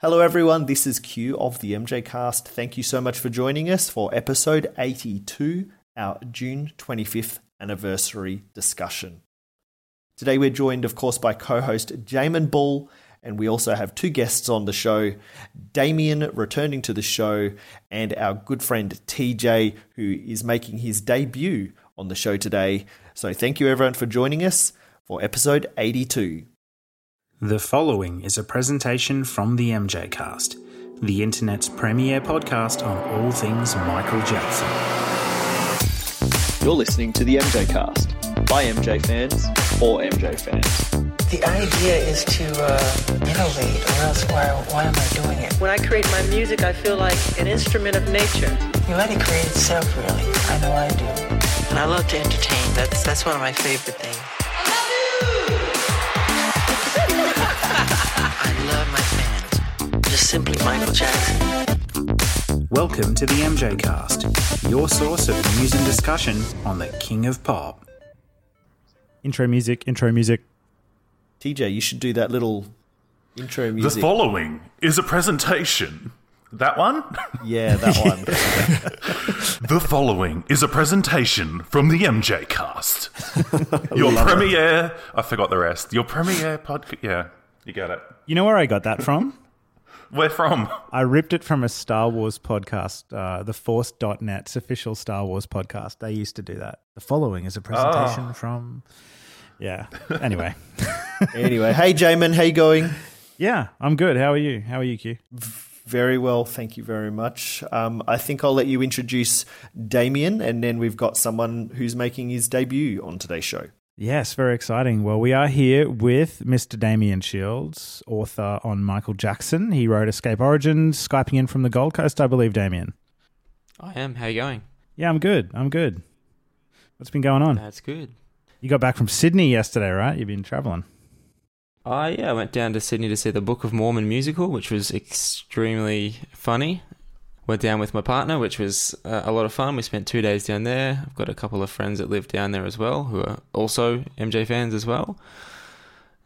Hello, everyone. This is Q of the MJ Cast. Thank you so much for joining us for episode 82, our June 25th anniversary discussion. Today, we're joined, of course, by co host Jamon Bull, and we also have two guests on the show Damien returning to the show, and our good friend TJ, who is making his debut on the show today. So, thank you, everyone, for joining us for episode 82. The following is a presentation from the MJ Cast, the internet's premier podcast on all things Michael Jackson. You're listening to the MJ Cast by MJ fans for MJ fans. The idea is to uh, innovate, or else why, why am I doing it? When I create my music, I feel like an instrument of nature. You let it create itself, really. I know I do. And I love to entertain. That's that's one of my favorite things. Just simply Michael Jackson. Welcome to the MJ Cast, your source of news and discussion on the King of Pop. Intro music, intro music. TJ, you should do that little intro music. The following is a presentation. That one? yeah, that one. The following is a presentation from the MJ Cast. Your premiere. I forgot the rest. Your premiere podcast. Yeah, you got it. You know where I got that from? Where from? I ripped it from a Star Wars podcast, uh, the Force.net's official Star Wars podcast. They used to do that. The following is a presentation Oh. from. Yeah. Anyway. anyway, hey, Jamon, how you going? yeah, I'm good. How are you? How are you, Q? Very well, thank you very much. Um, I think I'll let you introduce Damien, and then we've got someone who's making his debut on today's show. Yes, very exciting. Well, we are here with Mr. Damien Shields, author on Michael Jackson. He wrote Xscape Origins, Skyping in from the Gold Coast, I believe, Damien. I am. How you going? Yeah, I'm good. I'm good. What's been going on? That's good. You got back from Sydney yesterday, right? You've been traveling. I yeah, I went down to Sydney to see the Book of Mormon musical, which was extremely funny. Went down with my partner, which was uh, a lot of fun. We spent two days down there. I've got a couple of friends that live down there as well, who are also MJ fans as well.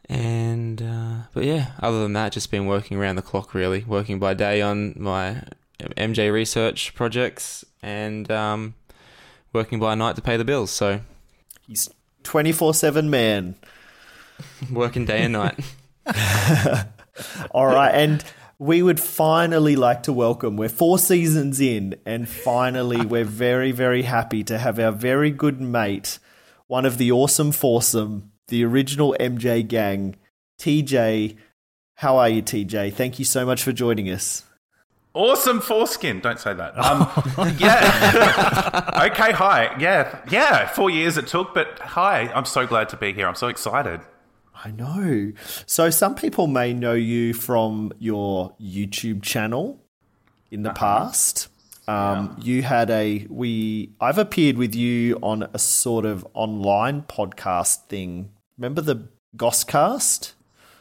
And uh, but yeah, other than that, just been working around the clock really, working by day on my MJ research projects and um, working by night to pay the bills. So He's 24 7 man. working day and night. All right, and we would finally like to welcome, we're four seasons in, and finally we're very, very happy to have our very good mate, one of the awesome foursome, the original MJ gang, TJ. How are you, TJ? Thank you so much for joining us. Awesome foreskin. Don't say that. Um, yeah. okay, hi. Yeah, yeah. Four years it took, but hi. I'm so glad to be here. I'm so excited. I know. So some people may know you from your YouTube channel in the past. Um, You had a we. I've appeared with you on a sort of online podcast thing. Remember the Goscast?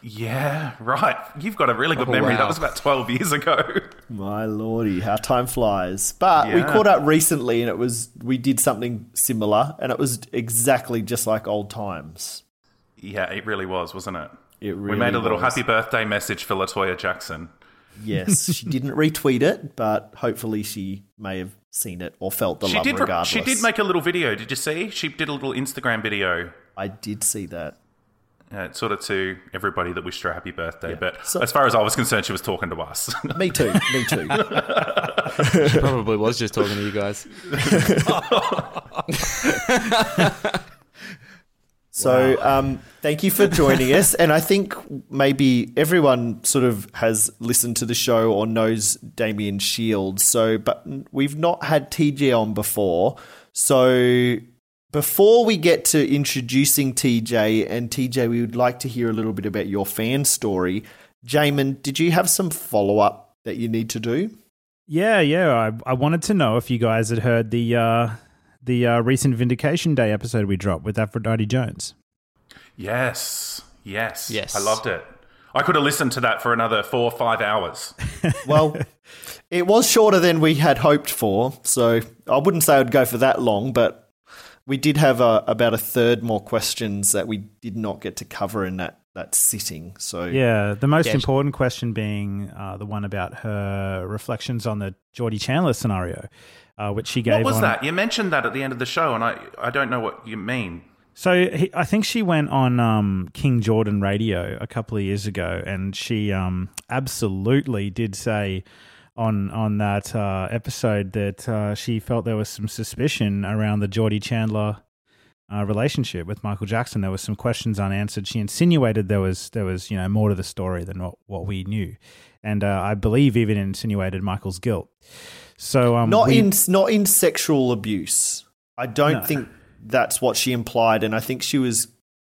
Yeah, right. You've got a really good Oh, memory. That was about 12 years ago. My lordy, how time flies! But we caught up recently, and it was we did something similar, and it was exactly just like old times. Yeah, it really was, wasn't it? It we made a little was. happy birthday message for La Toya Jackson. Yes, she didn't retweet it, but hopefully she may have seen it or felt the she love did. regardless. She did make a little video. Did you see? She did a little Instagram video. I did see that. Uh, sort of to everybody that wished her a happy birthday. But So- as far as I was concerned, she was talking to us. Me too. Me too. She probably was just talking to you guys. So, um, thank you for joining us. And I think maybe everyone sort of has listened to the show or knows Damien Shields. So, but we've not had TJ on before. So, before we get to introducing TJ and TJ, we would like to hear a little bit about your fan story. Jamon, did you have some follow up that you need to do? Yeah, yeah. I, I wanted to know if you guys had heard the uh, the uh, recent Vindication Day episode we dropped with Aphrodite Jones. yes, yes, Yes. I loved it. I could have listened to that for another four or five hours. Well, it was shorter than we had hoped for, so I wouldn't say I'd go for that long, but we did have uh about a third more questions that we did not get to cover in that that sitting. So Yeah, the most Yeah. important question being uh, the one about her reflections on the Jordie Chandler scenario, uh, which she gave. What was on, that? You mentioned that at the end of the show, and I, I don't know what you mean. So he, I think she went on um, King Jordan Radio a couple of years ago, and she um, absolutely did say on on that uh, episode that uh, she felt there was some suspicion around the Jordie Chandler uh, relationship with Michael Jackson. There was some questions unanswered. She insinuated there was there was you know more to the story than what, what we knew, and uh, I believe even insinuated Michael's guilt. So um, not we- in not in sexual abuse. I don't No. think that's what she implied, and I think she was.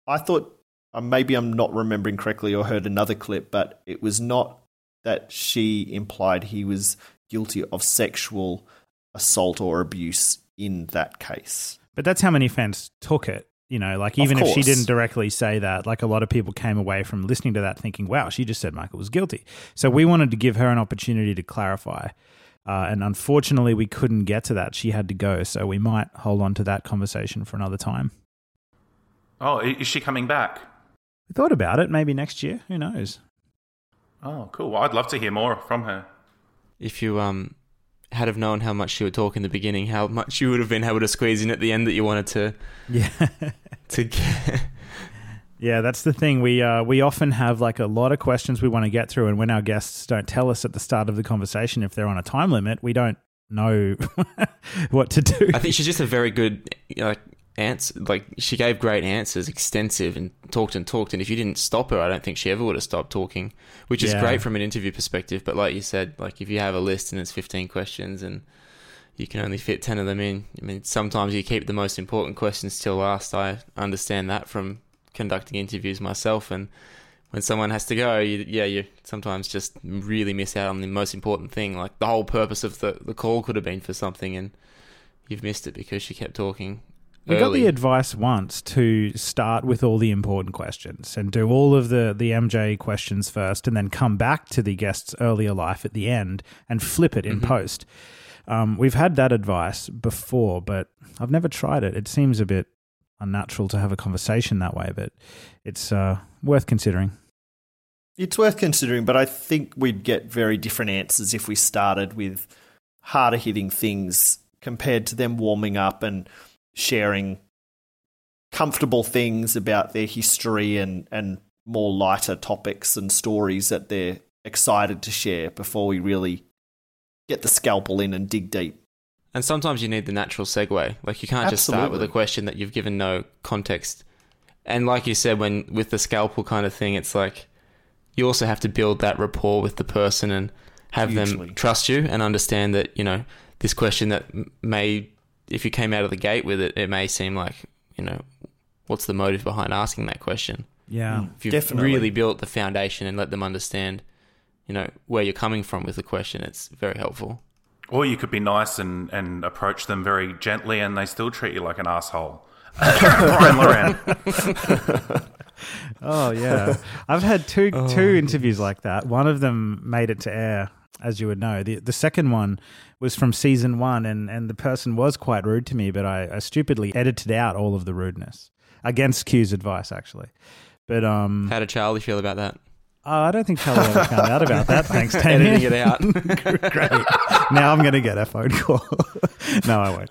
I thought uh, maybe I'm not remembering correctly or heard another clip, but it was not that she implied he was guilty of sexual assault or abuse in that case. But that's how many fans took it. You know, like even if she didn't directly say that, like a lot of people came away from listening to that thinking, wow, she just said Michael was guilty. So we wanted to give her an opportunity to clarify. Uh, and unfortunately, we couldn't get to that. She had to go. So we might hold on to that conversation for another time. Oh, is she coming back? We thought about it. Maybe next year. Who knows? Oh, cool. Well, I'd love to hear more from her. If you um had have known how much she would talk in the beginning, how much you would have been able to squeeze in at the end that you wanted to Yeah. to get. Yeah, that's the thing. We uh, we often have like a lot of questions we want to get through, and when our guests don't tell us at the start of the conversation if they're on a time limit, we don't know what to do. I think she's just a very good like answer. Like she gave great answers, extensive, and talked and talked. And if you didn't stop her, I don't think she ever would have stopped talking, which is Yeah. great from an interview perspective. But like you said, like if you have a list and it's fifteen questions and you can only fit ten of them in, I mean, sometimes you keep the most important questions till last. I understand that from conducting interviews myself and. When someone has to go, you, yeah, you sometimes just really miss out on the most important thing. Like the whole purpose of the, the call could have been for something, and you've missed it because she kept talking. We got the advice once to start with all the important questions and do all of the, the MJ questions first and then come back to the guest's earlier life at the end and flip it in Mhm. post. Um, we've had that advice before, but I've never tried it. It seems a bit unnatural to have a conversation that way, but it's uh, worth considering. It's worth considering, but I think we'd get very different answers if we started with harder hitting things compared to them warming up and sharing comfortable things about their history and, and more lighter topics and stories that they're excited to share before we really get the scalpel in and dig deep. And sometimes you need the natural segue. Like you can't just start with a question that you've given no context. And like you said, when with the scalpel kind of thing, it's like you also have to build that rapport with the person and have Hugely. them trust you and understand that you know this question that may, if you came out of the gate with it, it may seem like you know what's the motive behind asking that question. Yeah. Hmm. If you've Definitely. really built the foundation and let them understand, you know where you're coming from with the question, it's very helpful. Or you could be nice and, and approach them very gently, and they still treat you like an asshole. Bryan Loren. Oh yeah, I've had two two interviews like that. One of them made it to air, as you would know. The the second one was from season one, and and the person was quite rude to me, but I, I stupidly edited out all of the rudeness against Q's advice, actually. But um, How did Charlie feel about that? Oh, I don't think Charlie ever found out about that. Thanks, Tanya. Editing it out. Great. Now I'm going to get a phone call. no, I won't.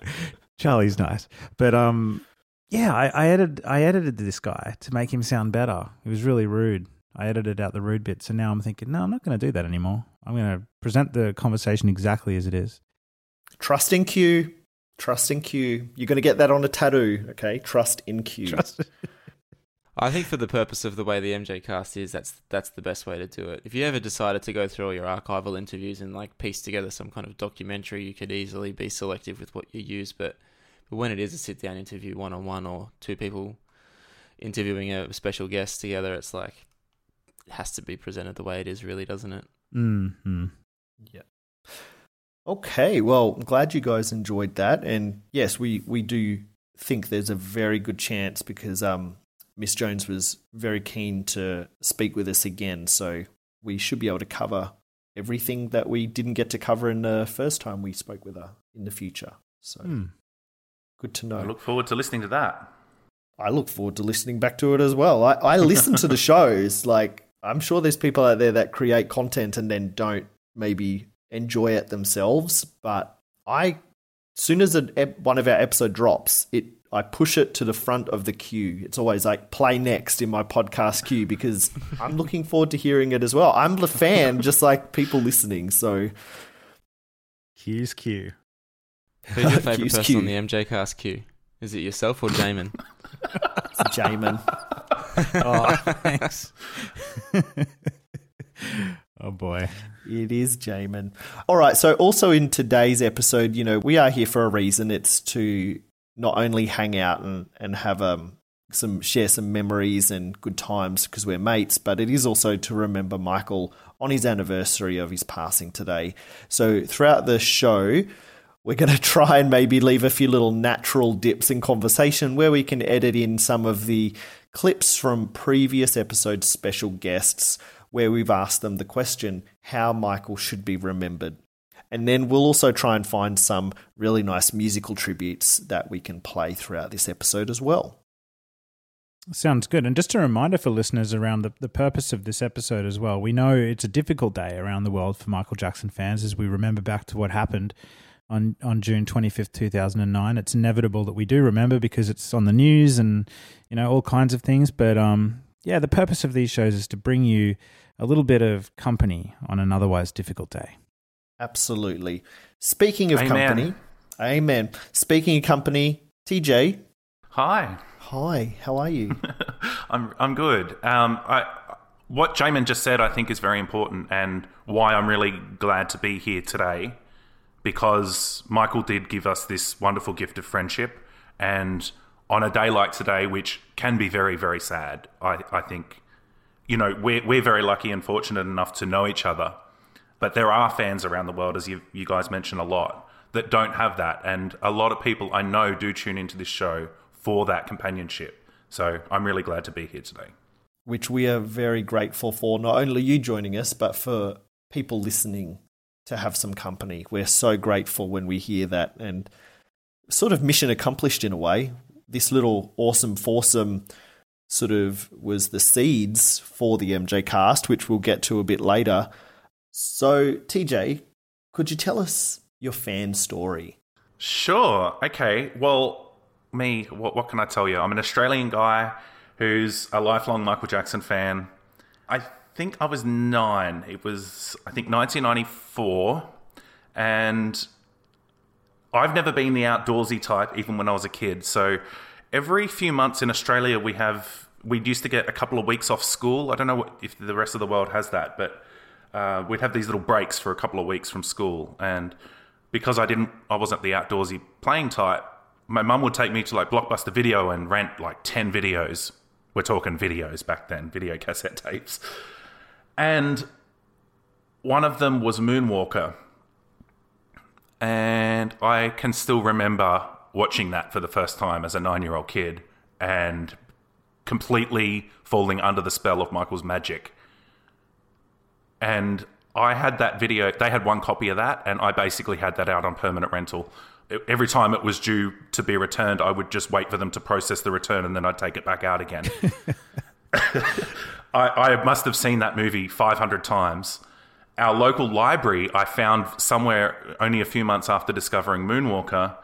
Charlie's nice, but um, yeah, I, I edited I edited this guy to make him sound better. He was really rude. I edited out the rude bit, so now I'm thinking, no, I'm not going to do that anymore. I'm going to present the conversation exactly as it is. Trust in Q. Trust in Q. You're going to get that on a tattoo, okay? Trust in Q. Trust. I think for the purpose of the way the MJ cast is, that's that's the best way to do it. If you ever decided to go through all your archival interviews and like piece together some kind of documentary, you could easily be selective with what you use. But but when it is a sit down interview, one on one or two people interviewing a special guest together, it's like it has to be presented the way it is, really, doesn't it? Mm-hmm. Yeah. Okay, well, I'm glad you guys enjoyed that, and yes, we we do think there's a very good chance because um, Miss Jones was very keen to speak with us again, so we should be able to cover everything that we didn't get to cover in the first time we spoke with her in the future. So Hmm. good to I know. look forward to listening to that. I look forward to listening back to it as well. I, I listen to the shows. Like, I'm sure there's people out there that create content and then don't maybe enjoy it themselves. But I, soon as a, one of our episode drops, it I push it to the front of the queue. It's always like play next in my podcast queue because I'm looking forward to hearing it as well. I'm the fan, just like people listening. So, Q's Q. Who's your favourite Q's person Q. on the MJ Cast queue? Is it yourself or Jamon? It's Jamon. Oh, thanks. oh boy. It is Jamon. All right. So, also in today's episode, you know, we are here for a reason. It's to not only hang out and, and have um, some share some memories and good times because we're mates, but it is also to remember Michael on his anniversary of his passing today. So, throughout the show, we're going to try and maybe leave a few little natural dips in conversation where we can edit in some of the clips from previous episode special guests where we've asked them the question how Michael should be remembered. And then we'll also try and find some really nice musical tributes that we can play throughout this episode as well. Sounds good. And just a reminder for listeners around the, the purpose of this episode as well. We know it's a difficult day around the world for Michael Jackson fans as we remember back to what happened on, on June 25th, 2009. It's inevitable that we do remember because it's on the news and, you know, all kinds of things. But um, yeah, the purpose of these shows is to bring you a little bit of company on an otherwise difficult day. Absolutely. Speaking of Amen. company, amen. Speaking of company, TJ, Hi, hi, how are you? I'm I'm good. Um, I what Jamon just said, I think, is very important, and why I'm really glad to be here today, because Michael did give us this wonderful gift of friendship, and on a day like today, which can be very very sad, I I think, you know, we're we're very lucky and fortunate enough to know each other, but there are fans around the world, as you you guys mentioned a lot, that don't have that, and a lot of people I know do tune into this show for that companionship. So I'm really glad to be here today. which we are very grateful for. Not only you joining us, but for people listening to have some company. We're so grateful when we hear that and sort of mission accomplished in a way. This little awesome foursome sort of was the seeds for the MJ cast, which we'll get to a bit later. So, TJ, could you tell us your fan story? Sure. Okay. Well, me, what, what can I tell you? I'm an Australian guy who's a lifelong Michael Jackson fan. I think I was nine. It was, I think, 1994. And I've never been the outdoorsy type, even when I was a kid. So every few months in Australia, we have, we used to get a couple of weeks off school. I don't know if the rest of the world has that, but uh, we'd have these little breaks for a couple of weeks from school. And because I didn't, I wasn't the outdoorsy playing type, my mum would take me to like Blockbuster Video and rent like 10 videos. We're talking videos back then, video cassette tapes. And one of them was Moonwalker. And I can still remember watching that for the first time as a nine year old kid and completely falling under the spell of Michael's magic. And I had that video, they had one copy of that, and I basically had that out on permanent rental. Every time it was due to be returned, I would just wait for them to process the return and then I'd take it back out again. I, I must have seen that movie 500 times. Our local library, I found somewhere only a few months after discovering Moonwalker,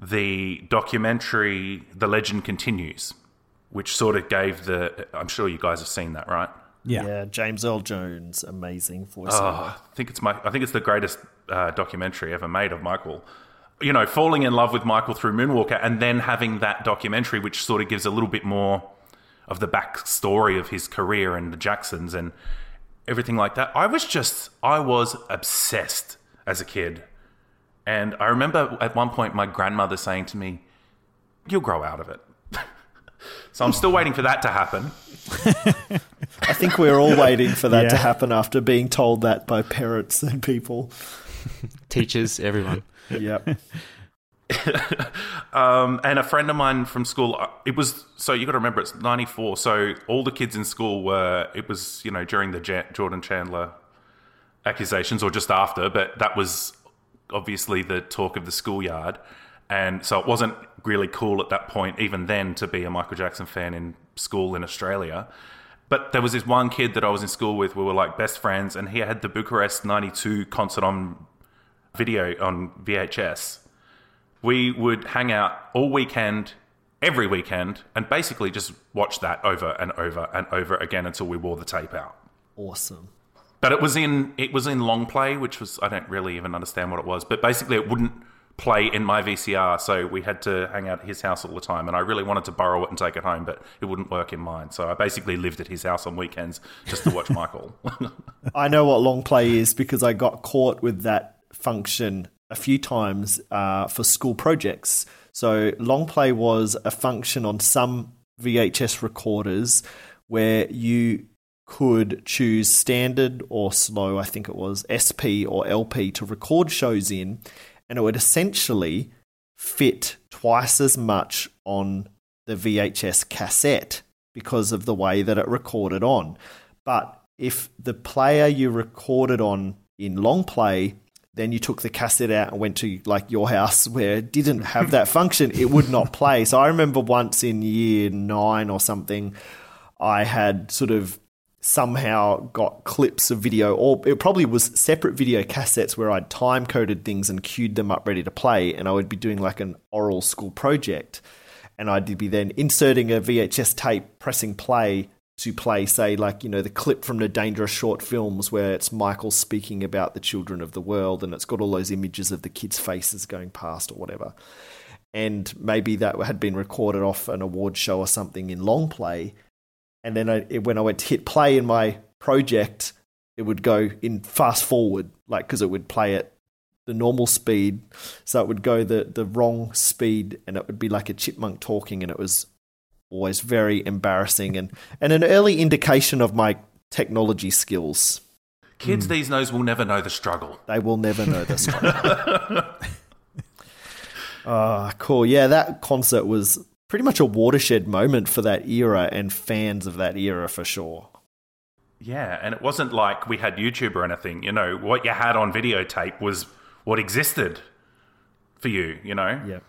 the documentary The Legend Continues, which sort of gave the. I'm sure you guys have seen that, right? Yeah. James Earl Jones, amazing voiceover. Oh, I think it's my. I think it's the greatest uh, documentary ever made of Michael. You know, falling in love with Michael through Moonwalker, and then having that documentary, which sort of gives a little bit more of the backstory of his career and the Jacksons and everything like that. I was just, I was obsessed as a kid, and I remember at one point my grandmother saying to me, "You'll grow out of it." So I'm still waiting for that to happen. I think we're all waiting for that to happen after being told that by parents and people. Teachers, everyone. Yep. Um, and a friend of mine from school, uh, it was so you got to remember it's '94, so all the kids in school were. It was you know during the Ja- Jordan Chandler accusations or just after, but that was obviously the talk of the schoolyard. And so it wasn't really cool at that point, even then, to be a Michael Jackson fan in school in Australia. But there was this one kid that I was in school with. We were like best friends, and he had the Bucharest '92 concert on video on VHS. We would hang out all weekend, every weekend, and basically just watch that over and over and over again until we wore the tape out. Awesome. But it was in it was in long play, which was I don't really even understand what it was. But basically, it wouldn't play in my VCR, so we had to hang out at his house all the time. And I really wanted to borrow it and take it home, but it wouldn't work in mine. So I basically lived at his house on weekends just to watch Michael. I know what long play is because I got caught with that function a few times uh, for school projects. So long play was a function on some VHS recorders where you could choose standard or slow, I think it was SP or LP to record shows in, and it would essentially fit twice as much on the VHS cassette because of the way that it recorded on. But if the player you recorded on in long play then you took the cassette out and went to like your house where it didn't have that function, it would not play. So I remember once in year nine or something, I had sort of somehow got clips of video, or it probably was separate video cassettes where I'd time coded things and queued them up ready to play, and I would be doing like an oral school project, and I'd be then inserting a VHS tape, pressing play to play, say, like you know the clip from the Dangerous short films where it's Michael speaking about the children of the world, and it's got all those images of the kids' faces going past or whatever. And maybe that had been recorded off an award show or something in long play, and then I, when I went to hit play in my project, it would go in fast forward, like because it would play at the normal speed, so it would go the the wrong speed, and it would be like a chipmunk talking, and it was always very embarrassing and and an early indication of my technology skills. Kids mm. these days will never know the struggle. They will never know the struggle. Ah, oh, cool. Yeah, that concert was pretty much a watershed moment for that era and fans of that era for sure. Yeah, and it wasn't like we had YouTube or anything. You know, what you had on videotape was what existed for you, you know? Yeah.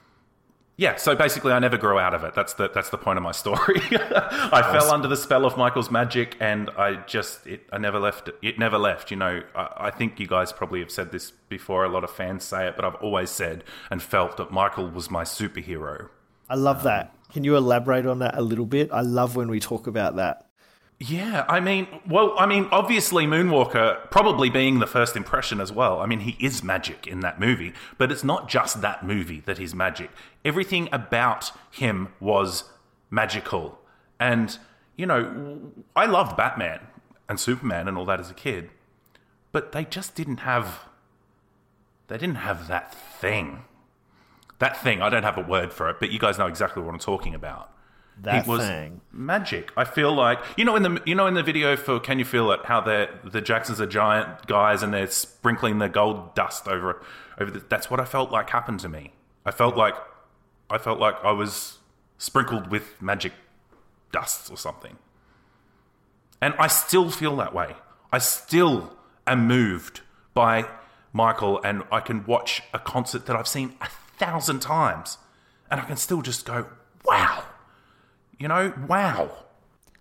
Yeah, so basically, I never grew out of it. That's the that's the point of my story. I fell under the spell of Michael's magic, and I just it, I never left it. It never left. You know, I, I, think you guys probably have said this before. A lot of fans say it, but I've always said and felt that Michael was my superhero. I love that. Can you elaborate on that a little bit? I love when we talk about that. Yeah, I mean, well, I mean, obviously, Moonwalker probably being the first impression as well. I mean, he is magic in that movie, but it's not just that movie that he's magic. Everything about him was magical. And, you know, I loved Batman and Superman and all that as a kid, but they just didn't have. They didn't have that thing that thing. I don't have a word for it, but you guys know exactly what I'm talking about. That it was thing. magic. I feel like you know in the you know in the video for Can You Feel It? How the the Jacksons are giant guys and they're sprinkling the gold dust over over. The, that's what I felt like happened to me. I felt like I felt like I was sprinkled with magic dust or something. And I still feel that way. I still am moved by Michael, and I can watch a concert that I've seen a thousand times, and I can still just go, wow. You know, wow.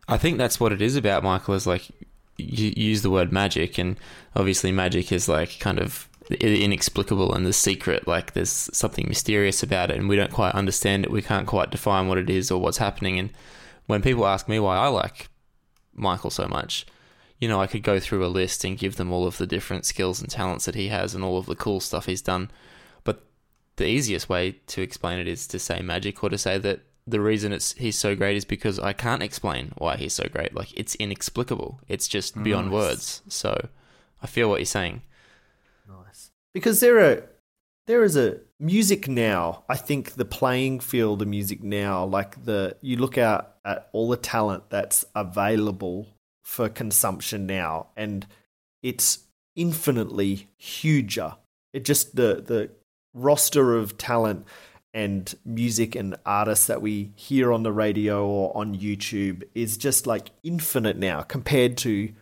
I think that's what it is about Michael. Is like you use the word magic, and obviously magic is like kind of inexplicable and the secret. Like there's something mysterious about it, and we don't quite understand it. We can't quite define what it is or what's happening. And when people ask me why I like Michael so much, you know, I could go through a list and give them all of the different skills and talents that he has and all of the cool stuff he's done the easiest way to explain it is to say magic or to say that the reason it's he's so great is because I can't explain why he's so great. Like it's inexplicable. It's just beyond nice. words. So I feel what you're saying. Nice. Because there are there is a music now. I think the playing field of music now, like the you look out at all the talent that's available for consumption now, and it's infinitely huger. It just the the roster of talent and music and artists that we hear on the radio or on YouTube is just like infinite now compared to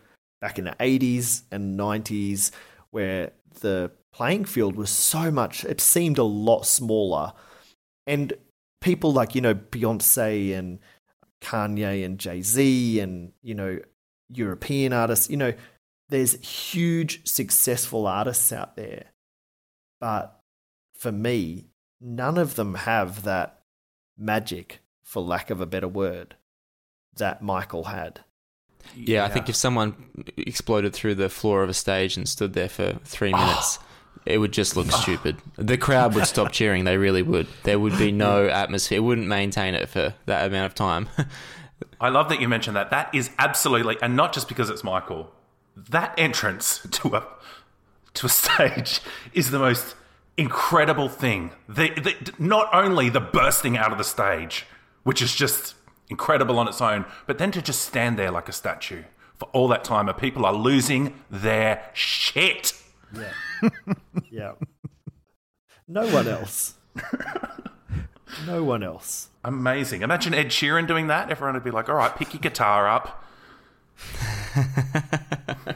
back in the 80s and 90s where the playing field was so much it seemed a lot smaller And people like, you know, Beyonce and Kanye and Jay Z and, you know, European artists, you know, there's huge successful artists out there. But for me, none of them have that magic, for lack of a better word, that Michael had. Yeah, I think if someone exploded through the floor of a stage and stood there for three oh. minutes, it would just look oh. stupid. The crowd would stop cheering. They really would. There would be no atmosphere. It wouldn't maintain it for that amount of time. I love that you mentioned that. That is absolutely, and not just because it's Michael. That entrance to a to a stage is the most incredible thing. The, the, not only the bursting out of the stage, which is just incredible on its own, but then to just stand there like a statue for all that time, and people are losing their shit. Yeah. yeah. No one else. no one else. Amazing. Imagine Ed Sheeran doing that. Everyone would be like, all right, pick your guitar up.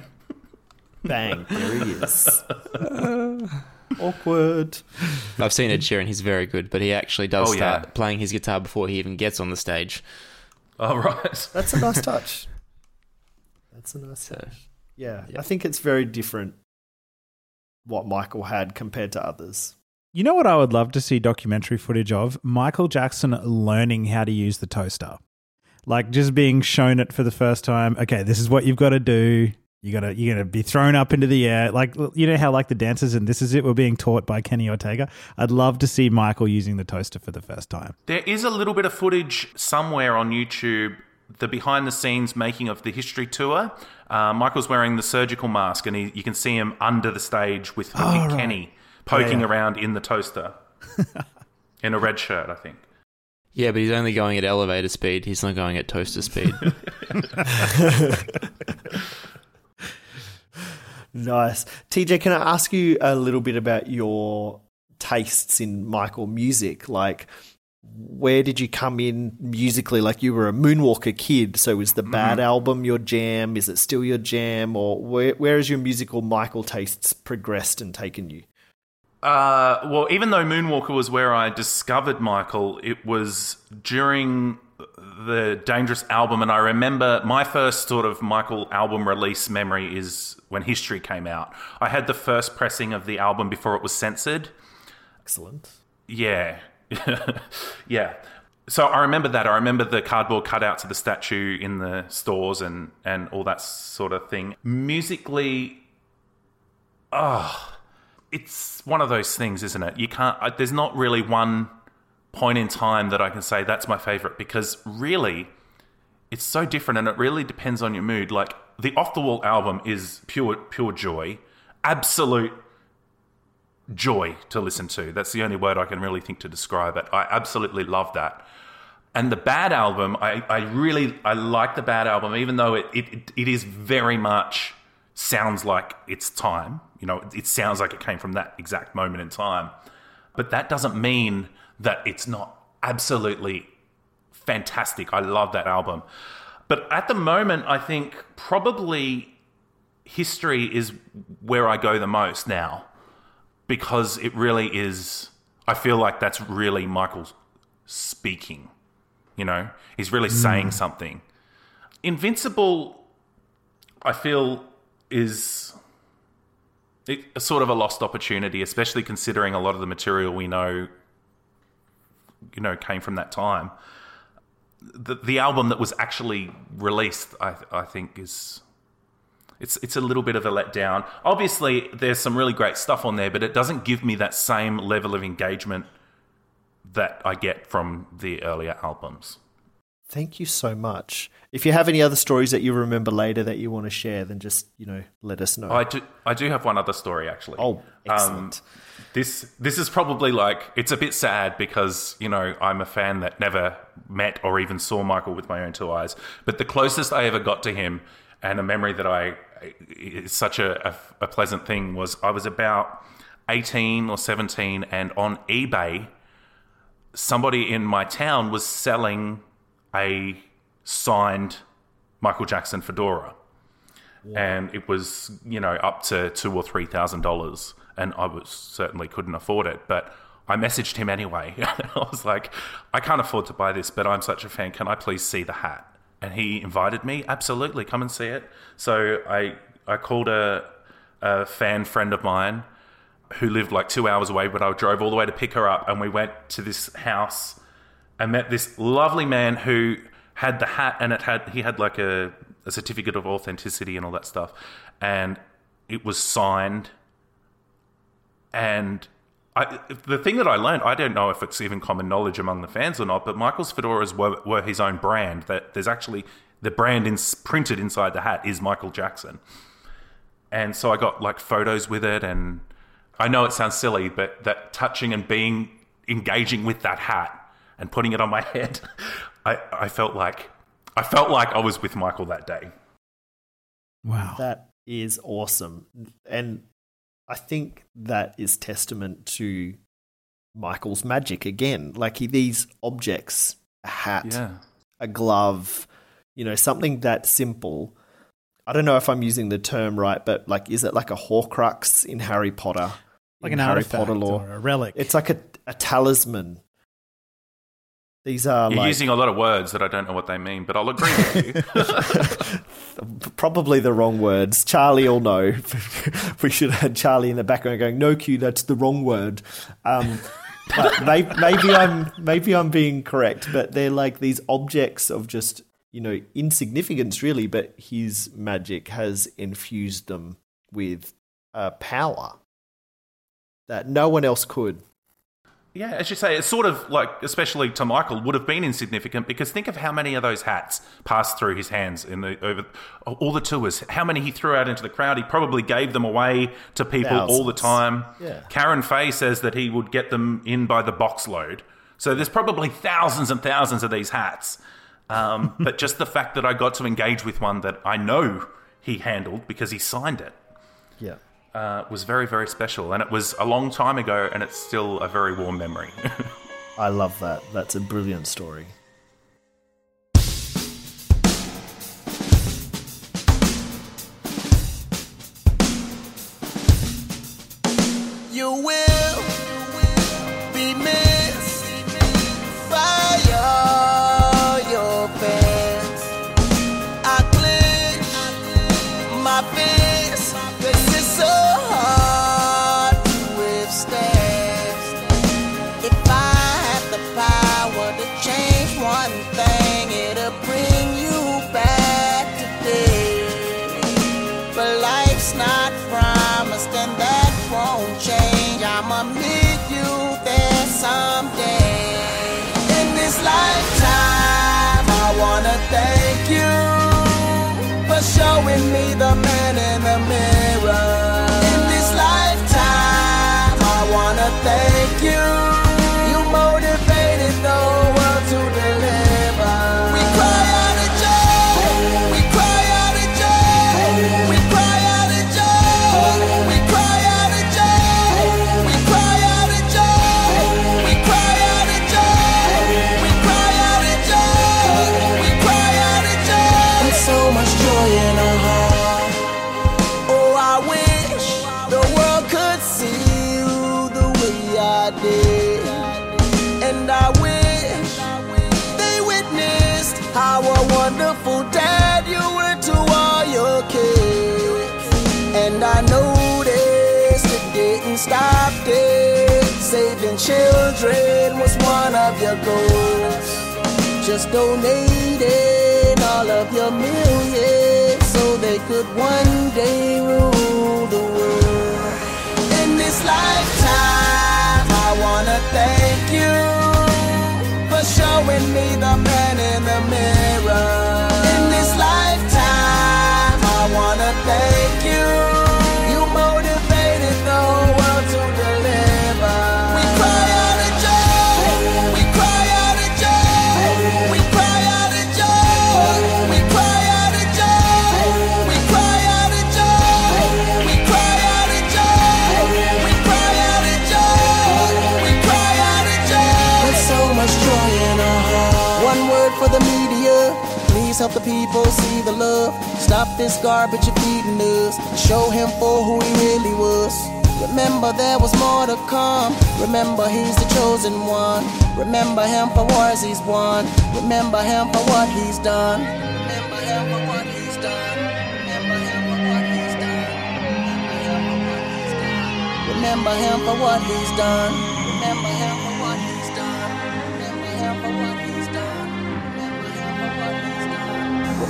Bang, there he is. Awkward. I've seen Ed Sheeran. He's very good, but he actually does Oh, yeah. start playing his guitar before he even gets on the stage. All right. That's a nice touch. That's a nice touch. Yeah, I think it's very different what Michael had compared to others. You know what I would love to see documentary footage of? Michael Jackson learning how to use the toaster. Like just being shown it for the first time. Okay, this is what you've got to do. You gotta you're gonna be thrown up into the air. Like you know how like the dancers and this is it were being taught by Kenny Ortega. I'd love to see Michael using the toaster for the first time. There is a little bit of footage somewhere on YouTube, the behind the scenes making of the history tour. Uh, Michael's wearing the surgical mask, and he, you can see him under the stage with I think, right. Kenny poking Yeah. around in the toaster in a red shirt, I think. Yeah, but he's only going at elevator speed. He's not going at toaster speed. Nice. TJ, can I ask you a little bit about your tastes in Michael music? Like, where did you come in musically? Like, you were a Moonwalker kid, so was the Bad album your jam? Is it still your jam? Or where, where has your musical Michael tastes progressed and taken you? Uh, well, even though Moonwalker was where I discovered Michael, it was during the Dangerous album, and I remember my first sort of Michael album release memory is when History came out. I had the first pressing of the album before it was censored. Excellent. Yeah. yeah. So I remember that. I remember the cardboard cutouts of the statue in the stores and, and all that sort of thing. Musically, oh, it's one of those things, isn't it? You can't, I, there's not really one point in time that I can say that's my favorite because really, it's so different and it really depends on your mood. Like the Off the Wall album is pure, pure joy, absolute joy to listen to. That's the only word I can really think to describe it. I absolutely love that. And the Bad album, I, I really I like the Bad album, even though it, it it is very much sounds like it's time. You know, it, it sounds like it came from that exact moment in time. But that doesn't mean that it's not absolutely fantastic. I love that album. But at the moment, I think probably history is where I go the most now because it really is. I feel like that's really Michael speaking. You know, he's really hmm. saying something. Invincible, I feel, is it, sort of a lost opportunity, especially considering a lot of the material we know, you know, came from that time. The, the album that was actually released, I, I think, is it's it's a little bit of a letdown. Obviously, there's some really great stuff on there, but it doesn't give me that same level of engagement that I get from the earlier albums. Thank you so much. If you have any other stories that you remember later that you want to share, then just, you know, let us know. I do I do have one other story actually. oh, excellent. Um, This this is probably like it's a bit sad because you know I'm a fan that never met or even saw Michael with my own two eyes. But the closest I ever got to him, and a memory that I is such a, a, a pleasant thing was I was about 18 or 17, and on eBay, somebody in my town was selling a signed Michael Jackson fedora. And it was you know up to two or three thousand dollars, and I was certainly couldn't afford it. But I messaged him anyway. I was like, I can't afford to buy this, but I'm such a fan. Can I please see the hat? And he invited me. Absolutely, come and see it. So I I called a, a fan friend of mine who lived like two hours away, but I drove all the way to pick her up, and we went to this house and met this lovely man who had the hat, and it had he had like a, a certificate of authenticity and all that stuff, and it was signed. And I, the thing that I learned, I don't know if it's even common knowledge among the fans or not, but Michael's fedoras were, were his own brand. That there's actually the brand in, printed inside the hat is Michael Jackson. And so I got like photos with it, and I know it sounds silly, but that touching and being engaging with that hat and putting it on my head, I, I felt like I felt like I was with Michael that day. Wow. That is awesome. And I think that is testament to Michael's magic again. Like he, these objects, a hat, Yeah. a glove, you know, something that simple. I don't know if I'm using the term right, but like, is it like a Horcrux in Harry Potter? Like in an Harry artifact Potter lore. or a relic. It's like a, a talisman. These are You're like using a lot of words that I don't know what they mean, but I'll agree with you. probably the wrong words. Charlie will know. we should have had Charlie in the background going, "No, Q, that's the wrong word." Um, but maybe, maybe I'm maybe I'm being correct, but they're like these objects of just you know insignificance, really. But his magic has infused them with uh, power that no one else could. Yeah, as you say, it's sort of like, especially to Michael, would have been insignificant because think of how many of those hats passed through his hands in the over all the tours. How many he threw out into the crowd. He probably gave them away to people all the time. Yeah. Karen Faye says that he would get them in by the box load. So there's probably thousands and thousands of these hats. Um, but just the fact that I got to engage with one that I know he handled because he signed it Yeah. Uh, was very, very special. And it was a long time ago, and it's still a very warm memory. I love that. That's a brilliant story. Of your goals. Just donating all of your millions so they could one day rule the world. In this lifetime, I wanna thank you for showing me the man in the mirror. Help the people see the love. Stop this garbage you're feeding us. Show him for who he really was. Remember there was more to come. Remember he's the chosen one. Remember him for wars he's won. Remember him for what he's done. Remember him for what he's done. Remember him for what he's done. Remember him for what he's done. Remember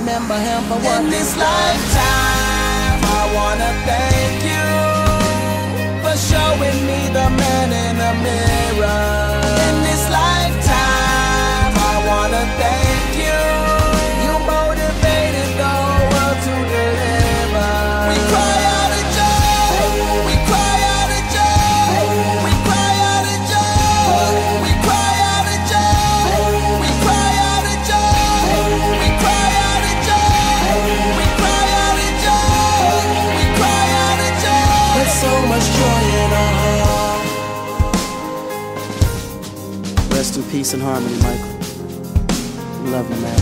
Remember him for what. In this lifetime, I wanna thank you for showing me the man in the mirror. Peace and harmony, Michael. Love you, man.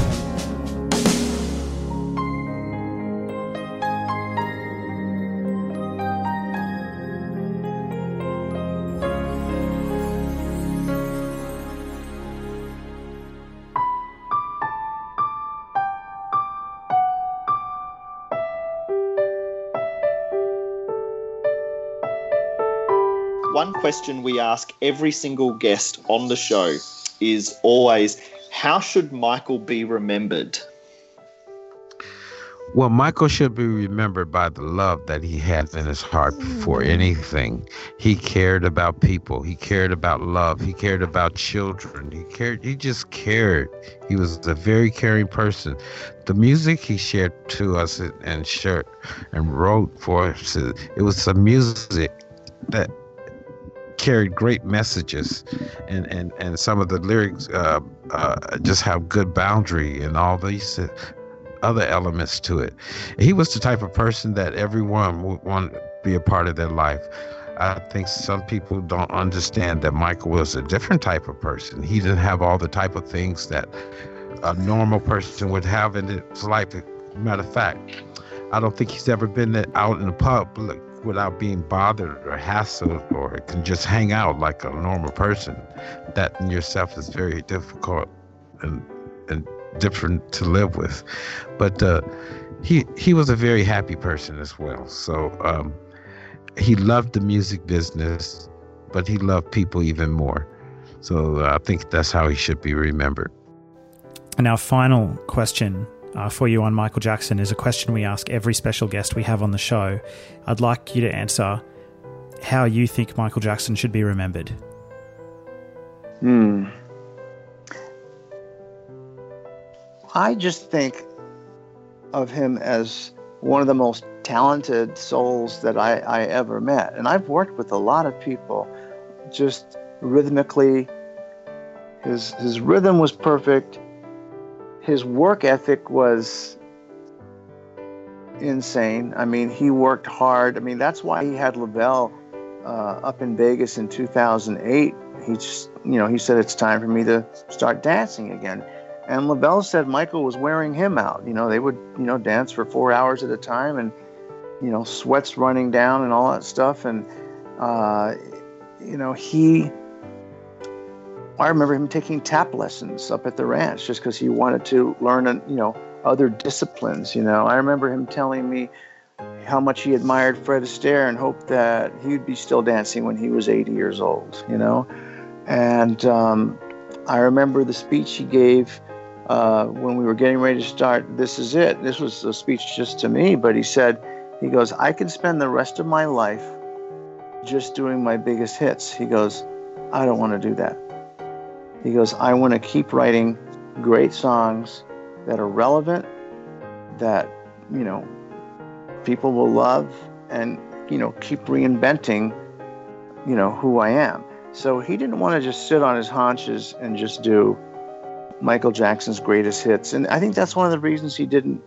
One question we ask every single guest on the show is always how should Michael be remembered? Well, Michael should be remembered by the love that he had in his heart hmm. for anything. He cared about people. He cared about love. He cared about children. He cared. He just cared. He was a very caring person. The music he shared to us and- and shared and wrote for us, it was some music that carried great messages and and and some of the lyrics uh, uh, just have good boundary and all these uh, other elements to it. He was the type of person that everyone would want to be a part of their life. I think some people don't understand that michael was a different type of person. He didn't have all the type of things that a normal person would have in his life. Matter of fact i don't think he's ever been out in the public without being bothered or hassled or can just hang out like a normal person. That in yourself is very difficult and and different to live with. But uh, he he was a very happy person as well. So um, he loved the music business, but he loved people even more. So uh, I think that's how he should be remembered. And our final question uh, for you on Michael Jackson is a question we ask every special guest we have on the show. I'd like you to answer how you think Michael Jackson should be remembered. Hmm. I just think of him as one of the most talented souls that I, I ever met. And I've worked with a lot of people just rhythmically. His, his rhythm was perfect. His work ethic was insane. I mean, he worked hard. I mean, that's why he had Lavelle uh, up in Vegas in 2008. He just, you know, he said it's time for me to start dancing again. And Lavelle said Michael was wearing him out. You know, they would, you know, dance for four hours at a time, and you know, sweats running down and all that stuff. And uh, you know, he. I remember him taking tap lessons up at the ranch just because he wanted to learn, you know, other disciplines. You know, I remember him telling me how much he admired Fred Astaire and hoped that he'd be still dancing when he was 80 years old. You know, and um, I remember the speech he gave uh, when we were getting ready to start. This is it. This was a speech just to me, but he said, he goes, I can spend the rest of my life just doing my biggest hits. He goes, I don't want to do that. He goes, I want to keep writing great songs that are relevant, that, you know, people will love, and, you know, keep reinventing, you know, who I am. So he didn't want to just sit on his haunches and just do Michael Jackson's greatest hits. And I think that's one of the reasons he didn't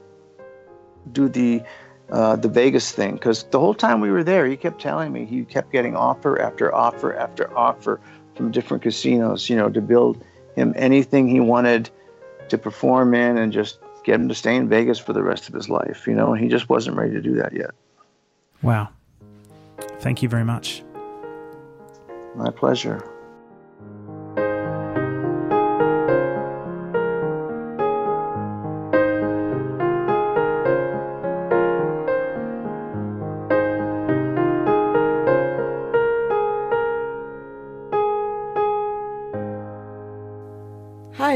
do the uh, the Vegas thing because the whole time we were there, he kept telling me he kept getting offer after offer after offer from different casinos, you know, to build him anything he wanted to perform in and just get him to stay in Vegas for the rest of his life. You know, he just wasn't ready to do that yet. Wow. Thank you very much. My pleasure.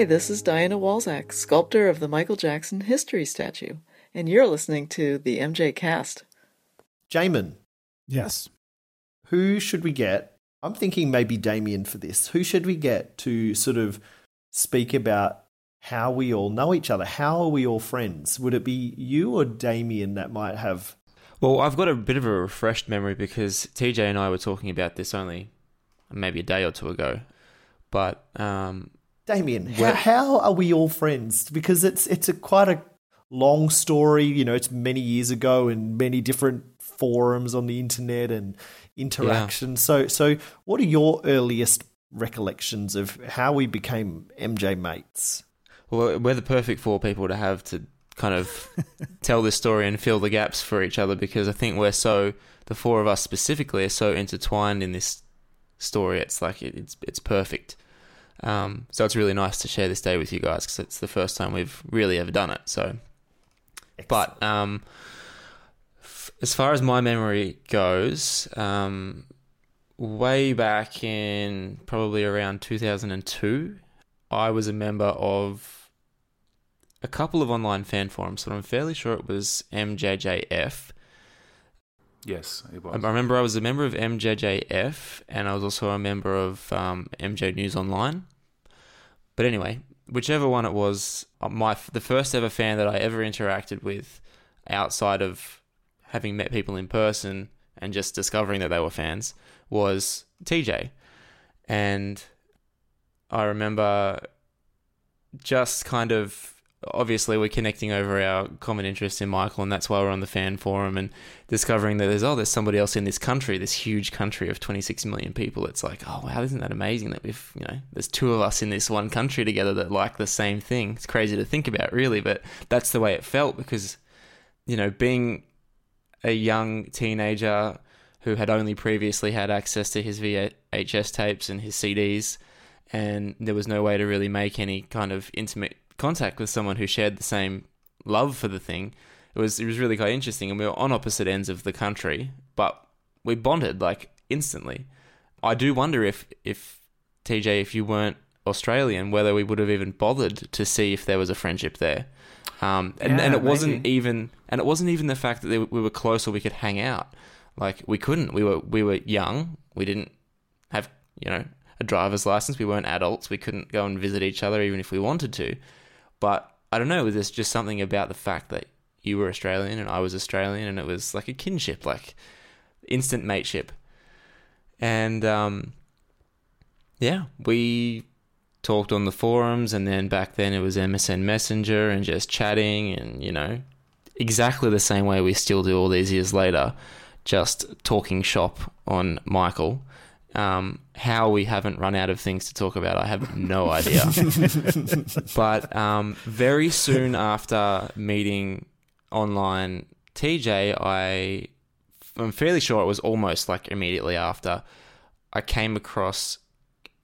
This is Diana Walczak, sculptor of the Michael Jackson History Statue, and you're listening to the MJ Cast. Jamon, Yes. who should we get? I'm thinking maybe Damien for this. Who should we get to sort of speak about how we all know each other? How are we all friends? Would it be you or Damien that might have? Well, I've got a bit of a refreshed memory because TJ and I were talking about this only maybe a day or two ago. But um, Damien, how, how are we all friends? Because it's it's a quite a long story. You know, it's many years ago and many different forums on the internet and interaction. So, so what are your earliest recollections of how we became MJ mates? well, we're the perfect four people to have to kind of tell this story and fill the gaps for each other because I think we're so the four of us specifically are so intertwined in this story. It's like it, it's it's perfect. Um, so it's really nice to share this day with you guys because it's the first time we've really ever done it. So, but um, f- as far as my memory goes, um, way back in probably around 2002, I was a member of a couple of online fan forums, but I'm fairly sure it was MJJF. Yes, it I was. I remember I was a member of MJJF, and I was also a member of um, MJ News Online. But anyway, whichever one it was, uh, my the first ever fan that I ever interacted with, outside of having met people in person and just discovering that they were fans, was TJ, and I remember just kind of obviously we're connecting over our common interest in Michael, and that's why we're on the fan forum and discovering that there's oh, there's somebody else in this country, this huge country of 26 million people. It's like, oh wow, isn't that amazing that we've you know there's two of us in this one country together that like the same thing. It's crazy to think about, really, but that's the way it felt because you know being a young teenager who had only previously had access to his VHS tapes and his CDs, and there was no way to really make any kind of intimate contact with someone who shared the same love for the thing. It was it was really quite interesting, and we were on opposite ends of the country, but we bonded like instantly. I do wonder if if TJ, if you weren't Australian, whether we would have even bothered to see if there was a friendship there. Um, and, Yeah, and it wasn't even and it wasn't even the fact that we were close or we could hang out. Like we couldn't. We were we were young. We didn't have you know a driver's license. We weren't adults. We couldn't go and visit each other even if we wanted to. But I don't know. was this just something about the fact that you were Australian and I was Australian, and it was like a kinship, like instant mateship. And um, yeah, we talked on the forums, and then back then it was MSN Messenger and just chatting, and you know, exactly the same way we still do all these years later, just talking shop on Michael. Um, how we haven't run out of things to talk about, I have no idea. but um, very soon after meeting online TJ, I I'm fairly sure it was almost like immediately after I came across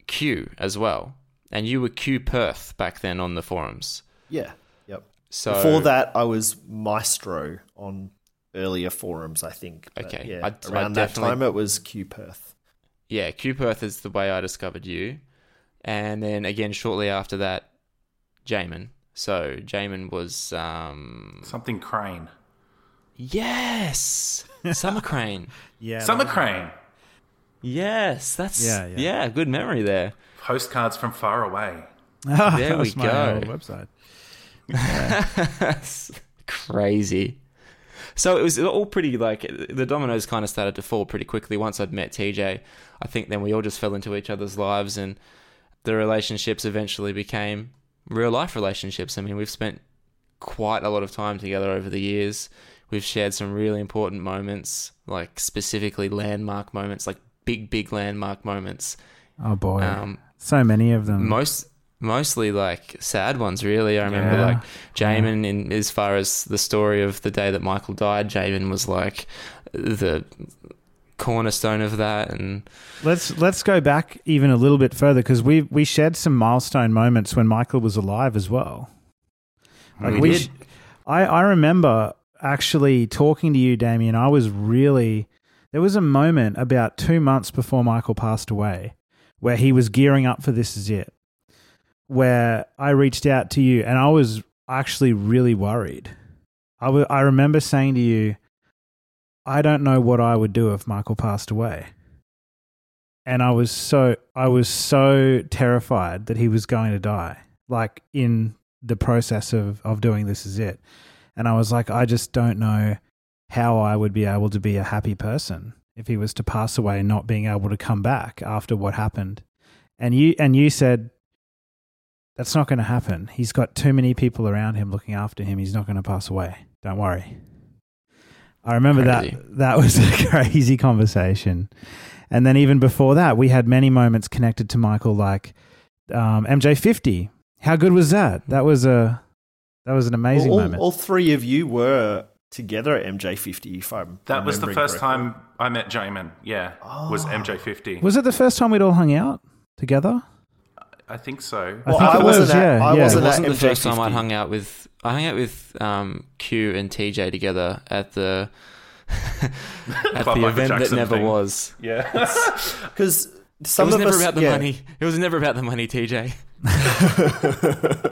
Q as well, and you were Q Perth back then on the forums. Yeah. Yep. So Before that, I was Maestro on earlier forums, I think. But Okay. Yeah, I- I around that time, it was Q Perth. Yeah, Q Perth is the way I discovered you, and then again shortly after that, Jamon. So Jamon was um Something crane. yes, Summer Crane. Yeah. Summer that- crane. Yes, that's Yeah, yeah, yeah. good memory there. Postcards from far away. Ah, There that we was my go. old website. Crazy. So it was all pretty like the dominoes kind of started to fall pretty quickly once I'd met TJ. I think then we all just fell into each other's lives and the relationships eventually became real life relationships. I mean, we've spent quite a lot of time together over the years. We've shared some really important moments, like specifically landmark moments, like big, big landmark moments. Oh boy, Um, so many of them. most mostly like sad ones really i remember Yeah. like jamon in as far as the story of the day that michael died jamon was like the cornerstone of that. And Let's let's go back even a little bit further because we we shared some milestone moments when Michael was alive as well. Like We we, sh- I I remember actually talking to you, Damien. I was really there was a moment about two months before Michael passed away where he was gearing up for this is it, where I reached out to you and I was actually really worried. I I remember saying to you, I don't know what I would do if Michael passed away. And I was so I was so terrified that he was going to die, like in the process of of doing this is it. And I was like, I just don't know how I would be able to be a happy person if he was to pass away, not being able to come back after what happened. And you and you said that's not going to happen. He's got too many people around him looking after him. He's not going to pass away. Don't worry. I remember Crazy. that that was a crazy conversation. And then even before that, we had many moments connected to Michael, like um, MJ50. How good was that? That was a that was an amazing all, moment. all three of you were together at MJ50. If I'm That was the first correctly. time I met Jamon. Yeah, was Oh. MJ50. was it the first time we'd all hung out together? I think so. I Well, think I it wasn't was, at- yeah, I yeah. wasn't it wasn't the first time I'd hung out with. I hung out with um, Q and TJ together at the at Club the Michael event that never thing. was. Yeah. because It some was of never us, about the yeah, money. It was never about the money, TJ.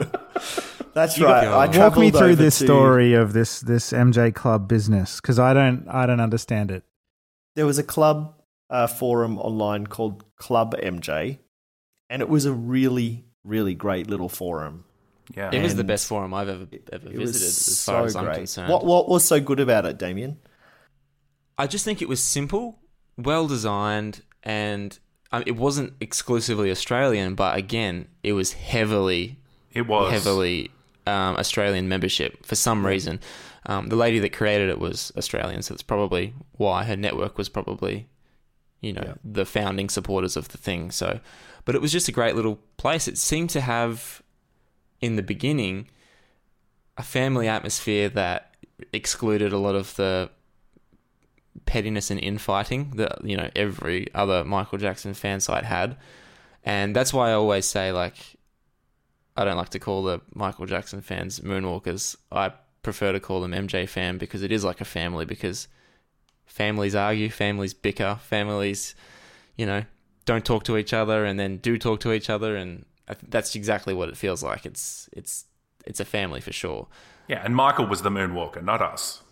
That's You right. I Walk Walk me through this to- story of this this MJ Club business because I don't I don't understand it. There was a club uh, forum online called Club MJ, and it was a really, really great little forum. yeah. It was the best forum I've ever ever It was visited, as so far as I'm great. concerned. What what was so good about it, Damien? I just think it was simple, well designed, and um, it wasn't exclusively Australian. But again, it was heavily, It was. heavily um, Australian membership for some reason. Um, the lady that created it was Australian, so that's probably why her network was probably, you know, Yeah. the founding supporters of the thing. So, but it was just a great little place. It seemed to have, in the beginning, a family atmosphere that excluded a lot of the pettiness and infighting that you know every other Michael Jackson fan site had, and that's why I always say like I don't like to call the Michael Jackson fans moonwalkers. I prefer to call them MJ fan because it is like a family because families argue, families bicker, families you know don't talk to each other and then do talk to each other and I th- that's exactly what it feels like. It's it's it's a family for sure. Yeah, and Michael was the moonwalker, not us.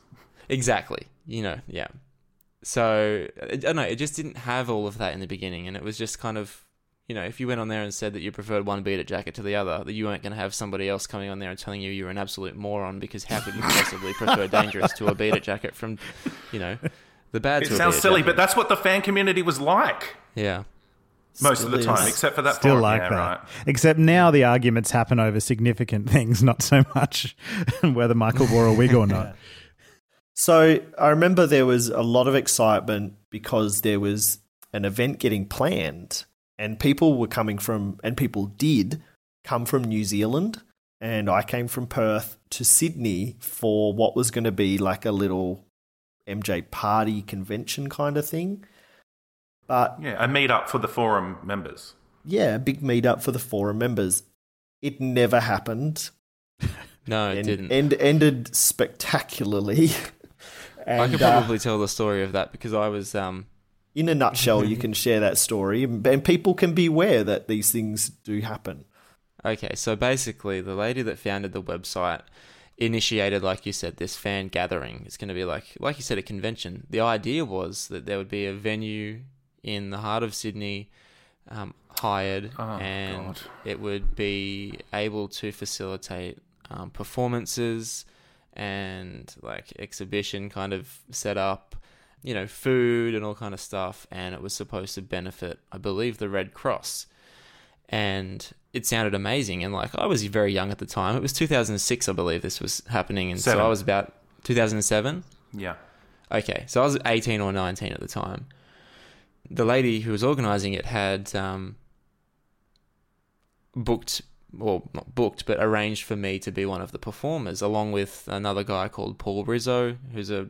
Exactly. You know, yeah. So I don't know. It just didn't have all of that in the beginning, and it was just kind of, you know, if you went on there and said that you preferred one beat jacket to the other, that you weren't going to have somebody else coming on there and telling you you're an absolute moron because how could you possibly prefer dangerous to a beat jacket from, you know, the bad. It sounds silly, jacket. but that's what the fan community was like yeah. Most of the time, is. except for that Still forum. like yeah, that. right. Except now the arguments happen over significant things, not so much whether Michael wore a wig or not. So I remember there was a lot of excitement because there was an event getting planned, and people were coming from, and people did come from New Zealand, and I came from Perth to Sydney for what was going to be like a little MJ party convention kind of thing. But Yeah, a meetup for the forum members. yeah, a big meetup for the forum members. It never happened. No, it and, didn't. And ended spectacularly. I And, could uh, probably tell the story of that because I was um in a nutshell, you can share that story, and people can be aware that these things do happen. Okay, so basically, the lady that founded the website initiated, like you said, this fan gathering. It's going to be like, like you said, a convention. The idea was that there would be a venue in the heart of Sydney, um, hired, Oh, and God. it would be able to facilitate um, performances and like exhibition kind of set up you know food and all kind of stuff and it was supposed to benefit i believe the red cross and it sounded amazing and like i was very young at the time it was 2006 i believe this was happening and Seven. so i was about 2007 Yeah. Okay, so I was 18 or 19 at the time. The lady who was organizing it had um, booked, well, not booked, but arranged for me to be one of the performers, along with another guy called Paul Rizzo, who's a,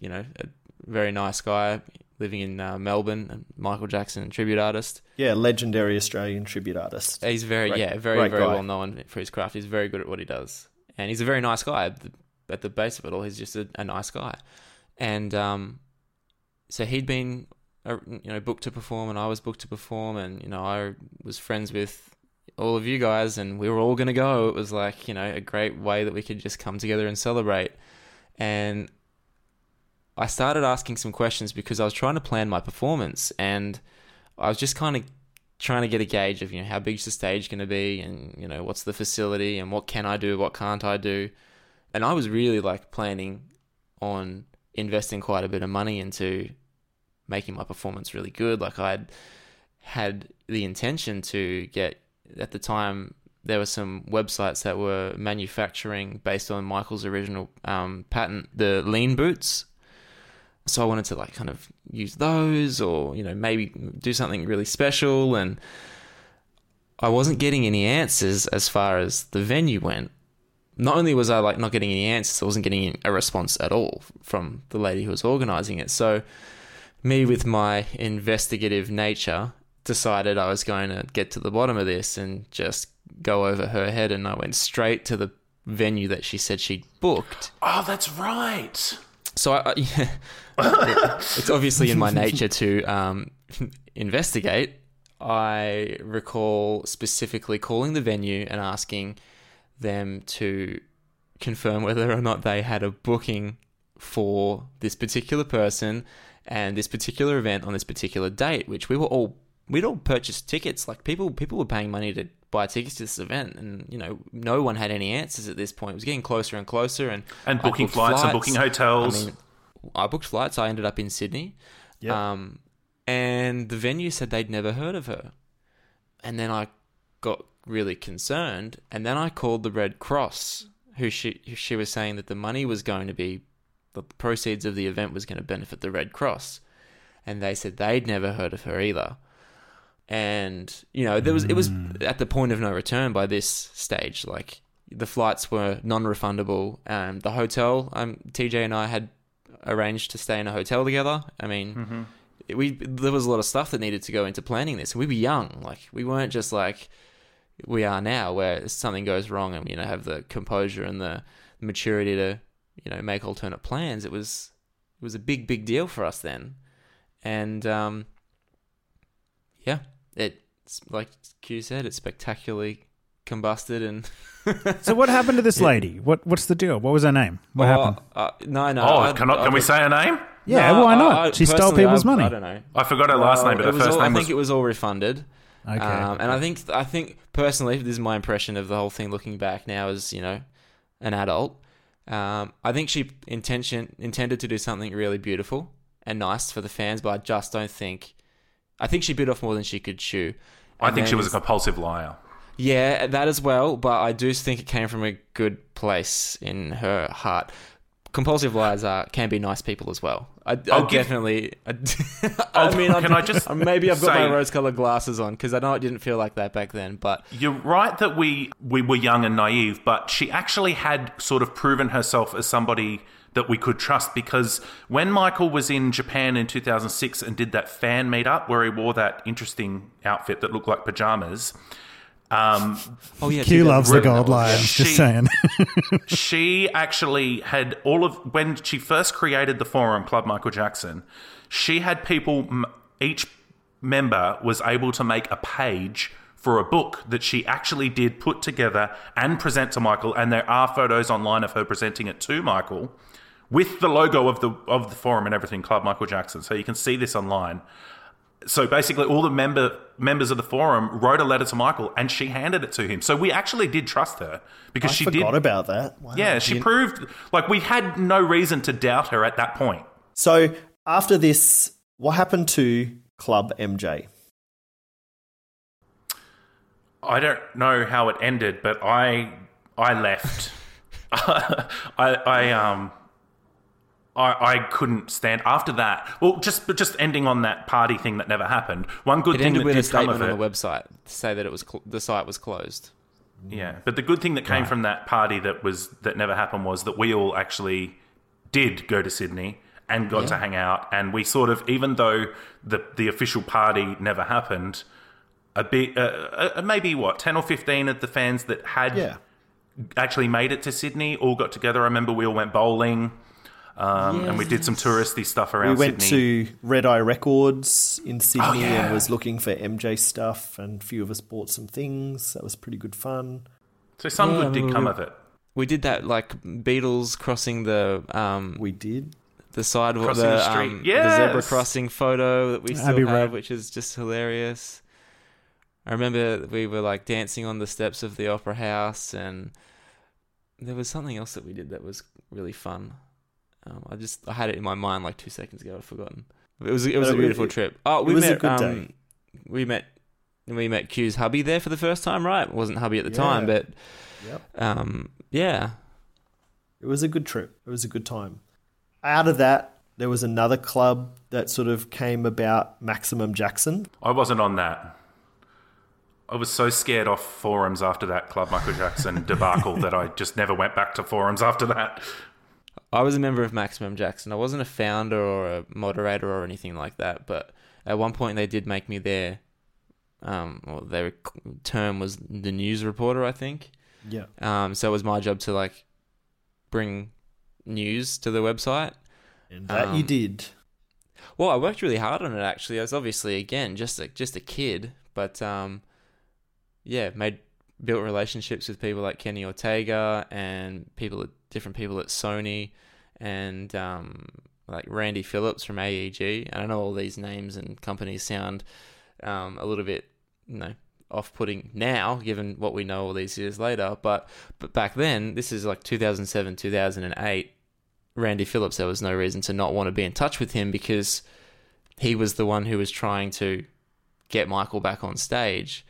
you know, a very nice guy. living in uh, Melbourne, and Michael Jackson tribute artist. Yeah, legendary Australian tribute artist. He's very Great- yeah very very guy. well known for his craft. He's very good at what he does, and he's a very nice guy. At the, at the base of it all, he's just a, a nice guy, and um, so he'd been you know booked to perform, and I was booked to perform, and you know I was friends with all of you guys, and we were all gonna go. It was like you know a great way that we could just come together and celebrate, and I started asking some questions because I was trying to plan my performance, and I was just kind of trying to get a gauge of you know how big's the stage going to be, and you know what's the facility, and what can I do, what can't I do, and I was really like planning on investing quite a bit of money into making my performance really good. Like I'd had the intention to get at the time there were some websites that were manufacturing based on Michael's original um, patent the lean boots. So I wanted to like kind of use those or you know maybe do something really special and I wasn't getting any answers as far as the venue went. Not only was I like not getting any answers, I wasn't getting a response at all from the lady who was organizing it. So me with my investigative nature decided I was going to get to the bottom of this and just go over her head and I went straight to the venue that she said she'd booked. Oh, that's right. So I, I yeah, it's obviously in my nature to um, investigate. I recall specifically calling the venue and asking them to confirm whether or not they had a booking for this particular person and this particular event on this particular date, which we were all we'd all purchased tickets. Like people people were paying money to buy tickets to this event, and you know no one had any answers at this point. It was getting closer and closer, and And booking booked flights and booking hotels. I mean, I booked flights. I ended up in Sydney. Yep. Um, and the venue said they'd never heard of her. And then I got really concerned. And then I called the Red Cross, who she who she was saying that the money was going to be, the proceeds of the event was going to benefit the Red Cross. And they said they'd never heard of her either. And you know, there was it was at the point of no return by this stage. Like the flights were non-refundable. Um, the hotel, um, TJ and I had arranged to stay in a hotel together. I mean, Mhm. we there was a lot of stuff that needed to go into planning this, and we were young. Like we weren't just like we are now, where something goes wrong and you know have the composure and the maturity to you know make alternate plans. It was it was a big big deal for us then, and um, yeah, it's like Q said, it spectacularly combusted and. So what happened to this lady? What what's the deal? What was her name? What Oh, happened? Uh, no, no. oh, I- can, I, I can we say her name? Yeah, No, why not? I- she stole people's I- money. I don't know. I forgot her last Well, name, but it her first all- name I was. think it was all refunded. Okay. Um, and I think I think personally, this is my impression of the whole thing. Looking back now, as you know, an adult, um, I think she intention intended to do something really beautiful and nice for the fans, but I just don't think. I think she bit off more than she could chew. I And think she was a compulsive liar. yeah, that as well, but I do think it came from a good place in her heart. Compulsive liars are can be nice people as well. I, I definitely. I, I mean, I'm- can I just maybe I've got my rose-colored glasses on because I know it didn't feel like that back then. But You're right that we we were young and naive, but she actually had sort of proven herself as somebody that we could trust because when Michael was in Japan in 2006 and did that fan meetup where he wore that interesting outfit that looked like pajamas. Um, oh yeah, Q loves the gold lions. Just She- saying. she actually had all of when she first created the forum club michael jackson she had people each member was able to make a page for a book that she actually did put together and present to michael and there are photos online of her presenting it to michael with the logo of the of the forum and everything club michael jackson so you can see this online so basically all the member members of the forum wrote a letter to michael and she handed it to him so we actually did trust her because I she forgot did about that. Wow. yeah, she proved like we had no reason to doubt her at that point. So after this, what happened to Club MJ? I don't know how it ended, but I I left. I I um I I couldn't stand after that. Well, just just ending on that party thing that never happened. One good it thing that with a did come of statement it. on the website to say that it was cl- the site was closed. Yeah, but the good thing that came Right. from that party that was that never happened was that we all actually did go to Sydney and got Yeah. to hang out. And we sort of, even though the the official party never happened, a bit, uh, uh, maybe what ten or fifteen of the fans that had Yeah. actually made it to Sydney all got together. I remember we all went bowling. Um, And we did some touristy stuff around. We went Sydney. to Red Eye Records in Sydney Oh, yeah. and was looking for MJ stuff, and a few of us bought some things. That was pretty good fun. so some Yeah, good did we- come of it. We did that like Beatles crossing the um We did. the sidewalk, Crossing the, the street. um, the zebra crossing photo that we still Abbey have, Road. which is just hilarious. I remember we were like dancing on the steps of the opera house, and there was something else that we did that was really fun. Um, I just I had it in my mind like two seconds ago. I'd forgotten. It was it was But a beautiful it- trip. Oh, it we was a met. good um, day. We met. We met Q's hubby there for the first time, right? It wasn't hubby at the time, but Yep. um, yeah, It was a good trip. It was a good time. Out of that, there was another club that sort of came about Maximum Jackson. I wasn't on that. I was so scared off forums after that Club Michael Jackson debacle that I just never went back to forums after that. I was a member of Maximum Jackson. I wasn't a founder or a moderator or anything like that, but at one point they did make me their, um, well, their term was the news reporter, I think. Yeah. Um, so it was my job to like bring news to the website. And that you Um, did. Well, I worked really hard on it actually. I was obviously again just a, just a kid, but um, yeah, made built relationships with people like Kenny Ortega and people at different people at Sony and um, like Randy Phillips from AEG. And I know all these names and companies sound um, a little bit, you know, off-putting now, given what we know all these years later. But but back then, this is like 2007, 2008. Randy Phillips, there was no reason to not want to be in touch with him because he was the one who was trying to get Michael back on stage,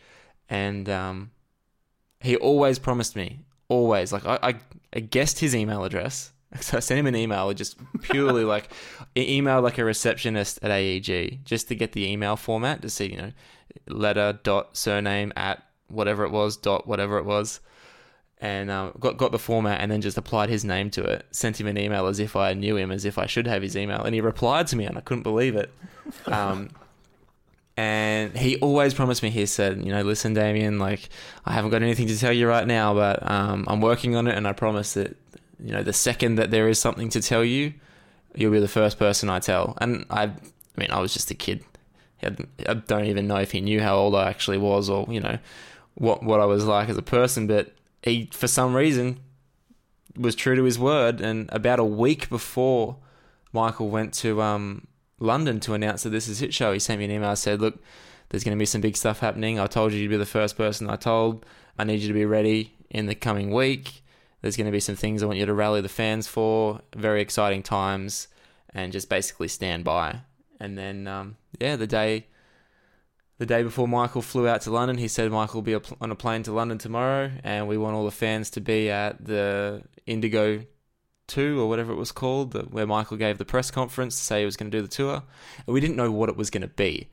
and um, he always promised me, always like I, I, I guessed his email address. So I sent him an email, just purely like email like a receptionist at AEG, just to get the email format to see, you know, letter dot surname at whatever it was dot whatever it was, and um, got got the format and then just applied his name to it. Sent him an email as if I knew him, as if I should have his email, and he replied to me, and I couldn't believe it. Um, and he always promised me. He said, "You know, listen, Damien, like I haven't got anything to tell you right now, but um, I'm working on it, and I promise that you know the second that there is something to tell you, you'll be the first person I tell." And I, I mean, I was just a kid. I don't even know if he knew how old I actually was, or you know, what what I was like as a person. But he, for some reason, was true to his word. And about a week before Michael went to um, London to announce that this is hit show, he sent me an email. said, "Look, there's going to be some big stuff happening. I told you you'd be the first person I told. I need you to be ready in the coming week. There's going to be some things I want you to rally the fans for. Very exciting times, and just basically stand by." And then, um, yeah, the day. The day before Michael flew out to London, he said Michael will be on a plane to London tomorrow, and we want all the fans to be at the Indigo two or whatever it was called, where Michael gave the press conference to say he was going to do the tour. And we didn't know what it was going to be,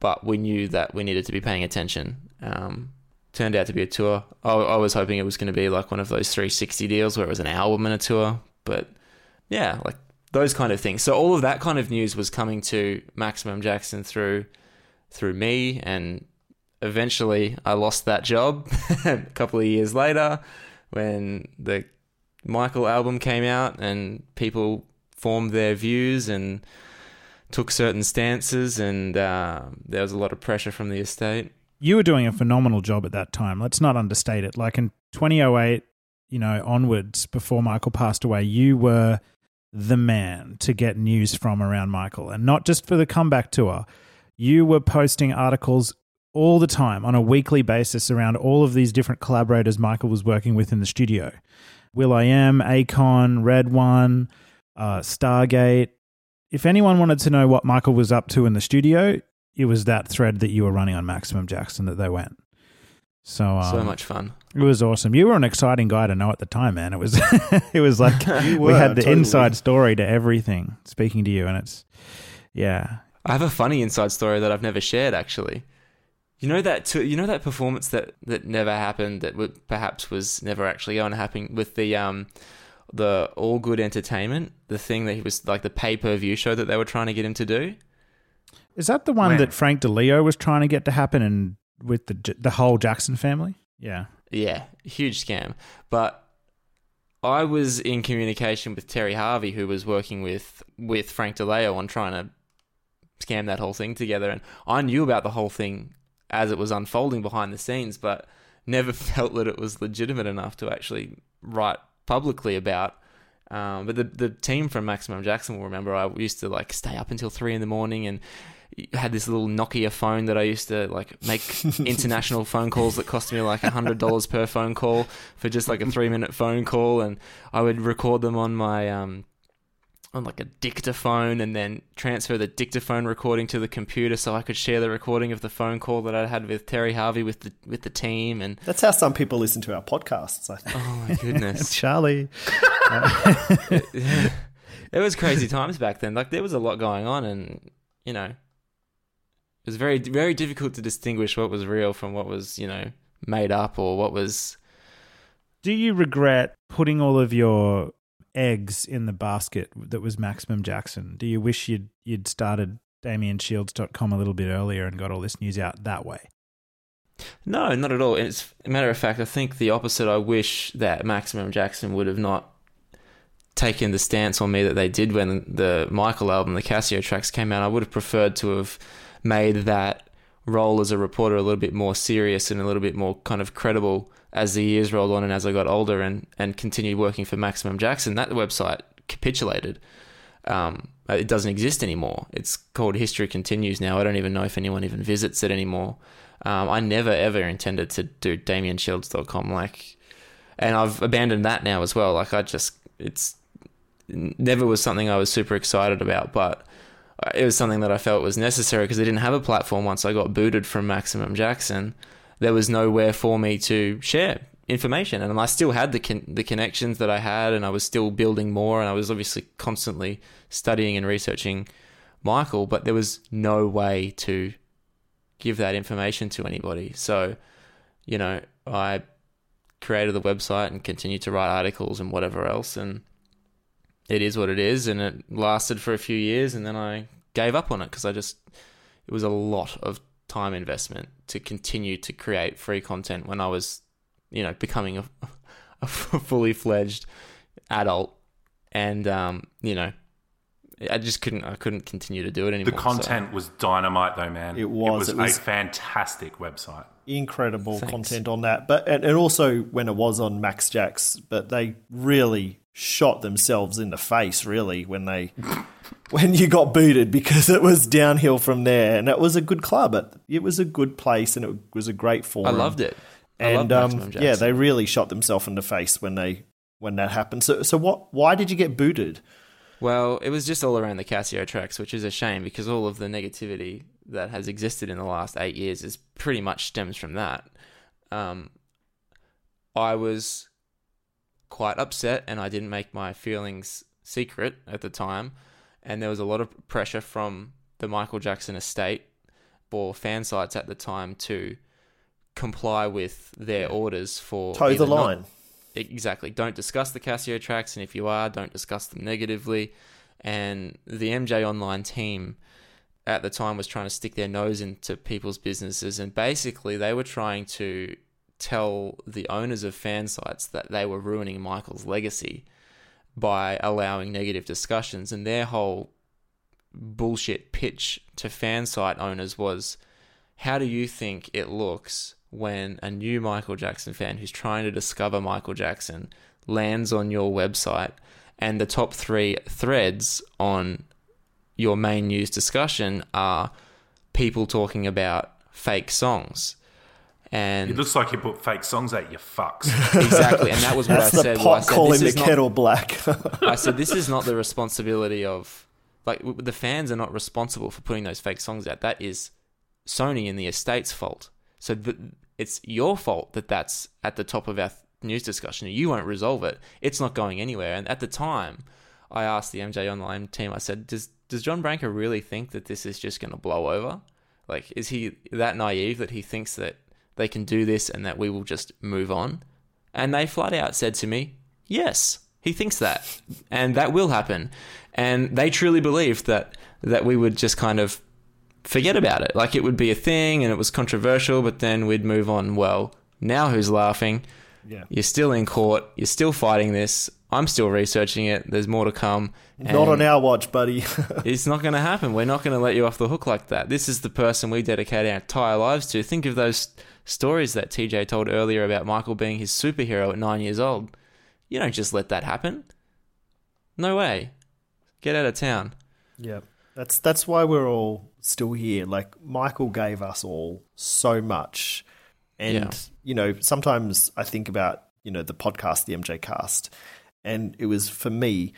but we knew that we needed to be paying attention. Um, turned out to be a tour. I, I was hoping it was going to be like one of those 360 deals where it was an album and a tour, but yeah, like those kind of things. So all of that kind of news was coming to Maximum Jackson through through me and eventually I lost that job a couple of years later when the Michael album came out and people formed their views and took certain stances and uh, there was a lot of pressure from the estate. You were doing a phenomenal job at that time. Let's not understate it. Like in 2008, you know, onwards, before Michael passed away, you were the man to get news from around Michael. And not just for the comeback tour, you were posting articles all the time on a weekly basis around all of these different collaborators Michael was working with in the studio. will.i.am, Akon, RedOne, uh, Stargate. If anyone wanted to know what Michael was up to in the studio, it was that thread that you were running on Maximum Jackson that they went. So, um, so much fun. It was awesome. You were an exciting guy to know at the time, man. It was it was like You we had the totally. inside story to everything. Speaking to you, and it's yeah. I have a funny inside story that I've never shared actually. You know that to, you know that performance that that never happened that would, perhaps was never actually going to happen with the um the All Good Entertainment, the thing that he was like the pay per view show that they were trying to get him to do. Is that the one When? that Frank DiLeo was trying to get to happen and with the the whole Jackson family? Yeah. Yeah, huge scam. But I was in communication with Terry Harvey, who was working with with Frank DiLeo on trying to scam that whole thing together, and I knew about the whole thing as it was unfolding behind the scenes, but never felt that it was legitimate enough to actually write publicly about. Um, but the the team from Maximum Jackson will remember I used to like stay up until three in the morning and had this little Nokia phone that I used to like make international phone calls that cost me like a hundred dollars per phone call for just like a three minute phone call, and I would record them on my um on like a dictaphone and then transfer the dictaphone recording to the computer so I could share the recording of the phone call that I had with Terry Harvey with the with the team and That's how some people listen to our podcasts. I think. oh my goodness Charlie. Uh, it was crazy times back then. Like there was a lot going on, and you know, it was very very difficult to distinguish what was real from what was you know made up or what was. Do you regret putting all of your eggs in the basket that was Maximum Jackson? Do you wish you'd you'd started DamienShields.com a little bit earlier and got all this news out that way? No, not at all. And It's a matter of fact. I think the opposite. I wish that Maximum Jackson would have not taken the stance on me that they did when the Michael album, the Cascio tracks came out. I would have preferred to have made that role as a reporter a little bit more serious and a little bit more kind of credible as the years rolled on and as I got older and, and continued working for Maximum Jackson. That website capitulated. Um, it doesn't exist anymore. It's called History Continues now. I don't even know if anyone even visits it anymore. Um, I never ever intended to do DamienShields.com like, and I've abandoned that now as well. Like I just, it's never was something I was super excited about, but it was something that I felt was necessary because I didn't have a platform once I got booted from Maximum Jackson. There was nowhere for me to share information, and I still had the con- the connections that I had, and I was still building more, and I was obviously constantly studying and researching Michael, but there was no way to give that information to anybody. So, you know, I created the website and continued to write articles and whatever else, and it is what it is, and it lasted for a few years, and then I gave up on it because I just it was a lot of time investment to continue to create free content when I was, you know, becoming a, a fully fledged adult, and um, you know, I just couldn't I couldn't continue to do it anymore. The so- content was dynamite, though, man. It was, It it was, was- a fantastic website. incredible Thanks. content on that. But and, and also when it was on Max Jacks, but they really shot themselves in the face really when they when you got booted because it was downhill from there. And it was a good club. It, it was a good place and it was a great form I loved it. I and um, yeah they really shot themselves in the face when they when that happened. So so what why did you get booted? Well, it was just all around the Cascio tracks, which is a shame because all of the negativity that has existed in the last eight years is pretty much stems from that. Um, I was quite upset and I didn't make my feelings secret at the time. And there was a lot of pressure from the Michael Jackson estate or fan sites at the time to comply with their orders for toe the either not- line exactly. Don't discuss the Cascio tracks, and if you are, don't discuss them negatively. And the MJ Online team at the time was trying to stick their nose into people's businesses, and basically they were trying to tell the owners of fan sites that they were ruining Michael's legacy by allowing negative discussions. And their whole bullshit pitch to fan site owners was how do you think it looks when a new Michael Jackson fan who's trying to discover Michael Jackson lands on your website and the top three threads on your main news discussion are people talking about fake songs? And It looks like you put fake songs out, you fucks. exactly, and that was what that's I the said. Well, I pot said, calling this the is not- kettle black I said this is not the responsibility of like the fans are not responsible for putting those fake songs out. That is Sony and the estate's fault. So th- it's your fault that that's at the top of our news discussion. You won't resolve it. It's not going anywhere. And at the time, I asked the MJ Online team. I said, "Does does John Branca really think that this is just going to blow over? Like, is he that naive that he thinks that they can do this and that we will just move on?" And they flat out said to me, "Yes." He thinks that, and that will happen. And they truly believed that that we would just kind of forget about it, like it would be a thing and it was controversial, but then we'd move on. Well, now who's laughing? Yeah. You're still in court. You're still fighting this. I'm still researching it. There's more to come. Not on our watch, buddy. it's not going to happen. We're not going to let you off the hook like that. This is the person we dedicate our entire lives to. Think of those stories that TJ told earlier about Michael being his superhero at nine years old. You don't just let that happen. No way. Get out of town. Yeah. That's that's why we're all still here. Like Michael gave us all so much. And Yeah. you know, sometimes I think about, you know, the podcast, the MJCast, and it was for me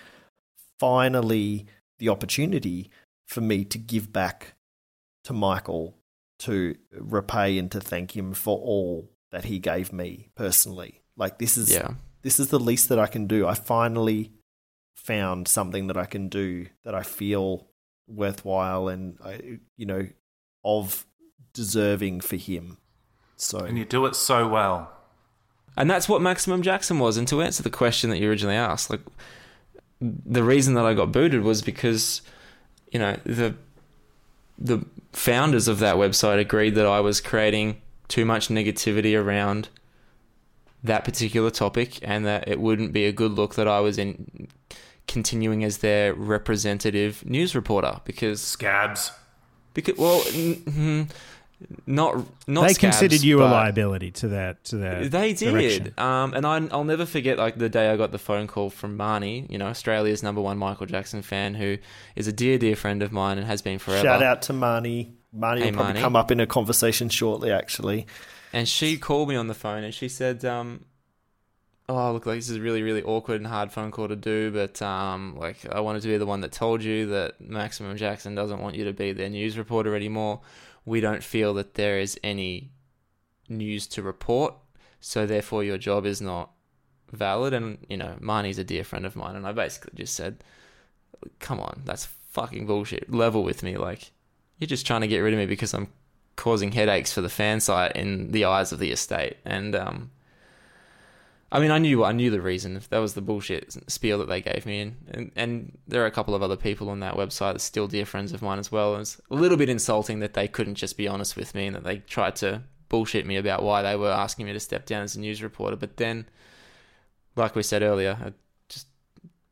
finally the opportunity for me to give back to Michael to repay and to thank him for all that he gave me personally. Like this is Yeah. this is the least that I can do. I finally found something that I can do that I feel worthwhile and I, you know of deserving for him. So And you do it so well. And that's what Maximum Jackson was. And to answer the question that you originally asked, like the reason that I got booted was because, you know, the the founders of that website agreed that I was creating too much negativity around that particular topic and that it wouldn't be a good look that I was in continuing as their representative news reporter because scabs. Because well n- n- not not they scabs, considered you a liability to that to their they direction. did. Um, and I, I'll never forget like the day I got the phone call from Marnie, you know, Australia's number one Michael Jackson fan, who is a dear, dear friend of mine and has been forever. shout out to Marnie. Marnie Hey, will probably Marnie. come up in a conversation shortly actually. And she called me on the phone and she said, um, "Oh, look, like this is a really, really awkward and hard phone call to do, but um, like I wanted to be the one that told you that Maximum Jackson doesn't want you to be their news reporter anymore. We don't feel that there is any news to report, so therefore your job is not valid." And you know, Marnie's a dear friend of mine, and I basically just said, "Come on, that's fucking bullshit. Level with me, like." You're just trying to get rid of me because I'm causing headaches for the fan site in the eyes of the estate. And um, I mean, I knew I knew the reason. If that was the bullshit spiel that they gave me, and, and and there are a couple of other people on that website that still dear friends of mine as well. It was a little bit insulting that they couldn't just be honest with me and that they tried to bullshit me about why they were asking me to step down as a news reporter. But then, like we said earlier, I just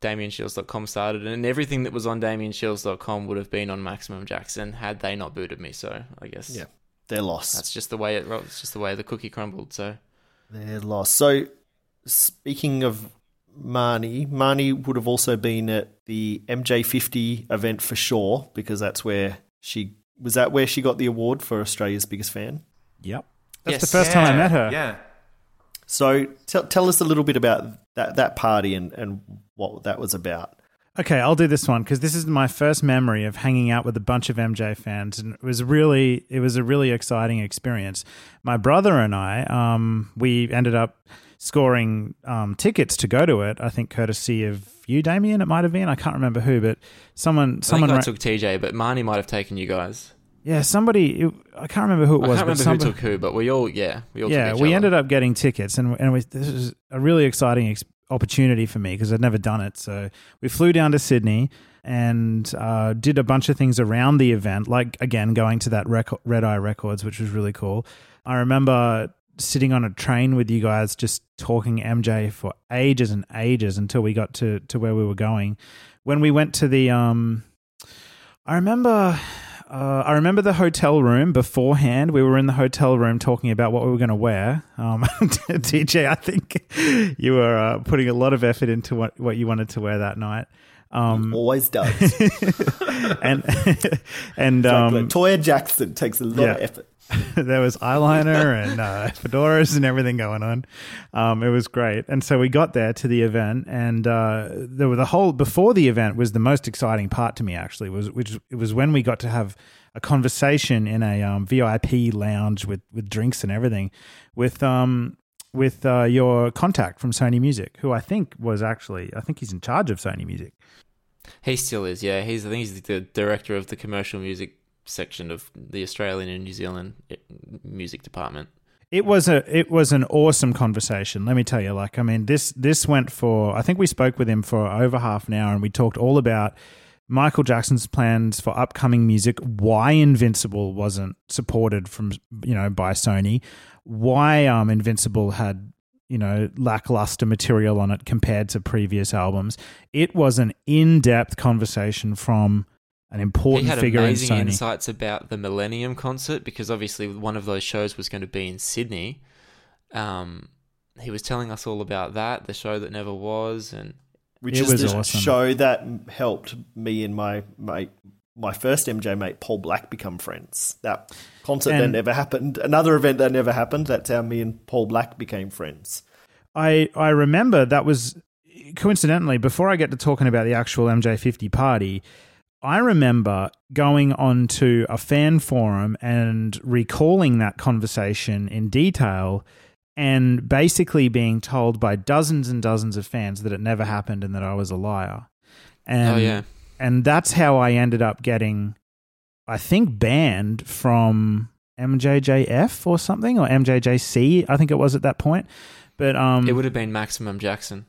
DamienShields.com started, and everything that was on DamienShields.com would have been on Maximum Jackson had they not booted me. So I guess Yeah. They're lost. that's just the way it. It's just the way the cookie crumbled. So They're lost. So, speaking of Marnie, Marnie would have also been at the MJ50 event for sure because that's where she was. That where she got the award for Australia's biggest fan. Yep. That's Yes. the first time I met her. Yeah. So, tell tell us a little bit about that that party and and what that was about. Okay, I'll do this one because this is my first memory of hanging out with a bunch of MJ fans, and it was really it was a really exciting experience. My brother and I, um, we ended up scoring um, tickets to go to it. I think courtesy of you, Damien. It might have been. I can't remember who, but someone I someone I ra- took TJ, but Marnie might have taken you guys. yeah somebody. It, I can't remember who it was. I can't but remember somebody, who took who, but we all yeah we all yeah, we other. ended up getting tickets, and and we, this was a really exciting ex- opportunity for me because I'd never done it. So we flew down to Sydney and uh, did a bunch of things around the event, like again going to that rec- Red Eye Records, which was really cool. I remember sitting on a train with you guys, just talking MJ for ages and ages until we got to to where we were going. When we went to the um, I remember. Uh, I remember the hotel room beforehand. We were in the hotel room talking about what we were going to wear. Um, TJ, I think you were uh, putting a lot of effort into what, what you wanted to wear that night. Um, Always does. and and um, La Toya Jackson takes a lot yeah. of effort. there was eyeliner and uh, fedoras and everything going on. Um, it was great. And so we got there to the event, and uh, there were the whole before the event was the most exciting part to me. Actually, was which it was when we got to have a conversation in a um, VIP lounge with with drinks and everything with um with uh, your contact from Sony Music, who I think was actually I think he's in charge of Sony Music. He still is, yeah. He's I think he's the director of the commercial music section of the Australian and New Zealand eh, music department. It was a it was an awesome conversation. Let me tell you. Like, I mean, this this went for. I think we spoke with him for over half an hour, and we talked all about Michael Jackson's plans for upcoming music, why Invincible wasn't supported from you know by Sony, why um Invincible had you know lackluster material on it compared to previous albums. It was an in-depth conversation from an important he had figure amazing in Sony. insights about the Millennium concert because obviously one of those shows was going to be in Sydney. Um, he was telling us all about that, the show that never was, and which It is was the awesome. show that helped me and my mate, my first MJ mate Paul Black become friends. That concert that never happened. Another event that never happened. That's how me and Paul Black became friends. I I remember that was coincidentally before I get to talking about the actual MJ50 party. I remember going onto a fan forum and recalling that conversation in detail and basically being told by dozens and dozens of fans that it never happened and that I was a liar. And, Oh, yeah. And that's how I ended up getting, I think, banned from MJJF or something or MJJC, I think it was at that point. But um, it would have been Maximum Jackson.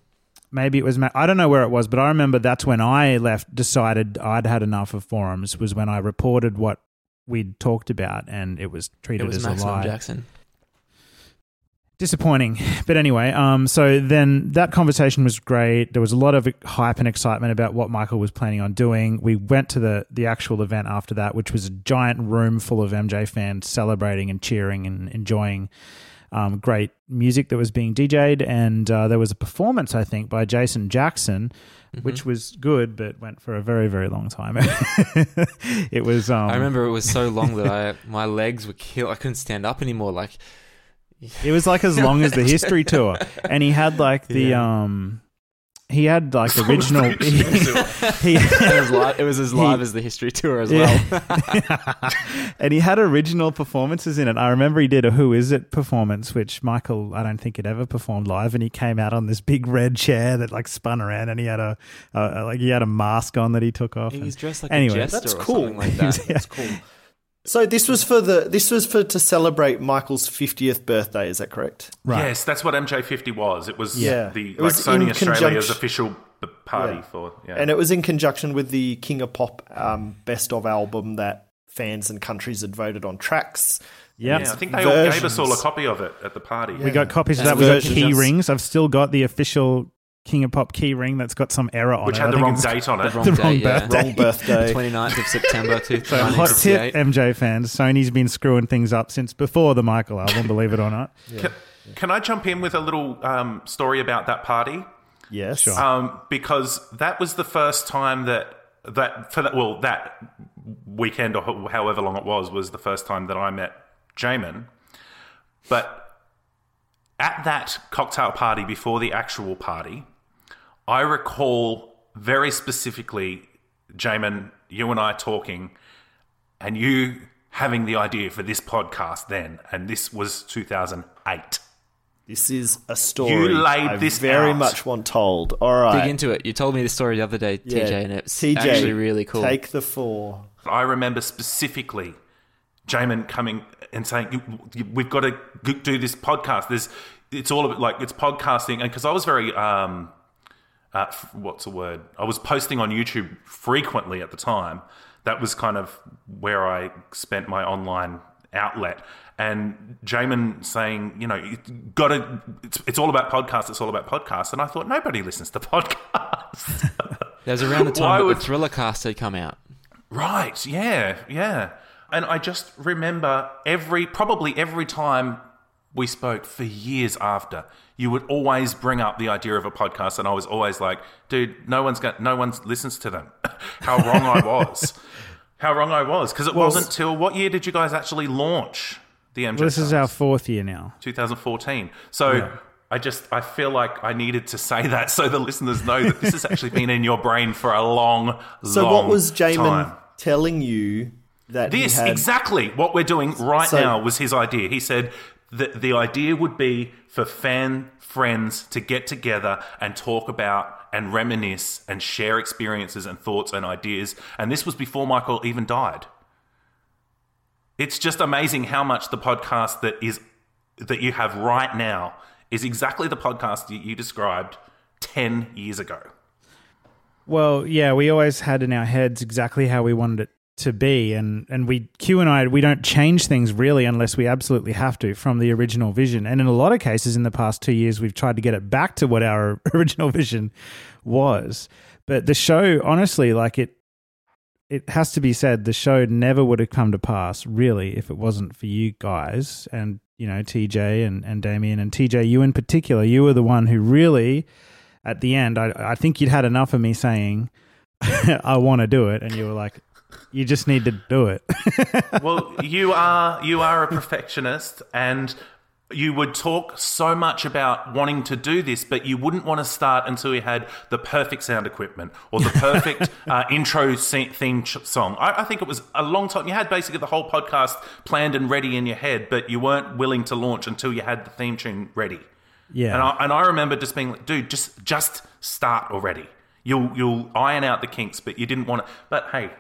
Maybe it was I don't know where it was, but I remember that's when I left. Decided I'd had enough of forums. Was when I reported what we'd talked about, and it was treated It was as a Maximum lie. Jackson. Disappointing, but anyway. Um, so then that conversation was great. There was a lot of hype and excitement about what Michael was planning on doing. We went to the the actual event after that, which was a giant room full of MJ fans celebrating and cheering and enjoying um, great music that was being DJ'd, and uh, there was a performance, I think, by Jason Jackson, Mm-hmm. which was good, but went for a very, very long time. it was. Um, I remember it was so long that I my legs were killed. I couldn't stand up anymore. Like It was like as long as the history tour, and he had like the um, he had like original. he, he- it was live. It was as he- live as the history tour as Yeah. well. and he had original performances in it. I remember he did a "Who Is It" performance, which Michael I don't think had ever performed live, and he came out on this big red chair that like spun around, and he had a, a like he had a mask on that he took off. He and- was dressed like a anyway, jester That's or cool. something like that. That's cool. So this was for the this was for to celebrate Michael's fiftieth birthday. Is that correct? Right. Yes, that's what MJ50 was. It was Yeah. the It like was Sony Australia's conjunction- official party Yeah. for yeah. And it was in conjunction with the King of Pop um, Best of album that fans and countries had voted on tracks. Yep. yeah, I think There's they all gave us all a copy of it at the party. We got copies of that. We got key rings. I've still got the official King of Pop key ring that's got some error on it. Which it. had the wrong date on it. The wrong The date, wrong yeah. birthday. Wrong birthday. 29th of September So hot tip, MJ fans. Sony's been screwing things up since before the Michael album, believe it or not. Can, can I jump in with a little um, story about that party? Yes. Sure. Um, because that was the first time that that for that well that weekend or however long it was was the first time that I met Jamon. But at that cocktail party before the actual party, I recall very specifically, Jamon, you and I talking, and you having the idea for this podcast then, and this was 2008. This is a story You laid I this very out. much want told. All right. Dig into it. You told me this story the other day, TJ, Yeah. and it's TJ, actually really cool. Take the four. I remember specifically Jamon coming and saying, "You- you- "We've got to do this podcast." There's, it's all about like it's podcasting, and because I was very, um, uh, f- what's the word? I was posting on YouTube frequently at the time. That was kind of where I spent my online outlet. And Jamon saying, you know, you got to. It's, it's all about podcasts. It's all about podcasts. And I thought nobody listens to podcasts. That was around the Why time that would- the Thriller cast had come out. Right, yeah, yeah. And I just remember every, probably every time we spoke for years after, you would always bring up the idea of a podcast, and I was always like, dude, no one's got, no one listens to them. How wrong I was. How wrong I was. Because it Well- wasn't till, what year did you guys actually launch the MJ? Well, this is our fourth year now. 2014. So I just I feel like I needed to say that so the listeners know that this has actually been in your brain for a long, long time. So long what was Jamon time. telling you that This he had? exactly what we're doing right So- now was his idea. He said that the idea would be for fan friends to get together and talk about and reminisce and share experiences and thoughts and ideas. And this was before Michael even died. It's just amazing how much the podcast that is that you have right now is exactly the podcast that you described 10 years ago. Well, yeah, we always had in our heads exactly how we wanted it to be and and we Q and I we don't change things really unless we absolutely have to from the original vision. And in a lot of cases in the past 2 years we've tried to get it back to what our original vision was. But the show honestly like it it has to be said the show never would have come to pass really if it wasn't for you guys and you know TJ and and Damien and TJ you in particular you were the one who really at the end I I think you'd had enough of me saying I want to do it and you were like you just need to do it. well, you are you are a perfectionist and you would talk so much about wanting to do this, but you wouldn't want to start until you had the perfect sound equipment or the perfect uh, intro theme song. I, I, think it was a long time. You had basically the whole podcast planned and ready in your head, but you weren't willing to launch until you had the theme tune ready. Yeah, and I, and I remember just being like, dude, just just start already. You'll you'll iron out the kinks, but you didn't want to. But hey,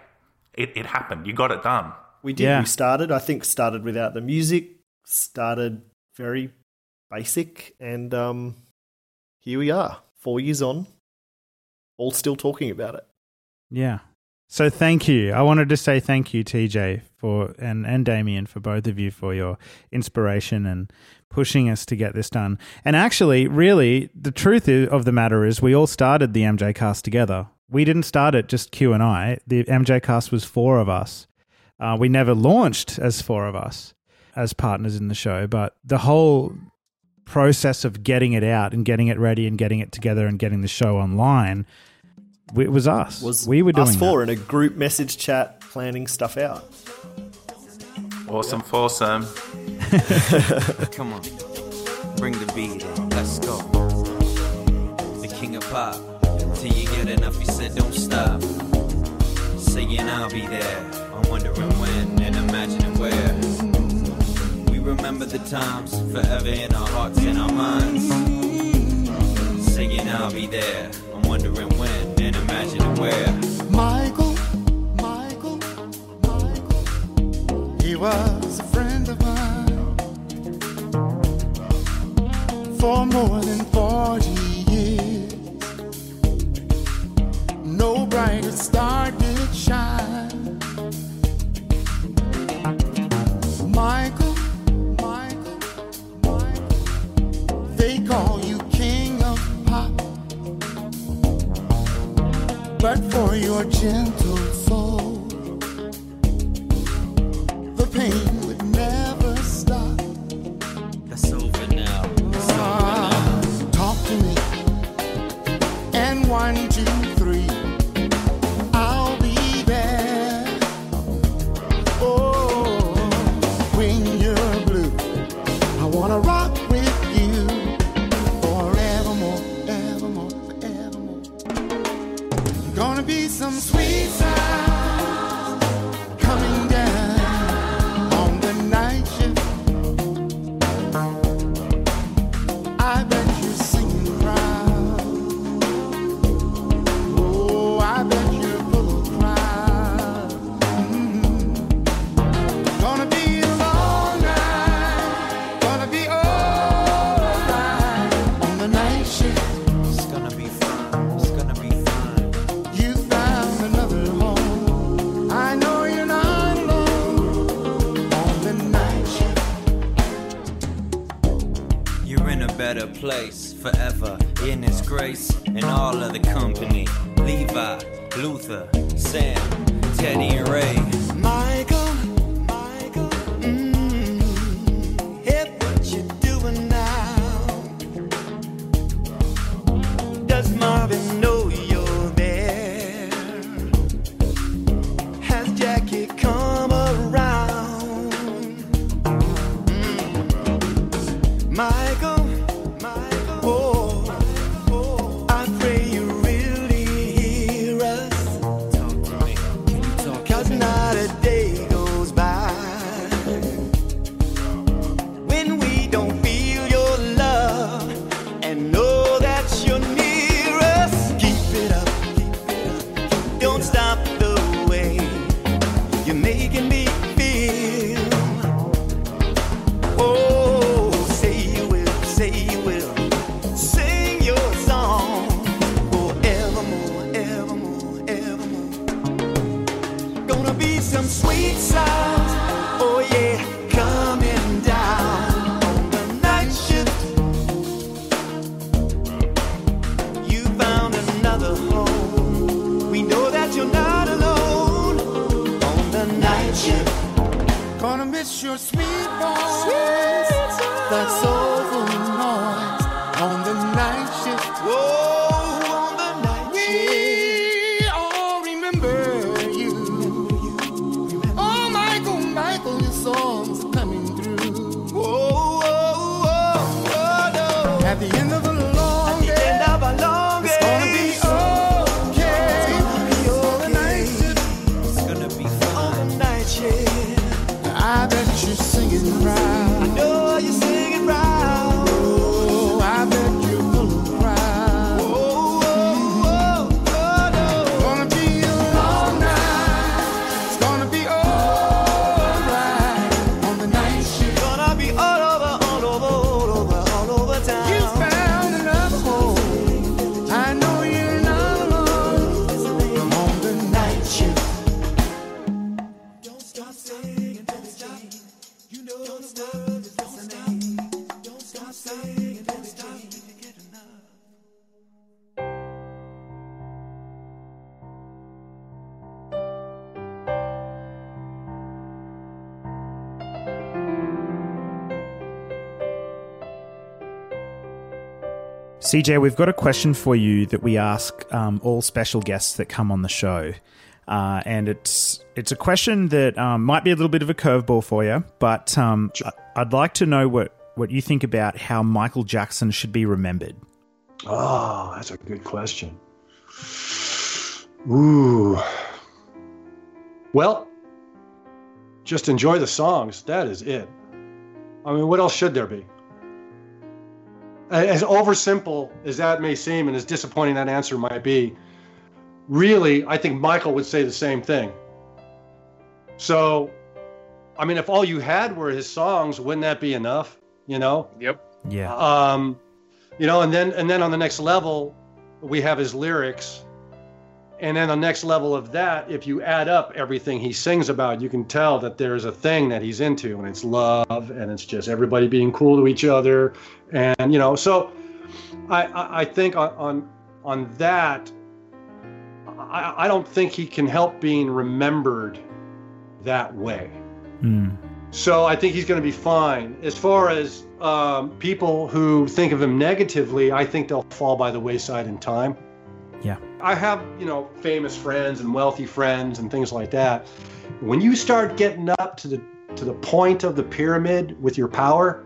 it, it happened. You got it done. We did. Yeah. We started. I think started without the music. Started very basic, and um, here we are, four years on, all still talking about it. Yeah. So thank you. I wanted to say thank you, TJ, for and and Damien for both of you for your inspiration and pushing us to get this done. And actually, really, the truth of the matter is, we all started the MJCast together we didn't start it just Q and I. The MJCast was four of us. Uh, we never launched as four of us as partners in the show, but the whole process of getting it out and getting it ready and getting it together and getting the show online, it was us. Was we were doing us four that. in a group message chat planning stuff out. Awesome foursome. Come on, bring the beat in. Let's go. The king of pop. Get enough, you said don't stop. Saying I'll be there. I'm wondering when and imagining where. We remember the times forever in our hearts and our minds. Saying I'll be there. I'm wondering when and imagining where. Michael, Michael, Michael. He was a friend of mine for more than 40 years no brighter star did shine. Michael, Michael, Michael, they call you king of pop, but for your gentle soul, the pain place. CJ, we've got a question for you that we ask um, all special guests that come on the show. Uh, and it's it's a question that um, might be a little bit of a curveball for you, but um, I'd like to know what, what you think about how Michael Jackson should be remembered. Oh, that's a good question. Ooh. Well, just enjoy the songs. That is it. I mean, what else should there be? As oversimple as that may seem, and as disappointing that answer might be, really, I think Michael would say the same thing. So, I mean, if all you had were his songs, wouldn't that be enough? You know? Yep. Yeah. Um, you know, and then and then on the next level, we have his lyrics, and then the next level of that, if you add up everything he sings about, you can tell that there's a thing that he's into, and it's love, and it's just everybody being cool to each other, and you know, so I I, think on, on on that, I, I don't think he can help being remembered that way. Hmm. So I think he's going to be fine. As far as um, people who think of him negatively, I think they'll fall by the wayside in time. I have, you know, famous friends and wealthy friends and things like that. When you start getting up to the to the point of the pyramid with your power,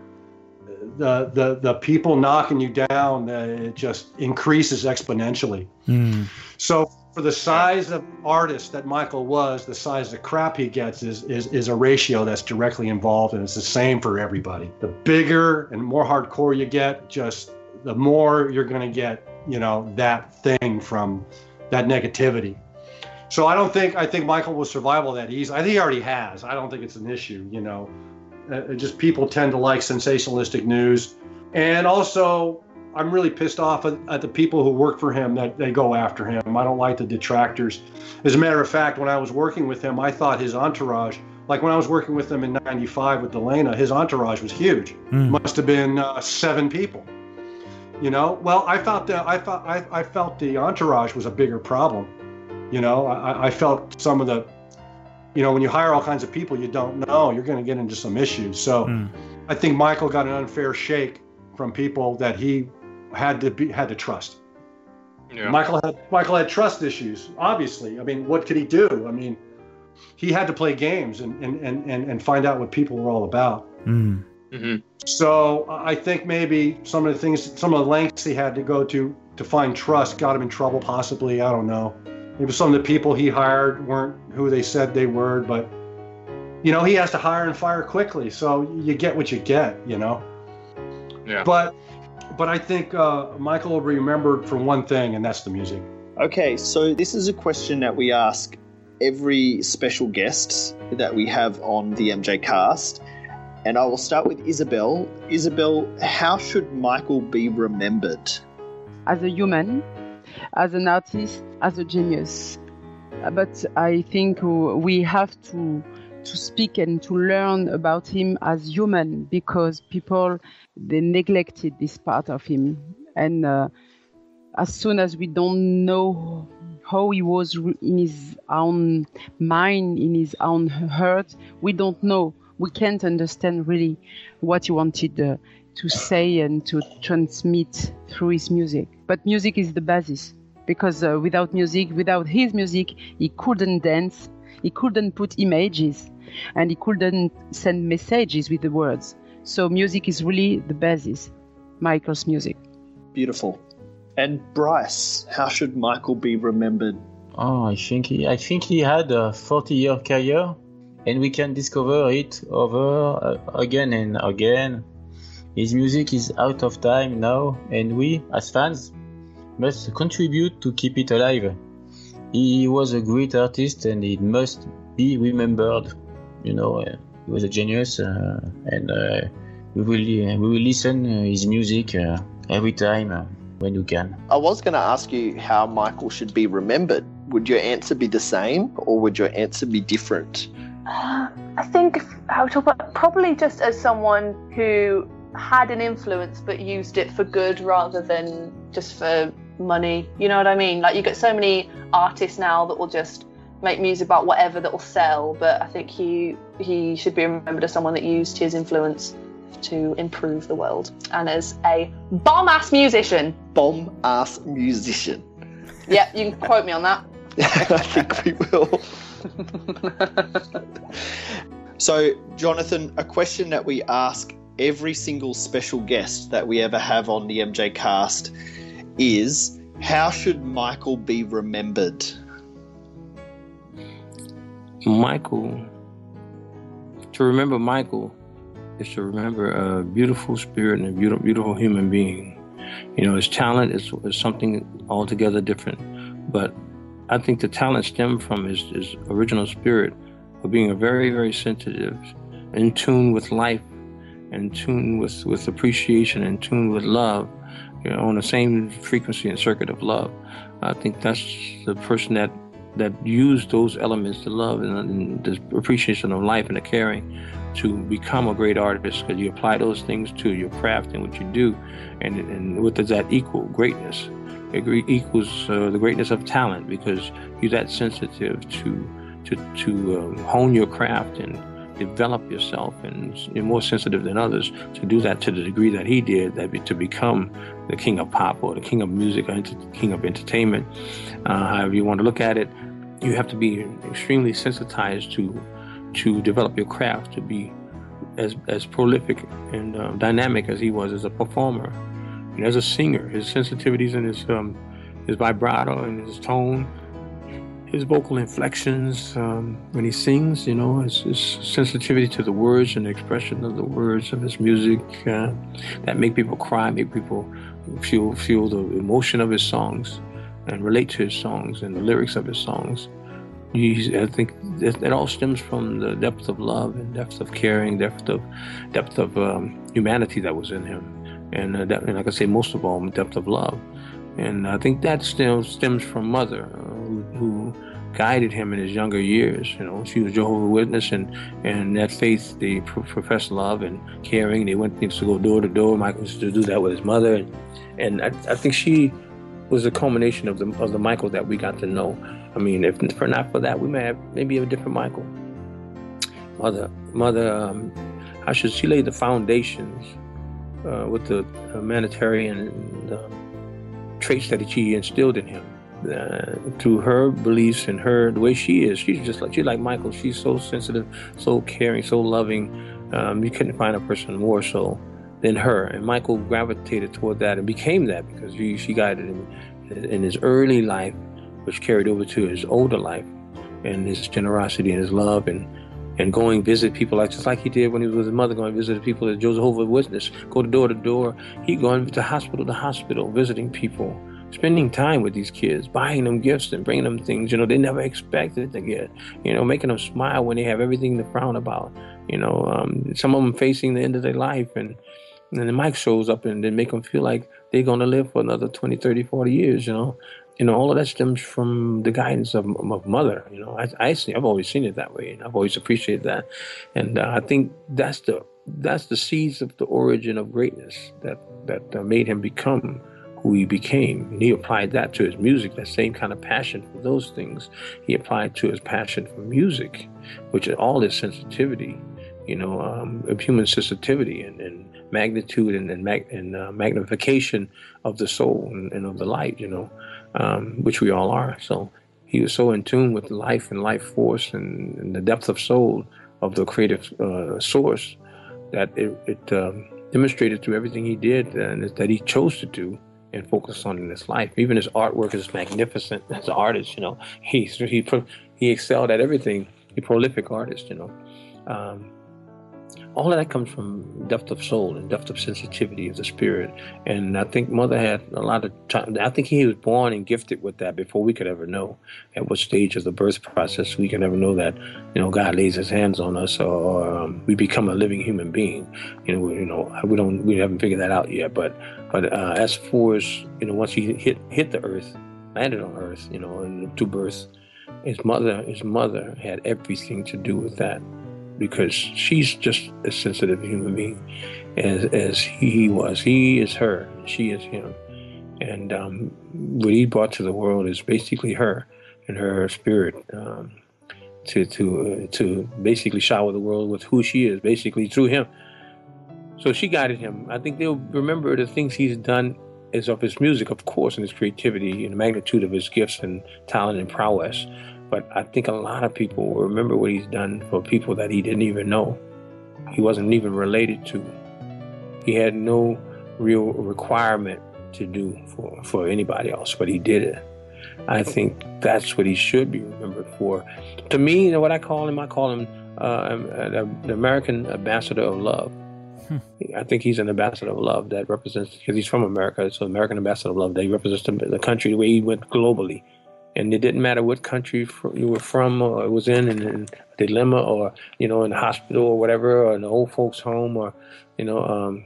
the the the people knocking you down, uh, it just increases exponentially. Hmm. So for the size of artist that Michael was, the size of crap he gets is, is is a ratio that's directly involved, and it's the same for everybody. The bigger and more hardcore you get, just the more you're going to get, you know, that thing from that negativity. So I don't think I think Michael will survive all that easy. I think he already has. I don't think it's an issue. You know, uh, just people tend to like sensationalistic news, and also I'm really pissed off at, at the people who work for him that they go after him. I don't like the detractors. As a matter of fact, when I was working with him, I thought his entourage, like when I was working with him in '95 with Delana, his entourage was huge. Mm. Must have been uh, seven people. You know, well, I felt that I felt I, I felt the entourage was a bigger problem. You know, I, I felt some of the, you know, when you hire all kinds of people you don't know, you're going to get into some issues. So, Hmm. I think Michael got an unfair shake from people that he had to be had to trust. Yeah. Michael had Michael had trust issues. Obviously, I mean, what could he do? I mean, he had to play games and and and and, and find out what people were all about. Hmm. Mm-hmm. So I think maybe some of the things, some of the lengths he had to go to to find trust got him in trouble. Possibly, I don't know. Maybe some of the people he hired weren't who they said they were, but you know, he has to hire and fire quickly. So you get what you get, you know. Yeah. But but I think uh, Michael will be remembered for one thing, and that's the music. Okay, so this is a question that we ask every special guest that we have on the MJCast. And I will start with Isabel. Isabel, how should Michael be remembered? as a human, as an artist, as a genius. Uh, But I think we have to to speak and to learn about him as human because people they neglected this part of him and uh, as soon as we don't know how he was in his own mind in his own heart we don't know we can't understand really what he wanted uh, to say and to transmit through his music. But music is the basis because uh, without music, without his music, he couldn't dance, he couldn't put images, and he couldn't send messages with the words. So music is really the basis, Michael's music. Beautiful. And Bryce, how should Michael be remembered? Oh, I think he, I think he had a 40-year career, and we can discover it over uh, again and again. His music is out of time now, and we, as fans, must contribute to keep it alive. He was a great artist, and he must be remembered. You know, uh, he was a genius, uh, and uh, we will we will listen uh, his music uh, every time uh, when you can. I was going to ask you how Michael should be remembered. Would your answer be the same, or would your answer be different? Uh, I think if I would talk about probably just as someone who had an influence but used it for good rather than just for money. You know what I mean? Like you get so many artists now that will just make music about whatever that will sell, but I think he he should be remembered as someone that used his influence to improve the world and as a bomb ass musician. Bomb ass musician. Yeah, you can quote me on that. I think we will. so, Jonathan, a question that we ask every single special guest that we ever have on the MJCast is how should Michael be remembered? Michael, to remember Michael is to remember a beautiful spirit and a beautiful, beautiful human being. You know, his talent is, is something altogether different, but I think the talent stemmed from his, his original spirit of being a very, very sensitive, in tune with life, in tune with, with appreciation, in tune with love, you know, on the same frequency and circuit of love. I think that's the person that that used those elements, the love and, and the appreciation of life and the caring, to become a great artist. Because you apply those things to your craft and what you do, and and what does that equal? Greatness. Equals uh, the greatness of talent because you're that sensitive to to to um, hone your craft and develop yourself and you're more sensitive than others to do that to the degree that he did that be, to become the king of pop or the king of music or the king of entertainment uh, however you want to look at it. You have to be extremely sensitized to to develop your craft to be as as prolific and um, dynamic as he was as a performer and as a singer his sensitivities and his um, his vibrato and his tone his vocal inflections um, when he sings, you know, his, his, sensitivity to the words and the expression of the words of his music uh, that make people cry, make people feel feel the emotion of his songs and relate to his songs and the lyrics of his songs. He's, I think it, all stems from the depth of love and depth of caring, depth of depth of um, humanity that was in him, and, uh, and like I say, most of all, depth of love. And I think that stems stems from mother, who, who guided him in his younger years. You know, she was Jehovah's Witness, and and that faith they professed love and caring. They went to go door to door. Michael used to do that with his mother, and, and I, I think she was a culmination of the of the Michael that we got to know. I mean, if for not for that, we may have maybe a different Michael. Mother, mother, um, how should she lay the foundations uh, with the humanitarian uh, traits that she instilled in him? uh, to her beliefs and her the way she is. She's just like she's like Michael. She's so sensitive, so caring, so loving. Um, you couldn't find a person more so than her. And Michael gravitated toward that and became that because she, she guided him in his early life, which carried over to his older life, and his generosity and his love and and going visit people like just like he did when he was with his mother, going visit people at Jehovah's Witness, go to door to door. He going to hospital to hospital, visiting people spending time with these kids, buying them gifts and bringing them things, you know, they never expected to get, you know, making them smile when they have everything to frown about, you know, um, some of them facing the end of their life and, and then the mic shows up and then make them feel like they're going to live for another 20, 30, 40 years, you know. You know, all of that stems from the guidance of, of mother. You know, I, I see, I've always seen it that way, and I've always appreciated that. And uh, I think that's the that's the seeds of the origin of greatness that that uh, made him become who he became. And he applied that to his music, that same kind of passion for those things. He applied to his passion for music, which is all his sensitivity you know, um, of human sensitivity and, and magnitude and and, mag- and uh, magnification of the soul and, and of the light, you know, um, which we all are. So he was so in tune with life and life force and, and the depth of soul of the creative uh, source that it, it um, demonstrated through everything he did and that he chose to do and focus on in his life. Even his artwork is magnificent as an artist. You know, he he he excelled at everything. He prolific artist. You know, um, all of that comes from depth of soul and depth of sensitivity of the spirit. And I think Mother had a lot of time. I think he was born and gifted with that before we could ever know at what stage of the birth process we can ever know that, you know, God lays His hands on us or, or um, we become a living human being. You know, you know, we don't, we haven't figured that out yet. But, but uh, as far as you know, once he hit hit the earth, landed on earth, you know, and to birth, his mother, his mother had everything to do with that because she's just as sensitive a human being as, as he was. He is her, she is him. And um, what he brought to the world is basically her and her spirit um, to to uh, to basically shower the world with who she is, basically through him. So she guided him. I think they'll remember the things he's done is of his music, of course, and his creativity and the magnitude of his gifts and talent and prowess. But I think a lot of people will remember what he's done for people that he didn't even know. He wasn't even related to. He had no real requirement to do for, for anybody else, but he did it. I think that's what he should be remembered for. To me, you know what I call him? I call him uh, the American ambassador of love. Hmm. I think he's an ambassador of love that represents, because he's from America, so American ambassador of love. That he represents the country the way he went globally and it didn't matter what country you were from or was in, in, a dilemma or you know in a hospital or whatever, or an old folks' home or you know um,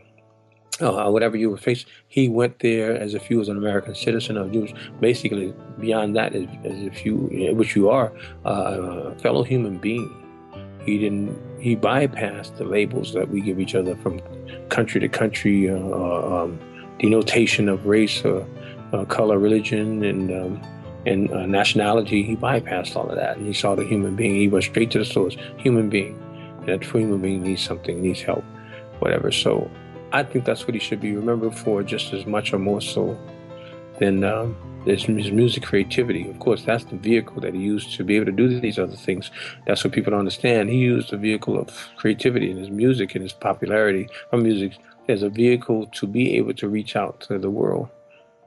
uh, whatever you were facing. He went there as if he was an American citizen, or you was basically beyond that, as, as if you, which you are, uh, a fellow human being. He didn't. He bypassed the labels that we give each other from country to country, uh, um, denotation of race or uh, color, religion, and um, and uh, nationality, he bypassed all of that and he saw the human being. He went straight to the source, human being. And that human being needs something, needs help, whatever. So I think that's what he should be remembered for just as much or more so than um, his, his music creativity. Of course, that's the vehicle that he used to be able to do these other things. That's what people don't understand. He used the vehicle of creativity in his music and his popularity of music as a vehicle to be able to reach out to the world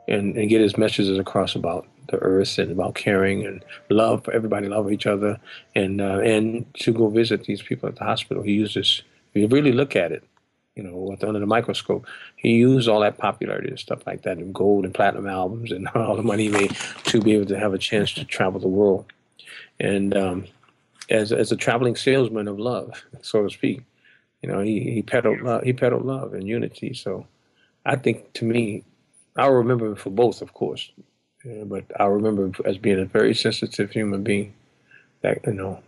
and, and get his messages across about the earth and about caring and love for everybody, love each other, and uh, and to go visit these people at the hospital. He uses, if you really look at it, you know, under the microscope, he used all that popularity and stuff like that, and gold and platinum albums, and all the money he made to be able to have a chance to travel the world, and um, as as a traveling salesman of love, so to speak, you know, he he peddled love, he peddled love and unity. So, I think to me, I'll remember him for both, of course. Yeah, but I remember as being a very sensitive human being that you know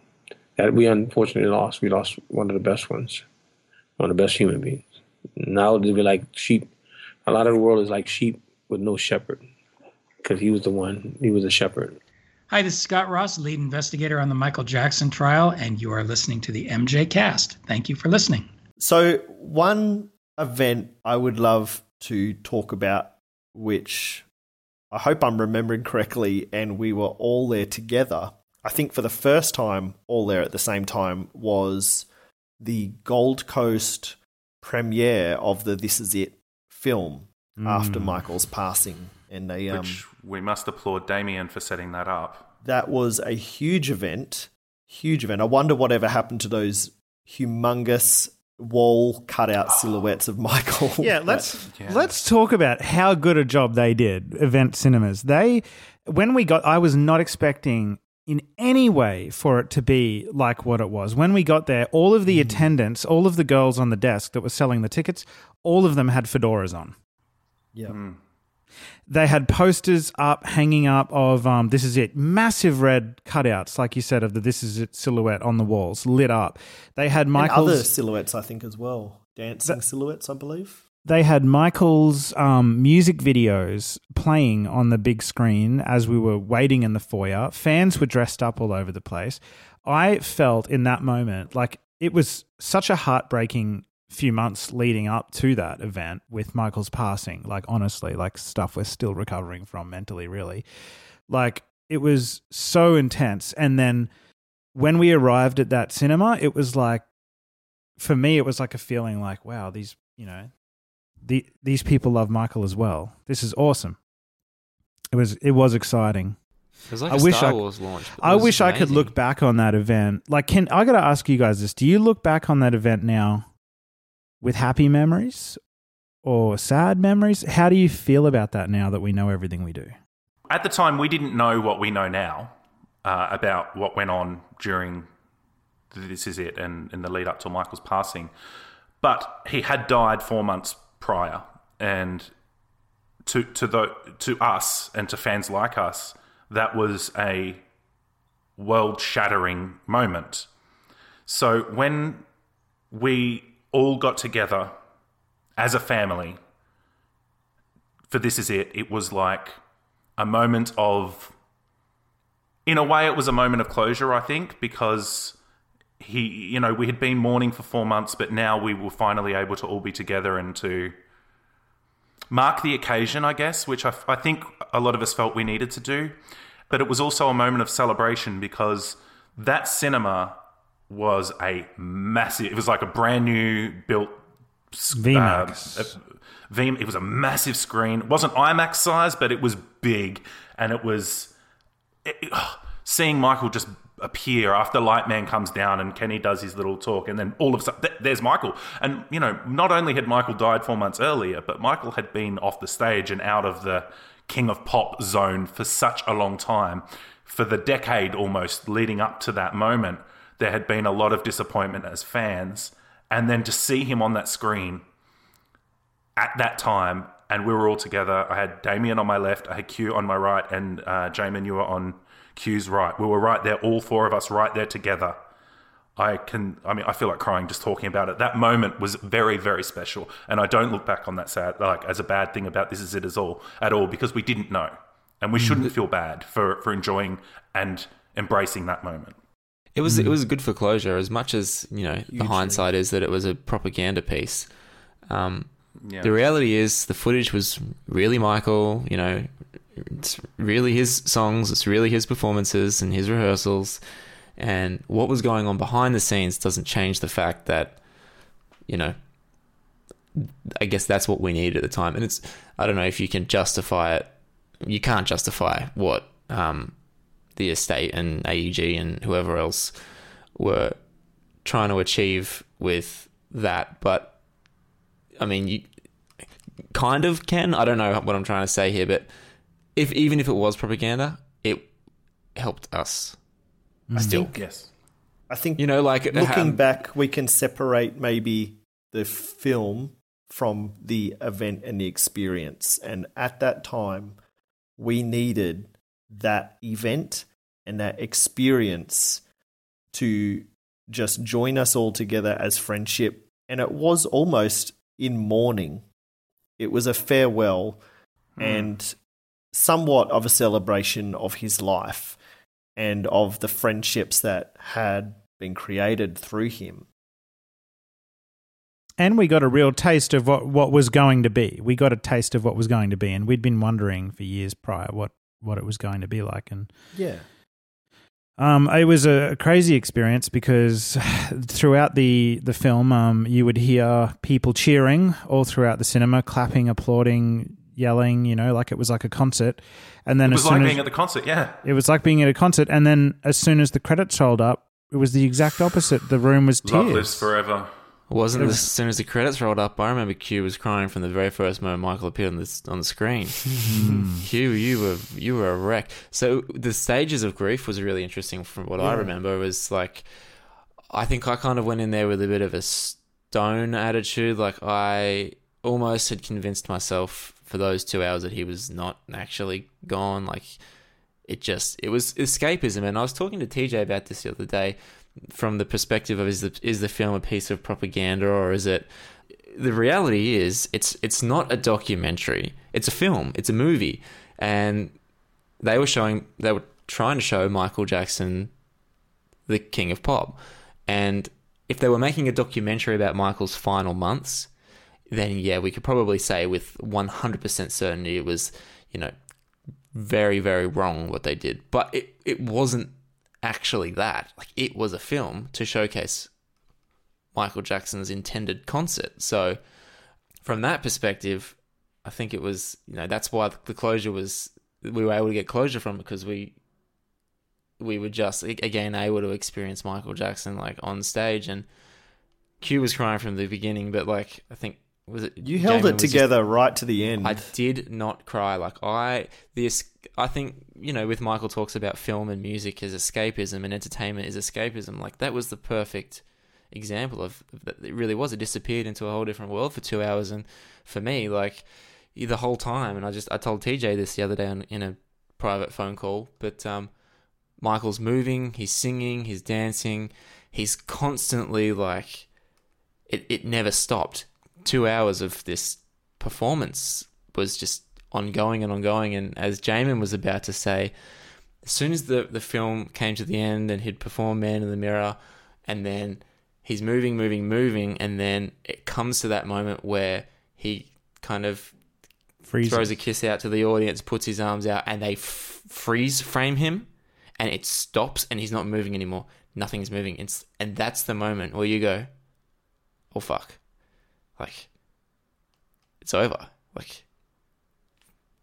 that we unfortunately lost. We lost one of the best ones, one of the best human beings. Now they be like sheep. A lot of the world is like sheep with no shepherd, because he was the one. He was a shepherd. Hi, this is Scott Ross, lead investigator on the Michael Jackson trial, and you are listening to the MJCast. Thank you for listening. So, one event I would love to talk about, which I hope I'm remembering correctly, and we were all there together. I think for the first time, all there at the same time, was the Gold Coast premiere of the This Is It film mm. after Michael's passing. And they, um, Which we must applaud Damien for setting that up. That was a huge event. Huge event. I wonder whatever happened to those humongous wall cutout silhouettes of Michael. Yeah, let's yeah. let's talk about how good a job they did. Event Cinemas. They when we got, I was not expecting in any way for it to be like what it was. When we got there, all of the mm. attendants, all of the girls on the desk that were selling the tickets, all of them had fedoras on. Yeah. Mm. They had posters up, hanging up of um, "This is it," massive red cutouts, like you said, of the "This is it" silhouette on the walls, lit up. They had Michael's and other silhouettes, I think, as well, dancing silhouettes, I believe. They had Michael's um, music videos playing on the big screen as we were waiting in the foyer. Fans were dressed up all over the place. I felt in that moment like it was such a heartbreaking few months leading up to that event with Michael's passing. Like honestly, like stuff we're still recovering from mentally, really. Like it was so intense. And then when we arrived at that cinema, it was like for me, it was like a feeling like, wow, these you know, the these people love Michael as well. This is awesome. It was it was exciting. It was like I wish Star I- Wars launch. I wish I could look back on that event. Like, can I got to ask you guys this? Do you look back on that event now with happy memories or sad memories? How do you feel about that now that we know everything we do? At the time, we didn't know what we know now uh, about what went on during This Is It and in the lead up to Michael's passing. But he had died four months prior, and to to the to us and to fans like us, that was a world shattering moment. So when we all got together as a family for This Is It, it was like a moment of, in a way, it was a moment of closure, I think, because he, you know, we had been mourning for four months, but now we were finally able to all be together and to mark the occasion, I guess, which I, I think a lot of us felt we needed to do. But it was also a moment of celebration because that cinema was a massive, it was like a brand new built VMAX. uh, V, it was a massive screen. It wasn't IMAX size, but it was big, and it was it, seeing Michael just appear after Lightman comes down and Kenny does his little talk, and then all of a sudden th- there's Michael. And you know, not only had Michael died four months earlier, but Michael had been off the stage and out of the King of Pop zone for such a long time. For the decade almost leading up to that moment, there had been a lot of disappointment as fans. And then to see him on that screen at that time, and we were all together. I had Damien on my left, I had Q on my right, and uh, Jamon, you were on Q's right. We were right there, all four of us right there together. I can, I mean, I feel like crying just talking about it. That moment was very, very special, and I don't look back on that sad, like as a bad thing about this is it as all at all because we didn't know, and we shouldn't feel bad for for enjoying and embracing that moment. It was it was good for closure, as much as you know. The hindsight is that it was a propaganda piece. Um, Yeah. The reality is, the footage was really Michael. You know, it's really his songs. It's really his performances and his rehearsals. And what was going on behind the scenes doesn't change the fact that, you know, I guess that's what we needed at the time. And it's I don't know if you can justify it. You can't justify what um, the estate and AEG and whoever else were trying to achieve with that. But I mean, you kind of can. I don't know what I'm trying to say here, but if even if it was propaganda, it helped us. I Still, yes. I think you know, like looking back, we can separate maybe the film from the event and the experience. And at that time, we needed that event and that experience to just join us all together as friendship. And it was almost in mourning. It was a farewell hmm. and somewhat of a celebration of his life and of the friendships that had been created through him. And we got a real taste of what, what was going to be. We got a taste of what was going to be, and we'd been wondering for years prior what, what it was going to be like. And Yeah. Um, it was a crazy experience because throughout the the film, um, you would hear people cheering all throughout the cinema, clapping, applauding, yelling. You know, like it was like a concert. And then It as was soon like as being at the concert, yeah. it was like being at a concert, and then as soon as the credits rolled up, it was the exact opposite. The room was Love tears. lives forever. Wasn't It it was- as soon as the credits rolled up? I remember Q was crying from the very first moment Michael appeared on the on the screen. Hmm. Q, you were you were a wreck. So the stages of grief was really interesting. From what I Yeah. remember, was like I think I kind of went in there with a bit of a stone attitude. Like I almost had convinced myself for those two hours that he was not actually gone. Like it just it was escapism. And I was talking to TJ about this the other day from the perspective of is the is the film a piece of propaganda or is it the reality is it's it's not a documentary. It's a film. It's a movie. And they were showing they were trying to show Michael Jackson the king of pop. And if they were making a documentary about Michael's final months, then yeah, we could probably say with 100% certainty it was, you know, very, very wrong what they did. But it, it wasn't actually that. Like, it was a film to showcase Michael Jackson's intended concert. So, from that perspective, I think it was, you know, that's why the closure was, we were able to get closure from it because we, we were just, again, able to experience Michael Jackson, like, on stage. And Q was crying from the beginning, but, like, I think was it You held it was just- together right to the end. I did not cry. Like I this I think, you know, with Michael talks about film and music as escapism and entertainment is escapism. Like that was the perfect example of of that it really was. It disappeared into a whole different world for two hours and for me, like the whole time and I just I told TJ this the other day on, in a private phone call, but um Michael's moving, he's singing, he's dancing, he's constantly like it, it never stopped. Two hours of this performance was just ongoing and ongoing. And as Jamon was about to say, as soon as the, the film came to the end and he'd perform Man in the Mirror, and then he's moving, moving, moving, and then it comes to that moment where he kind of Freezes. throws a kiss out to the audience, puts his arms out, and they f- freeze frame him, and it stops, and he's not moving anymore. Nothing's moving, it's, and that's the moment where you go, "Oh fuck!" Like it's over. Like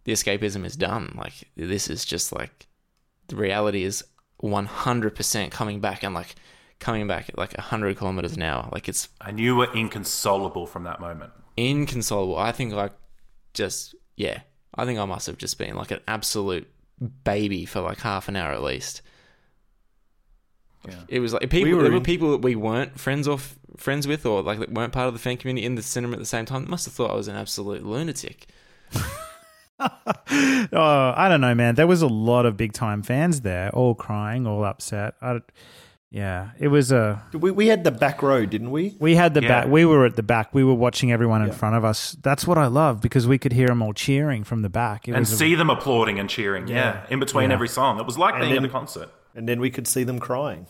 the escapism is done. Like this is just like the reality is one hundred percent coming back, and like coming back at like hundred kilometers an hour. Like it's And you were inconsolable from that moment. inconsolable. I think like just yeah, I think I must have just been like an absolute baby for like half an hour at least. Yeah. It was like people. We were there were in- people that we weren't friends of friends with, or like that weren't part of the fan community in the cinema at the same time. Must have thought I was an absolute lunatic. oh, I don't know, man. There was a lot of big time fans there, all crying, all upset. I, yeah, it was a. We, we had the back row, didn't we? We had the Yeah. back. We were at the back. We were watching everyone in Yeah. front of us. That's what I love because we could hear them all cheering from the back. It and was a- see them applauding and cheering. Yeah. Yeah. In between Yeah. every song. It was like And being then- in a concert. And then we could see them crying.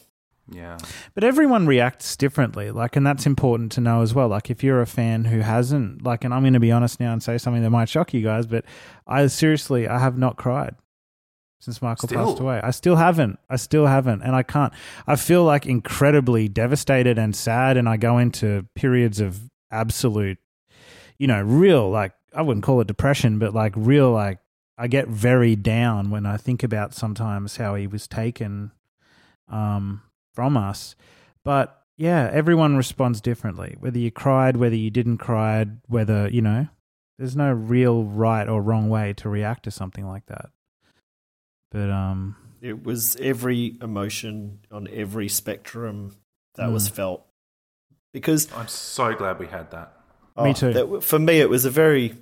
Yeah. But everyone reacts differently, like, and that's important to know as well. Like, if you're a fan who hasn't, like, and I'm going to be honest now and say something that might shock you guys, but I seriously, I have not cried since Michael Still? passed away. I still haven't. I still haven't, and I can't. I feel like incredibly devastated and sad, and I go into periods of absolute, you know, real like I wouldn't call it depression, but like real like I get very down when I think about sometimes how he was taken um, from us. But yeah, everyone responds differently. Whether you cried, whether you didn't cry, whether, you know, there's no real right or wrong way to react to something like that. But um It was every emotion on every spectrum that was Mm. felt. Because I'm so glad we had that. Me too. that- for me, it was a very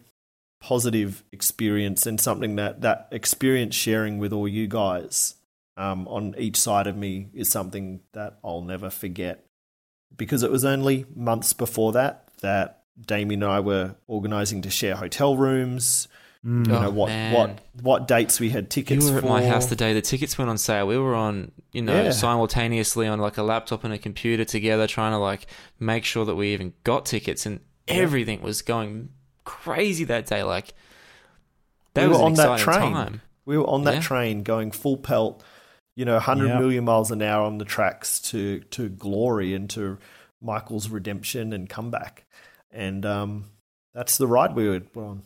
positive experience and something that that experience sharing with all you guys um, on each side of me is something that I'll never forget. Because it was only months before that that Damien and I were organising to share hotel rooms. Mm. You know Oh, what man. what what dates we had tickets you were at for. my house the day the tickets went on sale. We were on, you know, Yeah. simultaneously on like a laptop and a computer together, trying to like make sure that we even got tickets, and Yeah. everything was going crazy that day. Like that we was were an on that train. time. We were on that Yeah. train going full pelt, you know, 100 Yeah. million miles an hour on the tracks to to glory and to Michael's redemption and comeback. And um, that's the ride we were on.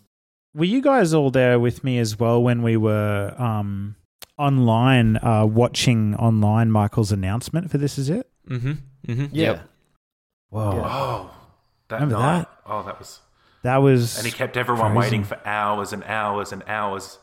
were you guys all there with me as well when we were um online uh watching online Michael's announcement for This Is It? Mm-hmm. Mm-hmm. Yeah. Yep. Whoa. Oh, that Remember night. that? Oh, that was. That was And he kept everyone crazy. waiting for hours and hours and hours.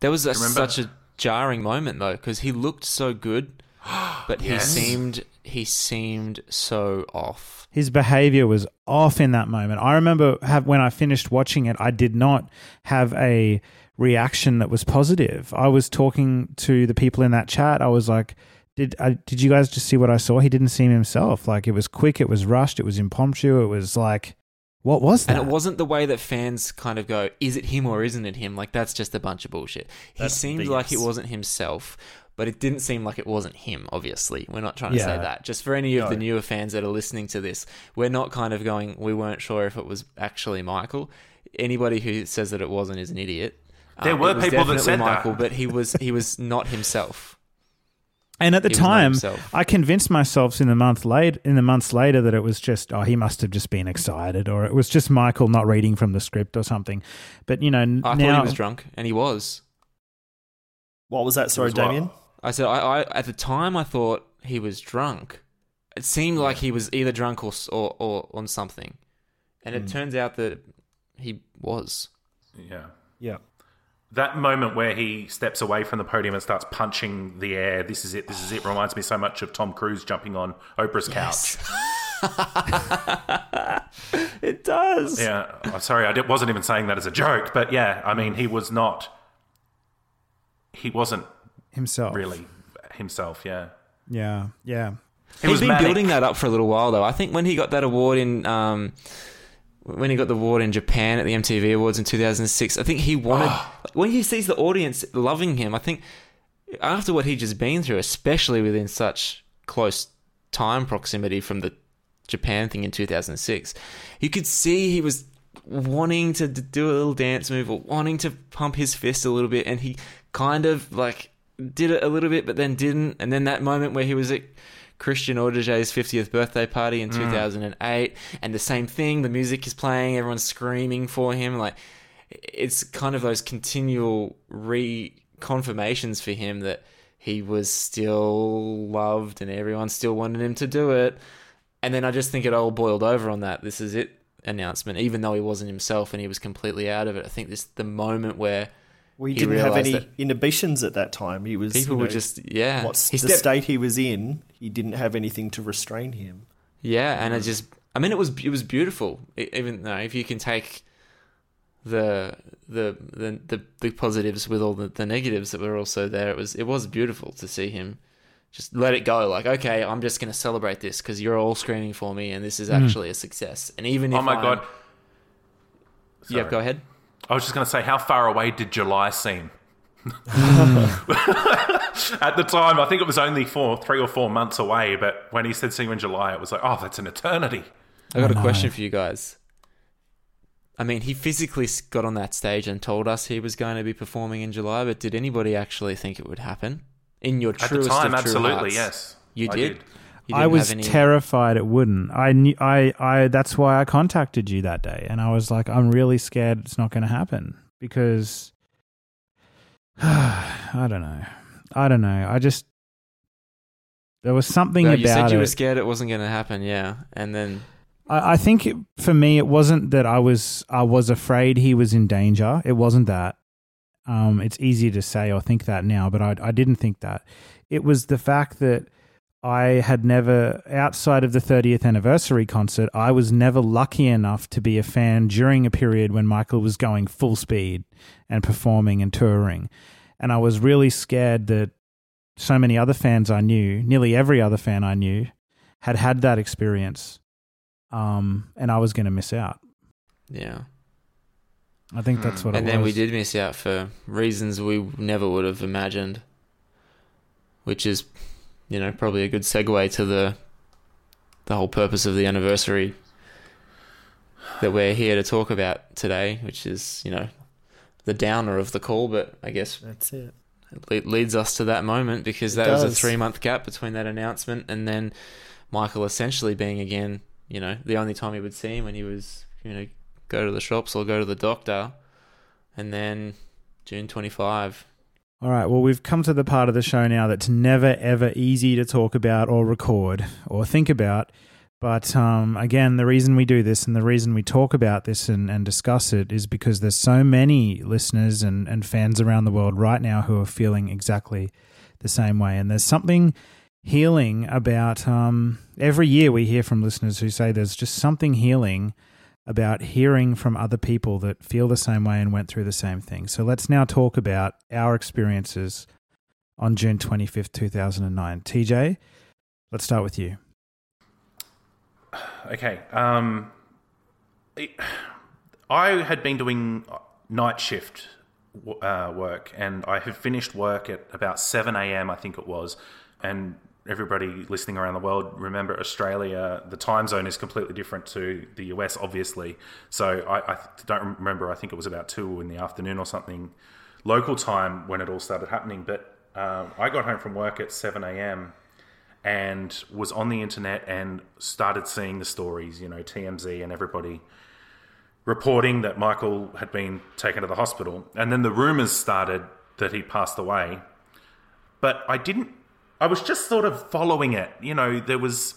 That was a, Do you remember? such a jarring moment though, because he looked so good, but Yes. he seemed he seemed so off. his behavior was off in that moment. I remember have, when I finished watching it, I did not have a reaction that was positive. I was talking to the people in that chat. I was like, "Did I, did you guys just see what I saw? He didn't seem himself. Like it was quick, it was rushed, it was impromptu. It was like, what was that? And it wasn't the way that fans kind of go, is it him or isn't it him? Like, that's just a bunch of bullshit. He That's seemed like it wasn't himself, but it didn't seem like it wasn't him. Obviously, we're not trying to say that. Just for any of No. the newer fans that are listening to this, we're not kind of going. We weren't sure if it was actually Michael. Anybody who says that it wasn't is an idiot. There Um, were people that definitely said that. Michael, but he was he was not himself. And at the He time. I convinced myself in the month late in the months later that it was just oh he must have just been excited or it was just Michael not reading from the script or something. But you know n- I now thought he was drunk, and he was. What was that? Sorry, was what? Damien. I said I, I at the time I thought he was drunk. It seemed like he was either drunk or or, or on something, and it Mm. turns out that he was. Yeah. Yeah. That moment where he steps away from the podium and starts punching the air, this is it, this is it, reminds me so much of Tom Cruise jumping on Oprah's couch. it does. Yeah. I'm sorry, I wasn't even saying that as a joke, but yeah, I mean, he was not, he wasn't himself. really himself, yeah. Yeah, yeah. He He's was been manic. building that up for a little while, though. I think when he got that award in, um, when he got the award in Japan at the MTV Awards in 2006, I think he wanted ah. when he sees the audience loving him. I think after what he'd just been through, especially within such close time proximity from the Japan thing in 2006, you could see he was wanting to do a little dance move or wanting to pump his fist a little bit, and he kind of like did it a little bit, but then didn't. And then that moment where he was at Christian Audigier's 50th birthday party in Mm. 2008, and the same thing, the music is playing, everyone's screaming for him. Like, it's kind of those continual reconfirmations for him that he was still loved and everyone still wanted him to do it. And then I just think it all boiled over on that. This is it announcement, even though he wasn't himself and he was completely out of it. I think this the moment where Well, he, he didn't have any inhibitions at that time. He was People you were just- yeah. What's He the stepped- state he was in? He didn't have anything to restrain him. Yeah, and it just I mean it was it was beautiful. E- even though if you can take the the the the, the positives with all the, the negatives that were also there, it was it was beautiful to see him just let it go. Like, okay, I'm just going to celebrate this because you're all screaming for me, and this is Mm. actually a success. And even if Oh my I'm- God. yeah, go ahead. I was just going to say, how far away did July seem? At the time, I think it was only four, three or four months away. But when he said see you in July, it was like, oh, that's an eternity. I got a oh, question know. for you guys. I mean, he physically got on that stage and told us he was going to be performing in July, but did anybody actually think it would happen? In your At the truest time, of true absolutely, hearts? yes. You I did. did. I was any- terrified it wouldn't. I knew I I that's why I contacted you that day and I was like I'm really scared it's not going to happen because I don't know. I don't know. I just there was something No, about you said you it. were scared it wasn't going to happen, yeah. And then I, I think it, for me, it wasn't that I was I was afraid he was in danger. It wasn't that. Um, it's easy to say or think that now, but I, I didn't think that. It was the fact that I had never, outside of the 30th anniversary concert, I was never lucky enough to be a fan during a period when Michael was going full speed and performing and touring. And I was really scared that so many other fans I knew, nearly every other fan I knew, had had that experience um, and I was going to miss out. yeah. I think that's what I and then we did miss out for reasons we never would have imagined, which is, you know, probably a good segue to the the whole purpose of the anniversary that we're here to talk about today, which is, you know, the downer of the call, but I guess That's it. it leads us to that moment because It that was a three month gap between that announcement and then Michael essentially being again, you know, the only time he would see him when he was, you know, go to the shops or go to the doctor. And then June 25. All right. Well, we've come to the part of the show now that's never, ever easy to talk about or record or think about. But um, again, the reason we do this and the reason we talk about this and, and discuss it is because there's so many listeners and, and fans around the world right now who are feeling exactly the same way. And there's something healing about um, every year we hear from listeners who say there's just something healing about hearing from other people that feel the same way and went through the same thing. So let's now talk about our experiences on June 25th, 2009. TJ, let's start with you. Okay. Um, I had been doing night shift uh, work, and I had finished work at about seven a.m. I think it was, and everybody listening around the world remember Australia. The time zone is completely different to the US, obviously. So I, I don't remember. I think it was about two in the afternoon or something, local time when it all started happening. But um, I got home from work at seven a.m. and was on the internet and started seeing the stories. You know, TMZ and everybody reporting that Michael had been taken to the hospital, and then the rumors started that he passed away. But I didn't. I was just sort of following it. You know, there was.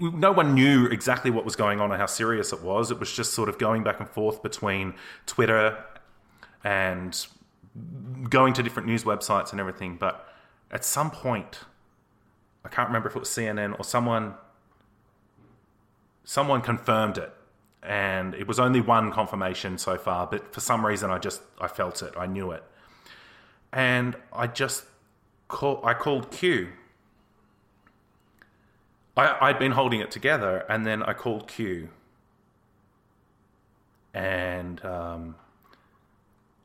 No one knew exactly what was going on or how serious it was. It was just sort of going back and forth between Twitter and going to different news websites and everything. But at some point, I can't remember if it was CNN or someone. Someone confirmed it and it was only one confirmation so far but for some reason i just i felt it i knew it and i just call i called q I, i'd been holding it together and then i called q and um,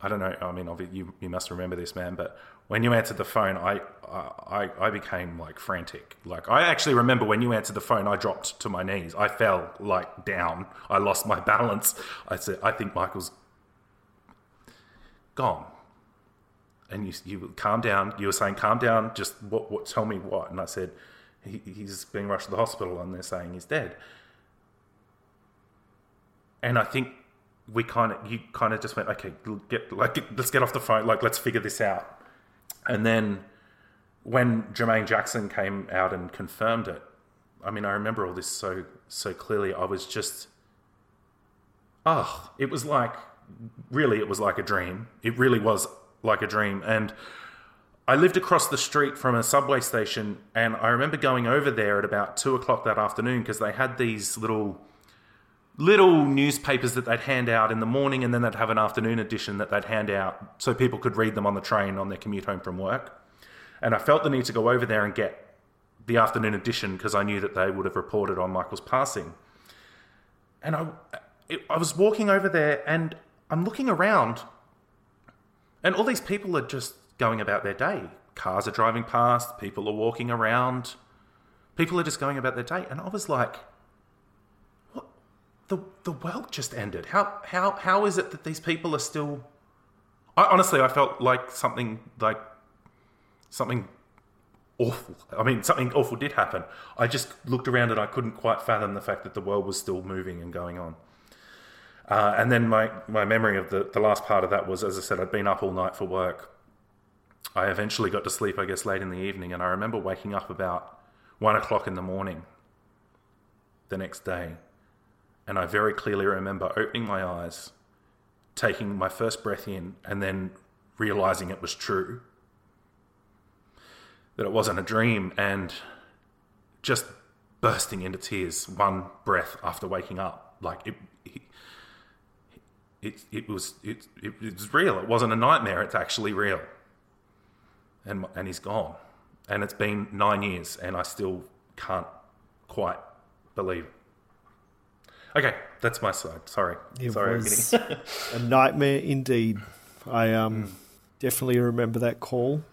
i don't know i mean you, you must remember this man but when you answered the phone, I, I, I became like frantic. Like I actually remember when you answered the phone, I dropped to my knees. I fell like down. I lost my balance. I said, I think Michael's gone. And you, you calm down. You were saying, calm down. Just what, what? Tell me what? And I said, he, he's being rushed to the hospital, and they're saying he's dead. And I think we kind of, you kind of just went, okay, get like, let's get off the phone. Like, let's figure this out. And then when Jermaine Jackson came out and confirmed it, I mean, I remember all this so so clearly. I was just, oh, it was like, really, it was like a dream. It really was like a dream. And I lived across the street from a subway station, and I remember going over there at about two o'clock that afternoon because they had these little little newspapers that they'd hand out in the morning and then they'd have an afternoon edition that they'd hand out so people could read them on the train on their commute home from work. And I felt the need to go over there and get the afternoon edition because I knew that they would have reported on Michael's passing. And I, it, I was walking over there and I'm looking around and all these people are just going about their day. Cars are driving past, people are walking around, people are just going about their day. And I was like, what? the the world just ended. How how how is it that these people are still? I, honestly, I felt like something like something awful. I mean, something awful did happen. I just looked around and I couldn't quite fathom the fact that the world was still moving and going on. Uh, and then my, my memory of the, the last part of that was, as I said, I'd been up all night for work. I eventually got to sleep, I guess, late in the evening, and I remember waking up about one o'clock in the morning the next day and I very clearly remember opening my eyes, taking my first breath in, and then realizing it was true. That it wasn't a dream, and just bursting into tears one breath after waking up. Like it, it, it, it was it, it, was real. It wasn't a nightmare. It's actually real. And and he's gone, and it's been nine years, and I still can't quite believe it. Okay, that's my side. Sorry, it sorry, was a nightmare indeed. I um mm. definitely remember that call,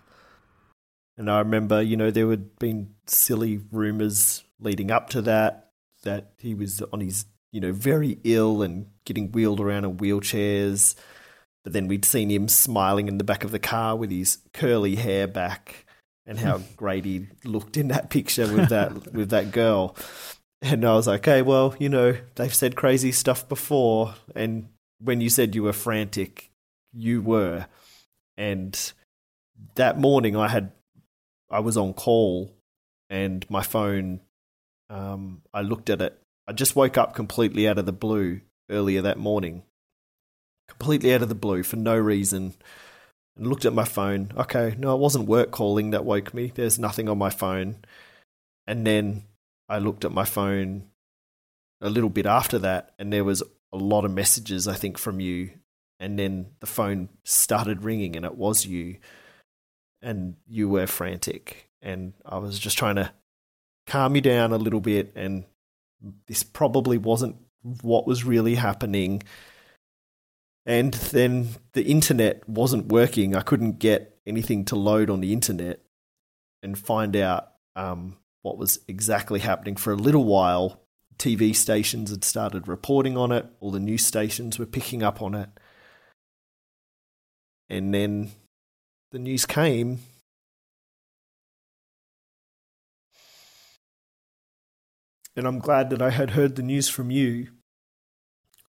and I remember you know there had been silly rumors leading up to that that he was on his you know very ill and getting wheeled around in wheelchairs. But then we'd seen him smiling in the back of the car with his curly hair back, and how great he looked in that picture with that with that girl. And I was like, okay, well, you know, they've said crazy stuff before. And when you said you were frantic, you were. And that morning I had, I was on call and my phone, um, I looked at it. I just woke up completely out of the blue earlier that morning. Completely out of the blue for no reason. And looked at my phone. Okay, no, it wasn't work calling that woke me. There's nothing on my phone. And then I looked at my phone a little bit after that, and there was a lot of messages, I think, from you. And then the phone started ringing, and it was you. And you were frantic. And I was just trying to calm you down a little bit. And this probably wasn't what was really happening. And then the internet wasn't working. I couldn't get anything to load on the internet and find out um, what was exactly happening for a little while. TV stations had started reporting on it, all the news stations were picking up on it. And then the news came. And I'm glad that I had heard the news from you,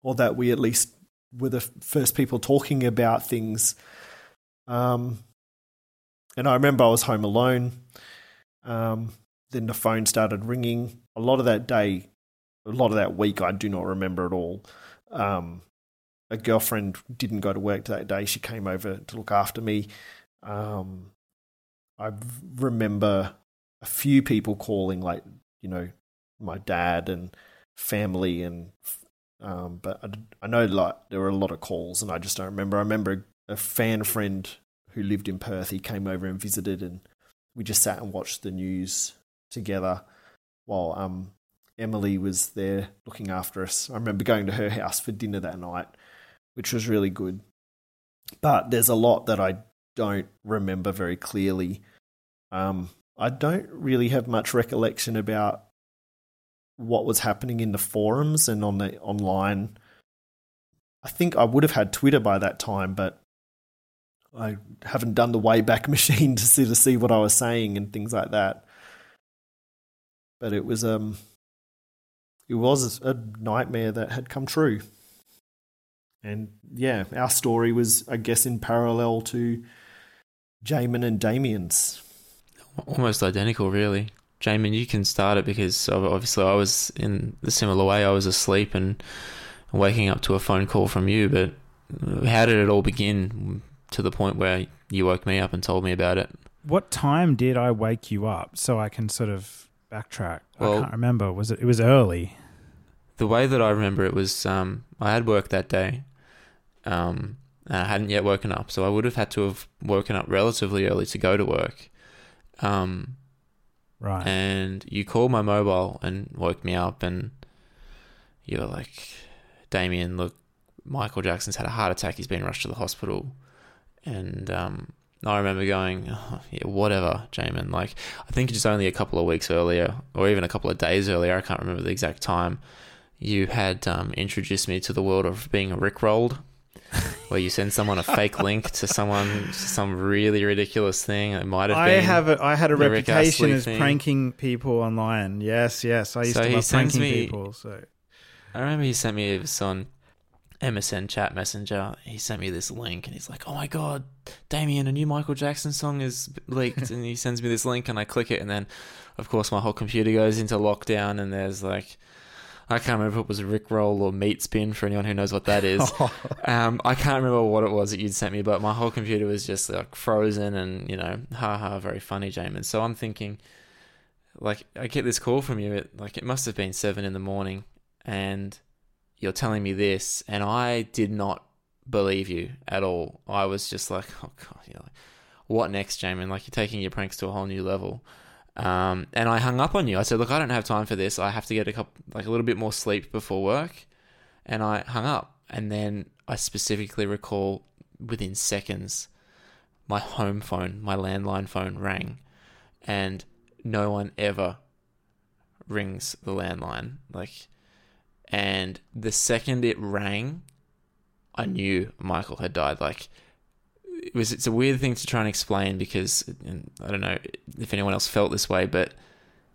or that we at least were the first people talking about things. Um, and I remember I was home alone. Um, then the phone started ringing. A lot of that day, a lot of that week, I do not remember at all. Um, a girlfriend didn't go to work that day. She came over to look after me. Um, I remember a few people calling, like you know, my dad and family, and um, but I, I know like there were a lot of calls, and I just don't remember. I remember a fan friend who lived in Perth. He came over and visited, and we just sat and watched the news together while um, Emily was there looking after us. I remember going to her house for dinner that night, which was really good. But there's a lot that I don't remember very clearly. Um, I don't really have much recollection about what was happening in the forums and on the online. I think I would have had Twitter by that time, but I haven't done the Wayback Machine to see to see what I was saying and things like that. But it was um, it was a nightmare that had come true. And yeah, our story was, I guess, in parallel to Jamon and Damien's. Almost identical, really. Jamon, you can start it because obviously I was in the similar way. I was asleep and waking up to a phone call from you. But how did it all begin to the point where you woke me up and told me about it? What time did I wake you up so I can sort of backtrack? Well, I can't remember. Was it? It was early. The way that I remember it was, um, I had work that day, um, and I hadn't yet woken up, so I would have had to have woken up relatively early to go to work. Um, right. And you called my mobile and woke me up, and you were like, "Damien, look, Michael Jackson's had a heart attack. He's been rushed to the hospital." And um, I remember going, oh, yeah, whatever, Jamon. Like, I think just only a couple of weeks earlier, or even a couple of days earlier, I can't remember the exact time, you had um, introduced me to the world of being a rickrolled, where you send someone a fake link to someone, some really ridiculous thing. It might have I been. have a, I had a reputation as thing. pranking people online. Yes, yes. I used So to love pranking me- people. So I remember he sent me this on MSN chat messenger. He sent me this link and he's like, "Oh my god, Damien, a new Michael Jackson song is leaked." and he sends me this link and I click it and then, of course, my whole computer goes into lockdown and there's like. I can't remember if it was a Rickroll or Meat Spin for anyone who knows what that is. um, I can't remember what it was that you'd sent me, but my whole computer was just like frozen and, you know, haha, very funny, Jamon. So I'm thinking, like, I get this call from you at, like, it must have been seven in the morning and you're telling me this, and I did not believe you at all. I was just like, oh god, you're like, what next, Jamon? Like you're taking your pranks to a whole new level. Um, and I hung up on you. I said, look, I don't have time for this. I have to get a couple, like a little bit more sleep before work, and I hung up. And then I specifically recall within seconds, my home phone, my landline phone rang, and no one ever rings the landline. Like, and the second it rang, I knew Michael had died. Like, it was it's a weird thing to try and explain because and I don't know if anyone else felt this way, but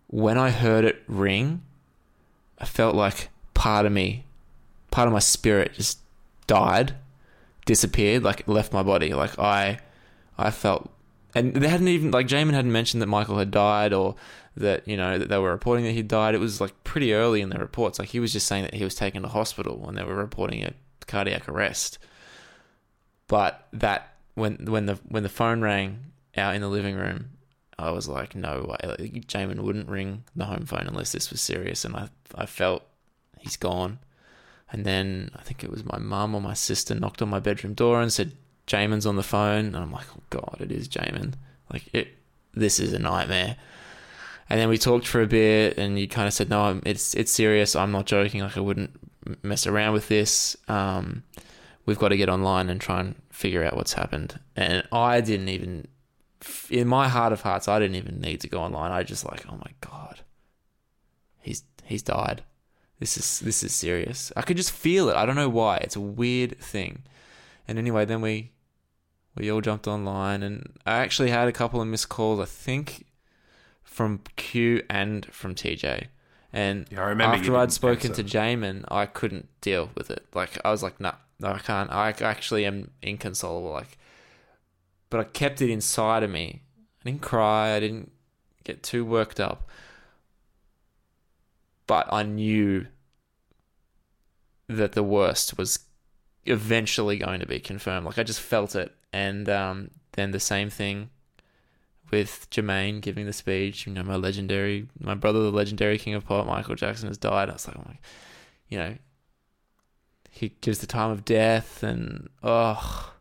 when I heard it ring, I felt like part of me, part of my spirit just died, disappeared, like left my body. Like I, I felt, and they hadn't even like Jamon hadn't mentioned that Michael had died or that you know that they were reporting that he died. It was like pretty early in the reports. Like he was just saying that he was taken to hospital when they were reporting a cardiac arrest. But that when when the when the phone rang out in the living room, I was like, no way. Like, Jamon wouldn't ring the home phone unless this was serious, and I I felt he's gone. And then I think it was my mum or my sister knocked on my bedroom door and said, Jamon's on the phone. And I'm like, oh God, it is Jamon. Like, it, this is a nightmare. And then we talked for a bit and you kind of said, no, it's, it's serious. I'm not joking. Like, I wouldn't mess around with this. Um, we've got to get online and try and figure out what's happened. And I didn't even, in my heart of hearts, I didn't even need to go online. I just like, oh my god, he's he's died. This is this is serious. I could just feel it. I don't know why. It's a weird thing. And anyway, then we we all jumped online, and I actually had a couple of missed calls. I think from Q and from TJ. And Yeah, I remember after I'd spoken answer. to Jamon, I couldn't deal with it. Like I was like, nah, no, I can't. I actually am inconsolable. Like, but I kept it inside of me. I didn't cry. I didn't get too worked up. But I knew that the worst was eventually going to be confirmed. Like I just felt it. And um, then the same thing with Jermaine giving the speech. You know, my legendary, my brother, the legendary king of pop, Michael Jackson, has died. I was like, oh my, you know, he gives the time of death, and oh,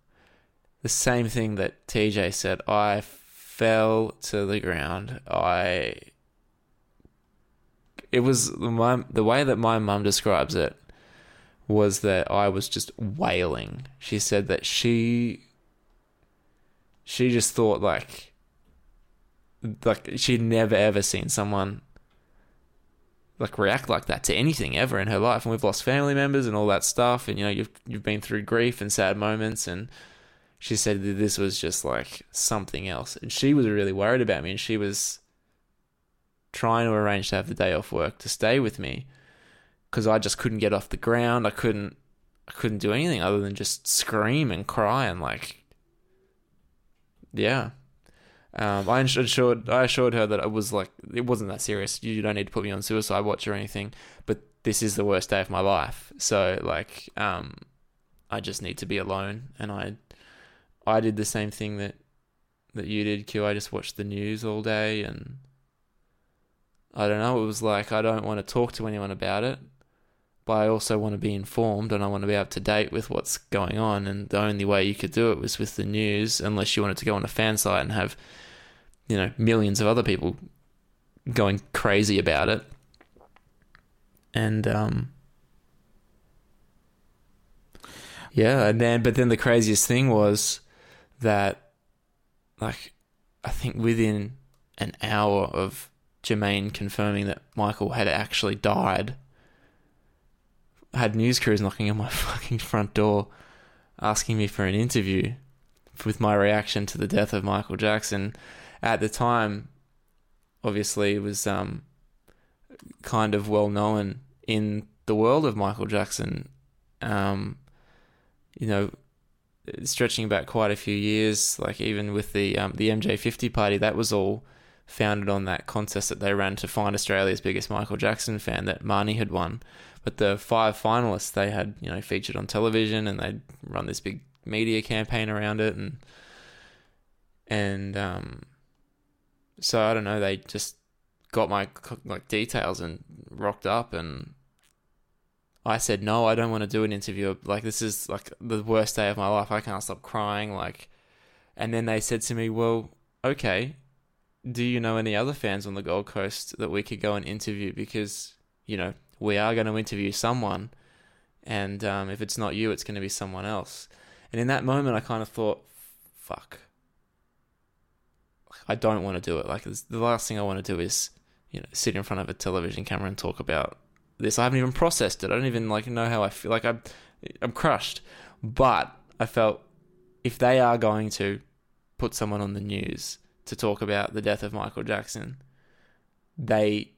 the same thing that TJ said. I fell to the ground. I. It was my the way that my mum describes it was that I was just wailing. She said that she she just thought like like she'd never ever seen someone like react like that to anything ever in her life and we've lost family members and all that stuff and you know you've you've been through grief and sad moments and she said that this was just like something else. And she was really worried about me and she was trying to arrange to have the day off work to stay with me because I just couldn't get off the ground. I couldn't I couldn't do anything other than just scream and cry and like yeah um, I assured I assured her that it was like it wasn't that serious. You don't need to put me on suicide watch or anything. But this is the worst day of my life. So like, um, I just need to be alone. And I, I did the same thing that that you did, Q. I just watched the news all day, and I don't know. It was like I don't want to talk to anyone about it, but I also want to be informed and I want to be up to date with what's going on. And the only way you could do it was with the news, unless you wanted to go on a fan site and have, you know, millions of other people going crazy about it. And um, yeah, and then but then the craziest thing was that, like, I think within an hour of Jermaine confirming that Michael had actually died. Had news crews knocking on my fucking front door asking me for an interview with my reaction to the death of Michael Jackson. At the time, obviously, it was um, kind of well known in the world of Michael Jackson. Um, you know, stretching back quite a few years, like even with the um, the MJ50 party, that was all founded on that contest that they ran to find Australia's biggest Michael Jackson fan that Marnie had won. But the five finalists they had, you know, featured on television and they'd run this big media campaign around it and and um so I don't know, they just got my like details and rocked up and I said no, I don't want to do an interview. Like this is like the worst day of my life. I can't stop crying like and then they said to me, "Well, okay, do you know any other fans on the Gold Coast that we could go and interview? Because, you know, we are going to interview someone. And um, if it's not you, it's going to be someone else. And in that moment, I kind of thought, fuck. I don't want to do it. Like, the last thing I want to do is, you know, sit in front of a television camera and talk about this. I haven't even processed it. I don't even, like, know how I feel. Like, I'm, I'm crushed. But I felt if they are going to put someone on the news to talk about the death of Michael Jackson, they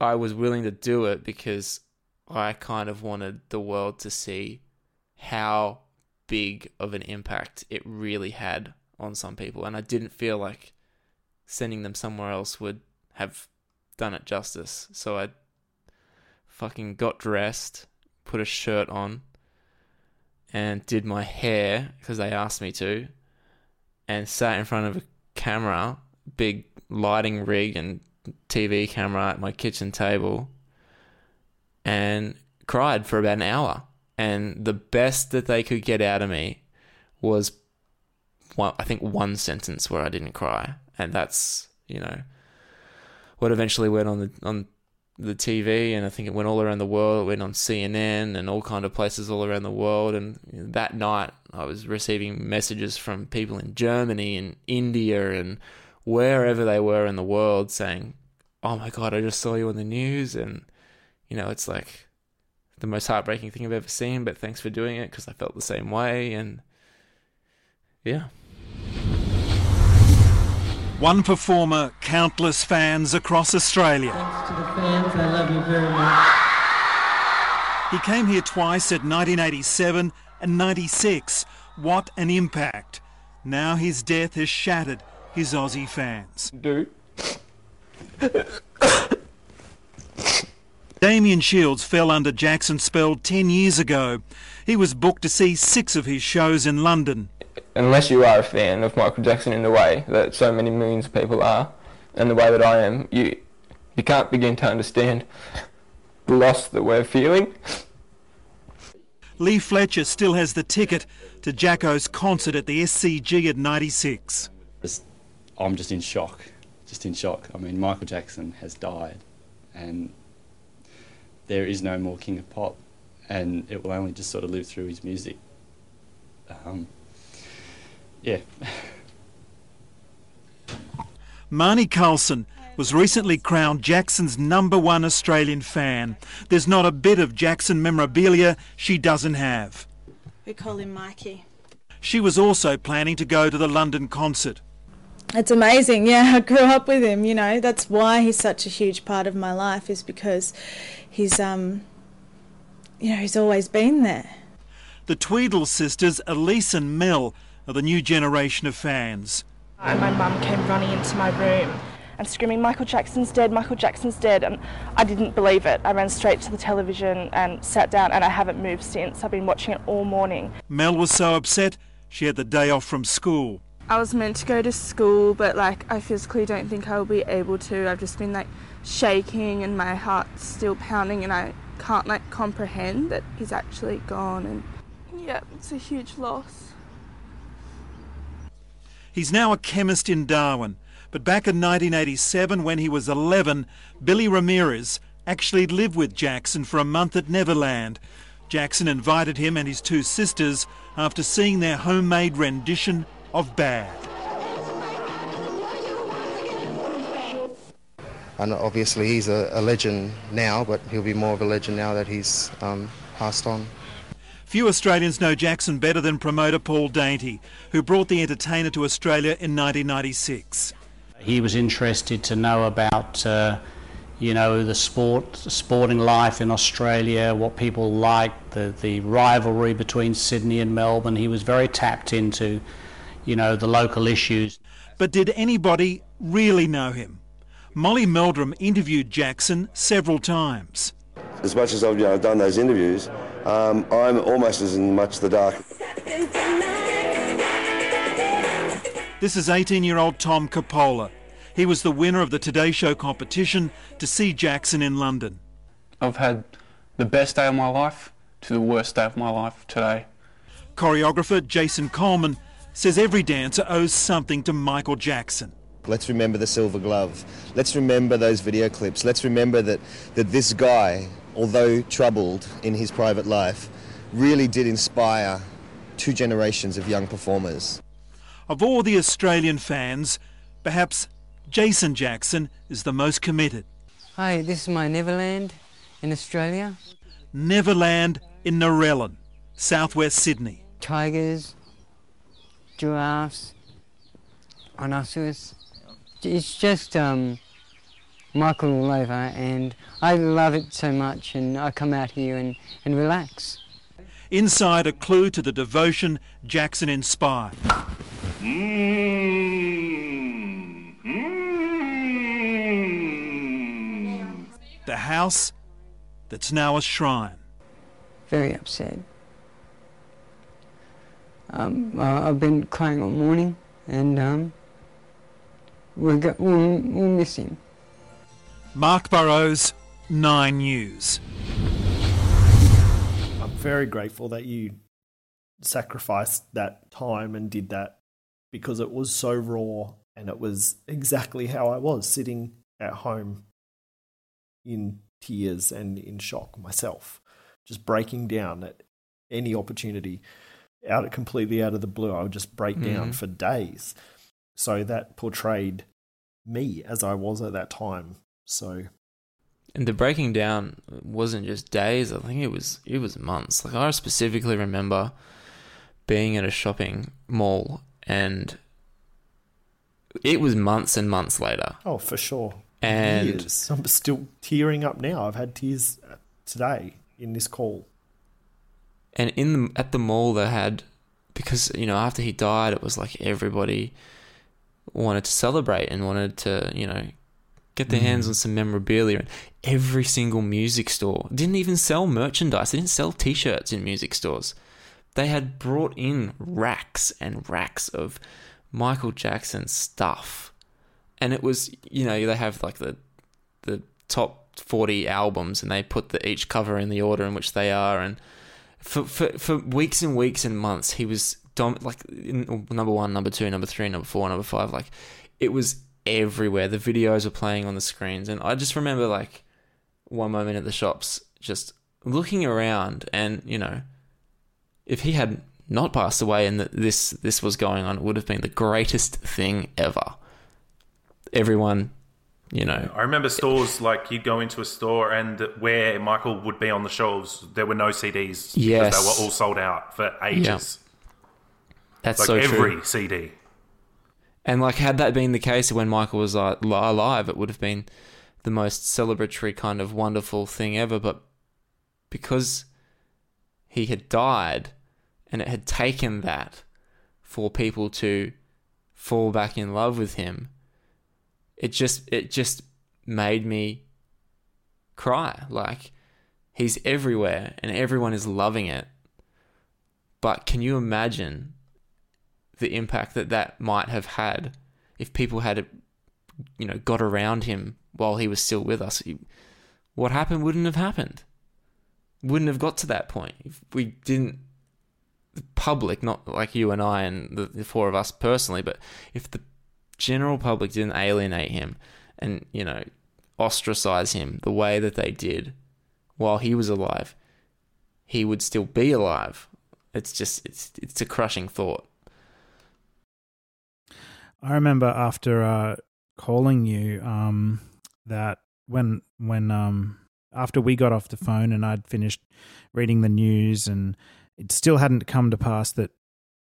I was willing to do it because I kind of wanted the world to see how big of an impact it really had on some people and I didn't feel like sending them somewhere else would have done it justice. So I fucking got dressed, put a shirt on and did my hair because they asked me to and sat in front of a camera, big lighting rig and TV camera at my kitchen table and cried for about an hour. And the best that they could get out of me was one, I think one sentence where I didn't cry. And that's, you know, what eventually went on the on the TV, and I think it went all around the world. It went on CNN and all kind of places all around the world. And that night, I was receiving messages from people in Germany and India and wherever they were in the world saying, "Oh my God, I just saw you on the news," and you know, it's like the most heartbreaking thing I've ever seen. But thanks for doing it because I felt the same way, and yeah. One performer, countless fans across Australia. Thanks to the fans, I love you very much. He came here twice at 1987 and 96. What an impact. Now his death has shattered his Aussie fans. Dude. Damien Shields fell under Jackson's spell 10 years ago. He was booked to see six of his shows in London. Unless you are a fan of Michael Jackson in the way that so many millions of people are, and the way that I am, you you can't begin to understand the loss that we're feeling. Lee Fletcher still has the ticket to Jacko's concert at the SCG at 96. I'm just in shock, just in shock. I mean, Michael Jackson has died, and there is no more King of Pop, and it will only just sort of live through his music. Um, yeah. Marnie Carlson was recently crowned Jackson's number one Australian fan. There's not a bit of Jackson memorabilia she doesn't have. We call him Mikey. She was also planning to go to the London concert. It's amazing. Yeah, I grew up with him, you know. That's why he's such a huge part of my life is because he's um you know, he's always been there. The Tweedle sisters, Elise and Mel, are the new generation of fans. And my mum came running into my room and screaming, Michael Jackson's dead, Michael Jackson's dead. And I didn't believe it. I ran straight to the television and sat down, and I haven't moved since. I've been watching it all morning. Mel was so upset she had the day off from school. I was meant to go to school, but like I physically don't think I'll be able to. I've just been like shaking and my heart's still pounding, and I can't like comprehend that he's actually gone. And yeah, it's a huge loss. He's now a chemist in Darwin. But back in 1987, when he was 11, Billy Ramirez actually lived with Jackson for a month at Neverland. Jackson invited him and his two sisters after seeing their homemade rendition of Bad. And obviously, he's a, a legend now, but he'll be more of a legend now that he's um, passed on. Few Australians know Jackson better than promoter Paul Dainty, who brought the entertainer to Australia in 1996. He was interested to know about, uh, you know, the sport, sporting life in Australia, what people like, the, the rivalry between Sydney and Melbourne. He was very tapped into, you know, the local issues. But did anybody really know him? Molly Meldrum interviewed Jackson several times. As much as I've you know, done those interviews, um, I'm almost as in much the dark. This is 18 year old Tom Capola. He was the winner of the Today Show competition to see Jackson in London. I've had the best day of my life to the worst day of my life today. Choreographer Jason Coleman says every dancer owes something to Michael Jackson. Let's remember the silver glove. Let's remember those video clips. Let's remember that, that this guy, although troubled in his private life, really did inspire two generations of young performers. Of all the Australian fans, perhaps Jason Jackson is the most committed. Hi, this is my Neverland in Australia. Neverland in Narellan, southwest Sydney. Tigers, giraffes, rhinoceros. It's just um, Michael all over, and I love it so much, and I come out here and, and relax. Inside, a clue to the devotion Jackson inspired. The house that's now a shrine. Very upset. Um, uh, I've been crying all morning, and um, we'll, go, we'll, we'll miss him. Mark Burrows, Nine News. I'm very grateful that you sacrificed that time and did that because it was so raw and it was exactly how I was sitting at home in tears and in shock myself, just breaking down at any opportunity, out completely out of the blue. I would just break down Mhm. for days. So that portrayed me as I was at that time. So And the breaking down wasn't just days. I think it was it was months. Like I specifically remember being at a shopping mall and it was months and months later. Oh, for sure. And Years. I'm still tearing up now. I've had tears today in this call. And in the at the mall they had because you know after he died it was like everybody wanted to celebrate and wanted to you know get their hands Mm. on some memorabilia. And every single music store didn't even sell merchandise. They didn't sell t-shirts in music stores. They had brought in racks and racks of Michael Jackson stuff. And it was you know they have like the the top 40 albums and they put the each cover in the order in which they are. And for for, for weeks and weeks and months he was dom- like in, number 1 number 2 number 3 number 4 number 5 like it was everywhere. The videos were playing on the screens. And I just remember like one moment at the shops just looking around and you know if he had not passed away and that this this was going on it would have been the greatest thing ever. Everyone you know I remember stores like you'd go into a store and where Michael would be on the shelves, there were no CDs because they were all sold out for ages. That's like so every true. CD. And like, had that been the case when Michael was uh, li- alive, it would have been the most celebratory kind of wonderful thing ever. But because he had died, and it had taken that for people to fall back in love with him, it just it just made me cry. Like he's everywhere, and everyone is loving it. But can you imagine the impact that that might have had if people had, you know, got around him while he was still with us. What happened wouldn't have happened. Wouldn't have got to that point if we didn't. The public, not like you and I and the, the four of us personally, but if the general public didn't alienate him and you know ostracize him the way that they did while he was alive, he would still be alive. It's just it's it's a crushing thought. I remember after uh, calling you um, that when when um, after we got off the phone and I'd finished reading the news and it still hadn't come to pass that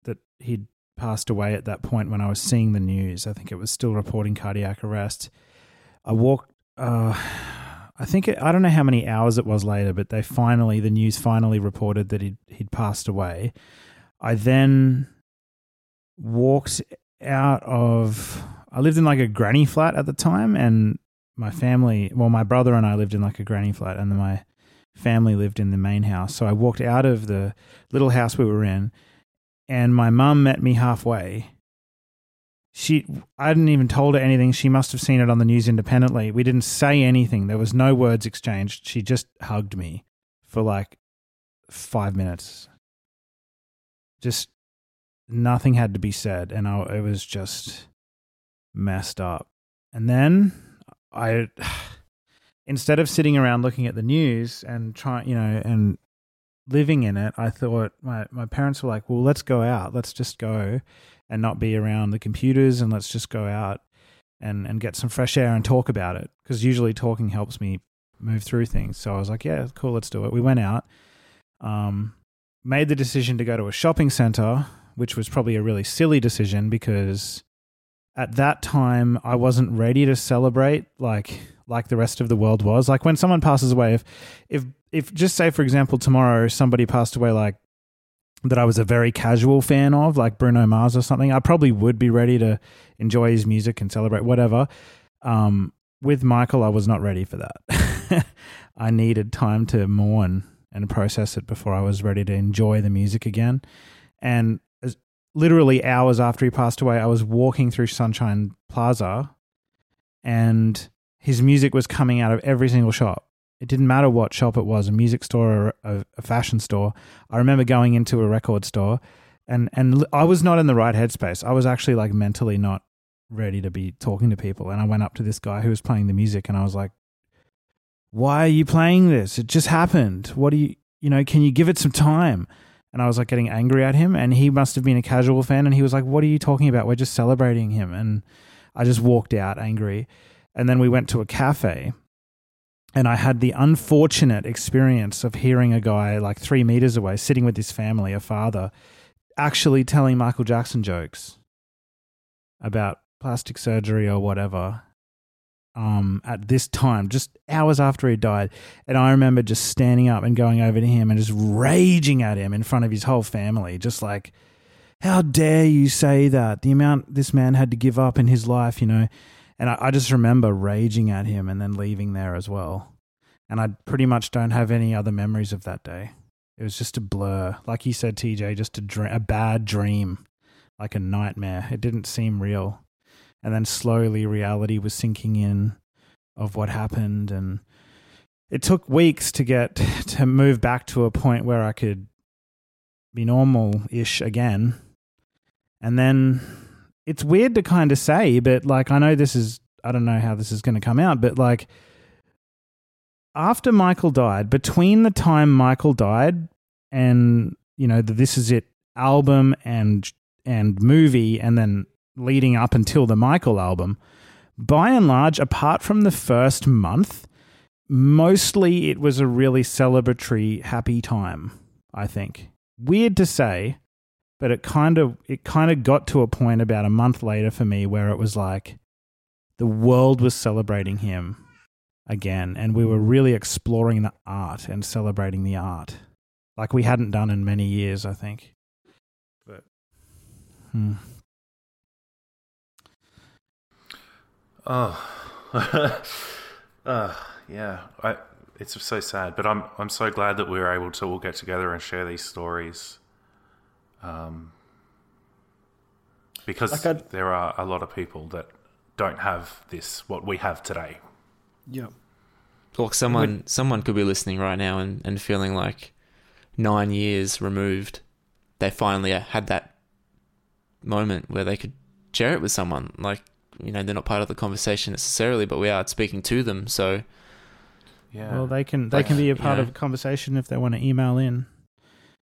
that he'd passed away at that point when I was seeing the news. I think it was still reporting cardiac arrest. I walked. Uh, I think it, I don't know how many hours it was later, but they finally the news finally reported that he'd he'd passed away. I then walked out of I lived in like a granny flat at the time and my family well my brother and I lived in like a granny flat and then my family lived in the main house so I walked out of the little house we were in and my mum met me halfway. She I hadn't even told her anything. She must have seen it on the news independently. We didn't say anything. There was no words exchanged. She just hugged me for like 5 minutes. Just nothing had to be said and I, it was just messed up. And then i instead of sitting around looking at the news and trying you know and living in it i thought my, my parents were like well let's go out. Let's just go and not be around the computers and let's just go out and and get some fresh air and talk about it. Because usually talking helps me move through things. So i was like yeah cool let's do it. We went out um made the decision to go to a shopping center which was probably a really silly decision because at that time I wasn't ready to celebrate like like the rest of the world was. Like when someone passes away, if if if just say for example tomorrow somebody passed away like that I was a very casual fan of, like Bruno Mars or something, I probably would be ready to enjoy his music and celebrate whatever. Um, with Michael, I was not ready for that. I needed time to mourn and process it before I was ready to enjoy the music again. And as, literally hours after he passed away, I was walking through Sunshine Plaza and his music was coming out of every single shop. It didn't matter what shop it was, a music store or a, a fashion store. I remember going into a record store and, and I was not in the right headspace. I was actually like mentally not ready to be talking to people. And I went up to this guy who was playing the music and I was like, why are you playing this? It just happened. What do you, you know, can you give it some time? And I was like getting angry at him. And he must have been a casual fan. And he was like, what are you talking about? We're just celebrating him. And I just walked out angry. And then we went to a cafe. And I had the unfortunate experience of hearing a guy like three meters away sitting with his family, a father, actually telling Michael Jackson jokes about plastic surgery or whatever um, at this time, just hours after he died. And I remember just standing up and going over to him and just raging at him in front of his whole family, just like, how dare you say that? The amount this man had to give up in his life, you know. And I, I just remember raging at him and then leaving there as well. And I pretty much don't have any other memories of that day. It was just a blur, like you said, TJ, just a a bad dream, like a nightmare. It didn't seem real and then slowly reality was sinking in of what happened and it took weeks to get to move back to a point where I could be normal-ish again. And then it's weird to kind of say, but like I know this is I don't know how this is going to come out, but like after Michael died, between the time Michael died and you know the This Is It album and and movie and then leading up until the Michael album, by and large, apart from the first month, mostly it was a really celebratory, happy time. I think weird to say, but it kind of it kind of got to a point about a month later for me where it was like the world was celebrating him again, and we were really exploring the art and celebrating the art like we hadn't done in many years. I think. But. Hmm. Oh, uh, yeah. I, it's so sad, but I'm I'm so glad that we were able to all get together and share these stories. Um, because like there are a lot of people that don't have this what we have today. Yeah. Look, someone someone could be listening right now and, and feeling like nine years removed, they finally had that moment where they could share it with someone. Like you know they're not part of the conversation necessarily, but we are speaking to them. So yeah, well they can they can be a part of a conversation if they want to email in.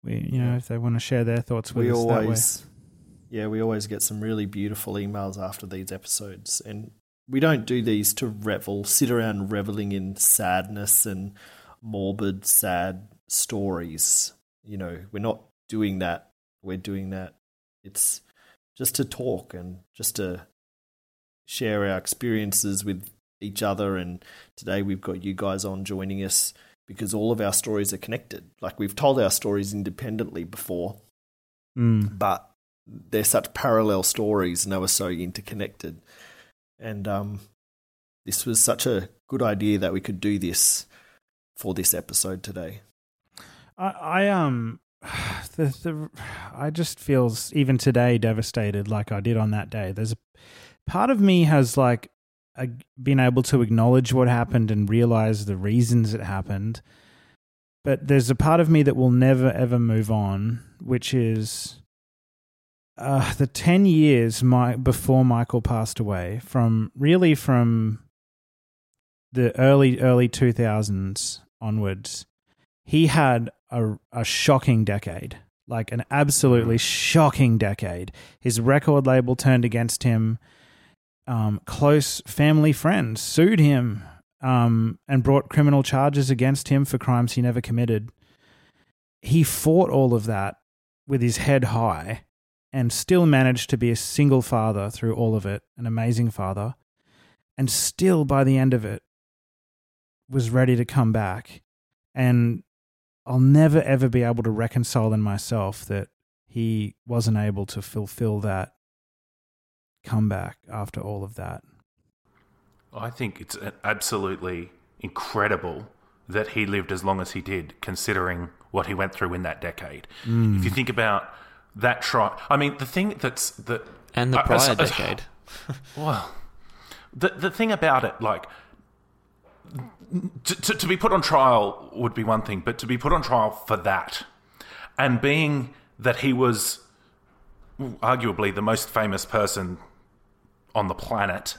We you know if they want to share their thoughts with we us always, that way. Yeah, we always get some really beautiful emails after these episodes, and we don't do these to revel, sit around reveling in sadness and morbid, sad stories. You know, we're not doing that. We're doing that. It's just to talk and just to share our experiences with each other. And today we've got you guys on joining us because all of our stories are connected. Like we've told our stories independently before, mm. but they're such parallel stories and they were so interconnected. And um, this was such a good idea that we could do this for this episode today. I, I um the the I just feels even today devastated like I did on that day. There's a part of me has like been able to acknowledge what happened and realize the reasons it happened. But there's a part of me that will never ever move on, which is uh, the 10 years my, before Michael passed away, from really from the early, early 2000s onwards, he had a, a shocking decade like an absolutely shocking decade. His record label turned against him um, close family friends sued him um, and brought criminal charges against him for crimes he never committed. He fought all of that with his head high and still managed to be a single father through all of it, an amazing father, and still by the end of it was ready to come back. And I'll never ever be able to reconcile in myself that he wasn't able to fulfill that comeback after all of that? I think it's absolutely incredible that he lived as long as he did, considering what he went through in that decade. Mm. If you think about that try, I mean, the thing that's that and the prior uh, decade. well, the the thing about it, like. To, to, to be put on trial would be one thing, but to be put on trial for that, and being that he was arguably the most famous person on the planet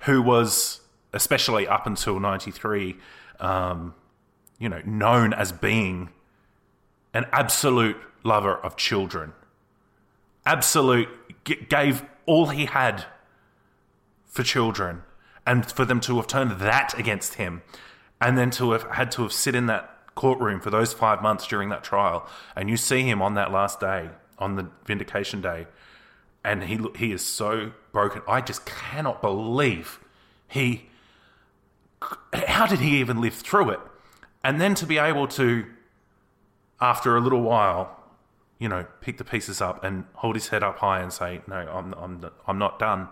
who was, especially up until 93, um, you know, known as being an absolute lover of children. Absolute, g- gave all he had for children, and for them to have turned that against him, and then to have had to have sit in that courtroom for those five months during that trial, and you see him on that last day, on the vindication day, and he he is so broken. I just cannot believe he. How did he even live through it? And then to be able to, after a little while, you know, pick the pieces up and hold his head up high and say, "No, I'm I'm I'm not done.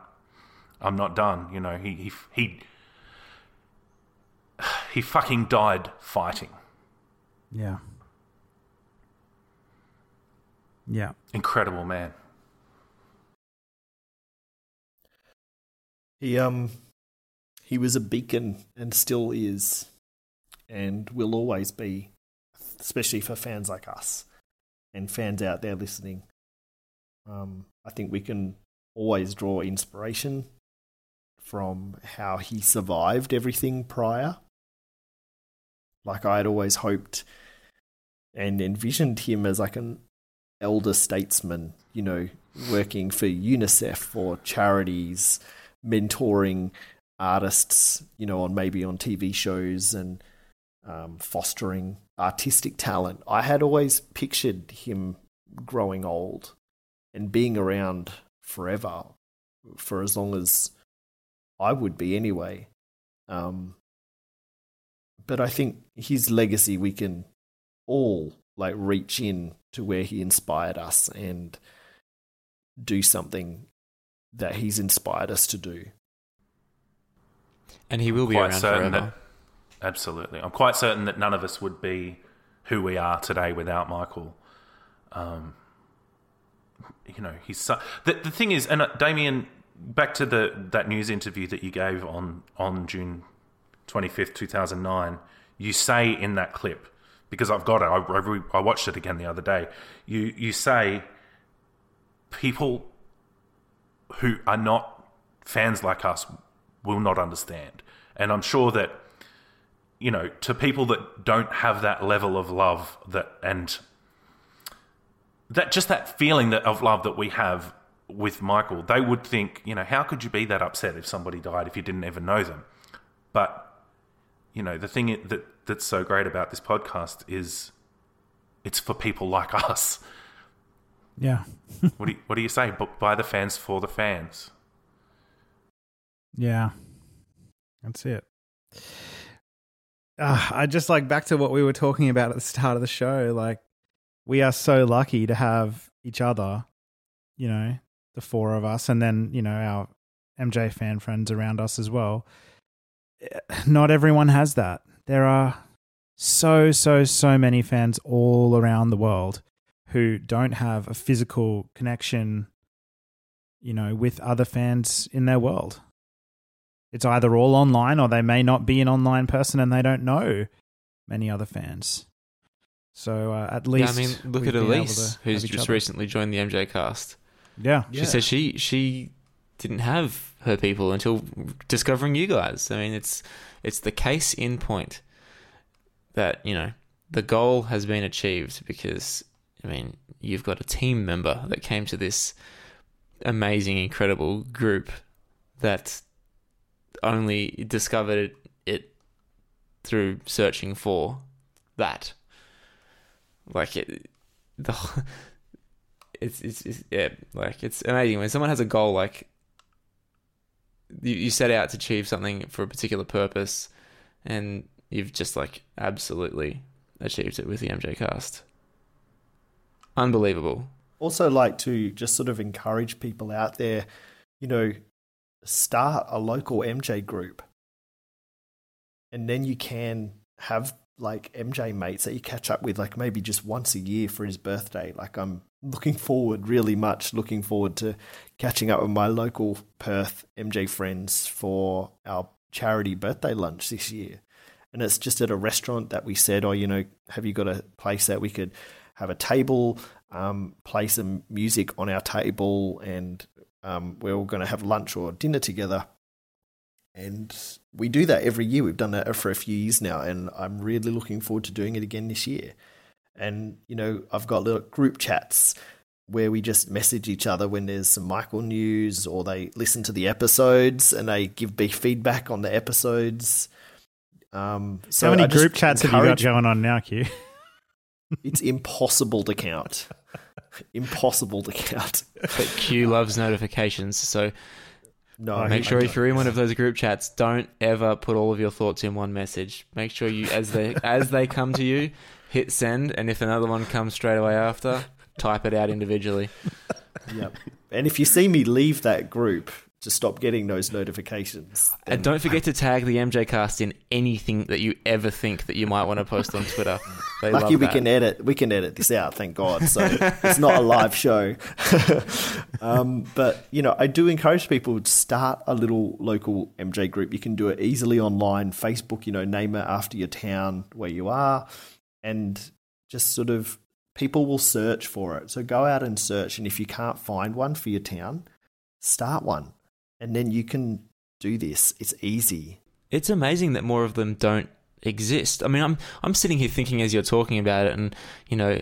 I'm not done." You know, he he he he fucking died fighting. Yeah. Yeah. Incredible man. He um he was a beacon and still is and will always be especially for fans like us and fans out there listening. Um I think we can always draw inspiration from how he survived everything prior. Like I had always hoped and envisioned him as like an elder statesman, you know, working for UNICEF or charities, mentoring artists, you know, on maybe on TV shows and um, fostering artistic talent. I had always pictured him growing old and being around forever for as long as I would be anyway. Um, but I think his legacy we can all like reach in to where he inspired us and do something that he's inspired us to do. And he will be quite around certain forever. That, absolutely, I'm quite certain that none of us would be who we are today without Michael. Um, you know, he's so, the the thing is, and uh, Damien, back to the that news interview that you gave on on June twenty fifth, two thousand nine. You say in that clip because I've got it. I, I, re- I watched it again the other day. You you say people who are not fans like us will not understand, and I'm sure that you know to people that don't have that level of love that and that just that feeling that of love that we have with Michael, they would think, you know, how could you be that upset if somebody died if you didn't ever know them? But you know, the thing that that's so great about this podcast is it's for people like us. Yeah. what do you, what do you say? B- By the fans for the fans. Yeah. That's it. Uh, I just like back to what we were talking about at the start of the show. Like, we are so lucky to have each other, you know, the four of us, and then, you know, our MJ fan friends around us as well. Not everyone has that. There are so, so, so many fans all around the world who don't have a physical connection, you know, with other fans in their world. It's either all online or they may not be an online person and they don't know many other fans. So uh, at least, yeah, I mean, look at been Elise, who's just other. recently joined the MJCast. Yeah. she Yeah. says she she didn't have her people until discovering you guys. I mean, it's it's the case in point that you know the goal has been achieved because I mean you've got a team member that came to this amazing, incredible group that only discovered it through searching for that. Like it, the it's, it's it's yeah, like it's amazing when someone has a goal like you, you set out to achieve something for a particular purpose, and you've just like absolutely achieved it with the MJCast. Unbelievable. Also, like to just sort of encourage people out there, you know, start a local MJ group. And then you can have like MJ mates that you catch up with, like maybe just once a year for his birthday. Like, I'm looking forward, really much looking forward to catching up with my local Perth MJ friends for our charity birthday lunch this year. And it's just at a restaurant that we said, oh, you know, have you got a place that we could have a table, um, play some music on our table, and um, we're all going to have lunch or dinner together. And we do that every year. We've done that for a few years now, and I'm really looking forward to doing it again this year. And, you know, I've got little group chats where we just message each other when there's some Michael news or they listen to the episodes and they give big feedback on the episodes. Um, so How many group chats have you got going on now, Q? It's impossible to count. impossible to count. But Q loves notifications, so No, make sure if you're in one of those group chats, don't ever put all of your thoughts in one message. Make sure you, as they as they come to you, hit send, and if another one comes straight away after, type it out individually. Yep. And if you see me leave that group to stop getting those notifications, And don't forget to tag the MJCast in anything that you ever think that you might want to post on Twitter. They lucky we can edit we can edit this out thank god so it's not a live show. Um, but you know i do encourage people to start a little local mj group. You can do it easily online facebook you know name it after your town where you are and just sort of people will search for it. So go out and search and if you can't find one for your town start one and then you can do this it's easy It's amazing that more of them don't exist. I mean, I'm I'm sitting here thinking as you're talking about it, and you know,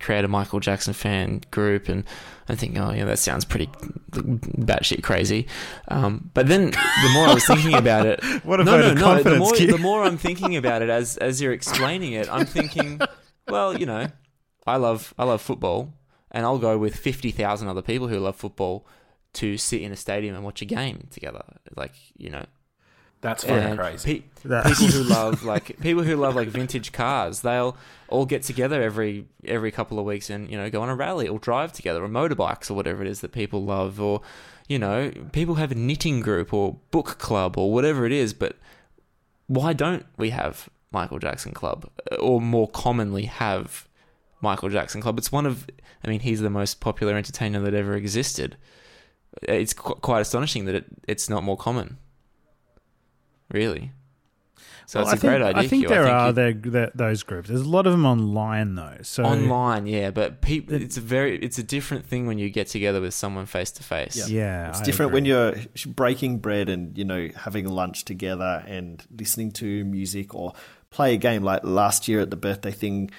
create a Michael Jackson fan group, and I'm thinking, oh yeah, that sounds pretty batshit crazy. Um, but then the more I was thinking about it, What a no, no, no, the more the more I'm thinking about it as as you're explaining it, I'm thinking, well, you know, I love I love football, and I'll go with fifty thousand other people who love football to sit in a stadium and watch a game together. Like you know, That's fucking crazy. pe- That- people who love like people who love like vintage cars, they'll all get together every every couple of weeks and you know go on a rally or drive together or motorbikes or whatever it is that people love or you know people have a knitting group or book club or whatever it is. But why don't we have Michael Jackson Club or more commonly have Michael Jackson Club? It's one of I mean he's the most popular entertainer that ever existed. It's qu- quite astonishing that it, it's not more common. Really. So Well, it's a I think, great idea. I think Hugh. there think are there, there, those groups. There's a lot of them online though. So online, yeah, but people, it's a very, it's a different thing when you get together with someone face to face. Yeah, it's I different agree. when you're breaking bread and you know having lunch together and listening to music or play a game like last year at the birthday thing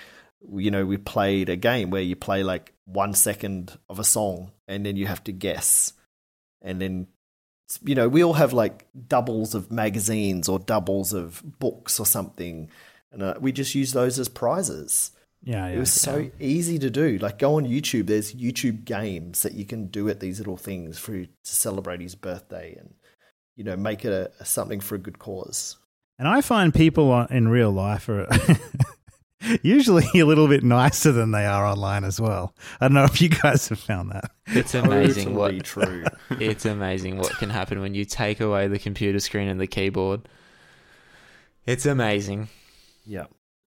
you know we played a game where you play like one second of a song and then you have to guess and then you know we all have like doubles of magazines or doubles of books or something and uh, we just use those as prizes Yeah, it yeah. was so easy to do. Like go on YouTube. There's YouTube games that you can do at these little things for to celebrate his birthday, and you know make it a, a something for a good cause. And I find people in real life are usually a little bit nicer than they are online as well. I don't know if you guys have found that. It's amazing Totally what true. it's amazing what can happen when you take away the computer screen and the keyboard. It's amazing. Yeah.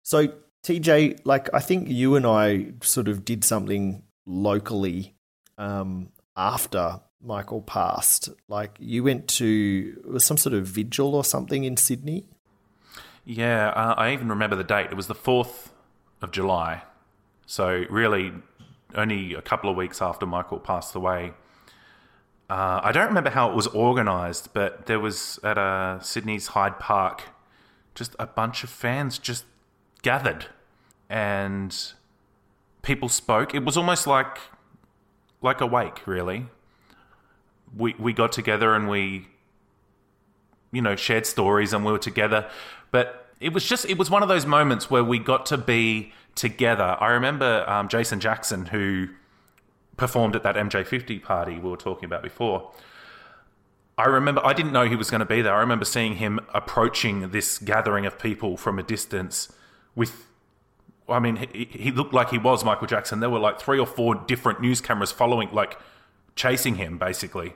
So TJ, like I think you and I sort of did something locally um, after Michael passed. Like you went to was some sort of vigil or something in Sydney. Yeah, uh, I even remember the date. It was the 4th of July. So, really, only a couple of weeks after Michael passed away. Uh, I don't remember how it was organised, but there was at uh, Sydney's Hyde Park just a bunch of fans just gathered and people spoke. It was almost like like a wake, really. We we got together and we you know shared stories and we were together but it was just it was one of those moments where we got to be together i remember um, jason jackson who performed at that mj50 party we were talking about before i remember i didn't know he was going to be there i remember seeing him approaching this gathering of people from a distance with I mean, he, he looked like he was Michael Jackson. There were like three or four different news cameras following, like chasing him, basically.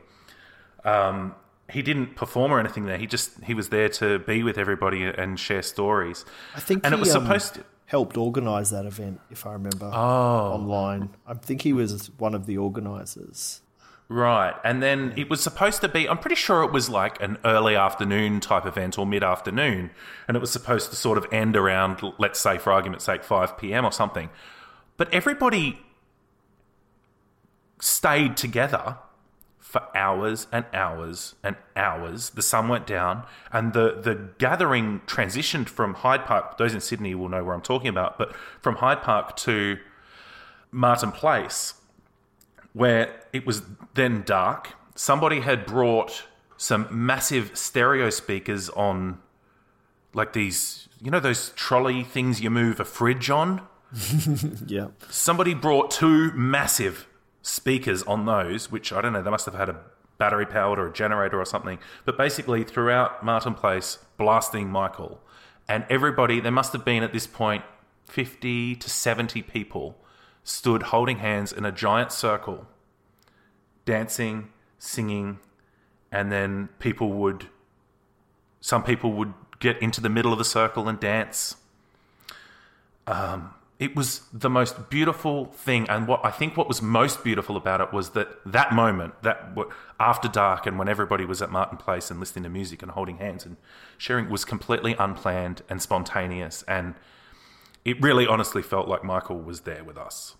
Um, he didn't perform or anything there. He just he was there to be with everybody and share stories. I think and he it was um, supposed to. helped organise that event, if I remember. Oh. online. I think he was one of the organisers. Right. And then it was supposed to be, I'm pretty sure it was like an early afternoon type event or mid afternoon. And it was supposed to sort of end around, let's say, for argument's sake, 5 p.m. or something. But everybody stayed together for hours and hours and hours. The sun went down, and the, the gathering transitioned from Hyde Park. Those in Sydney will know where I'm talking about, but from Hyde Park to Martin Place, where it was then dark. Somebody had brought some massive stereo speakers on, like these, you know, those trolley things you move a fridge on? yeah. Somebody brought two massive speakers on those, which I don't know, they must have had a battery powered or a generator or something. But basically, throughout Martin Place, blasting Michael. And everybody, there must have been at this point 50 to 70 people stood holding hands in a giant circle, dancing, singing, and then people would, some people would get into the middle of the circle and dance. Um, it was the most beautiful thing. And what i think what was most beautiful about it was that that moment that after dark and when everybody was at martin place and listening to music and holding hands and sharing was completely unplanned and spontaneous. And it really honestly felt like michael was there with us.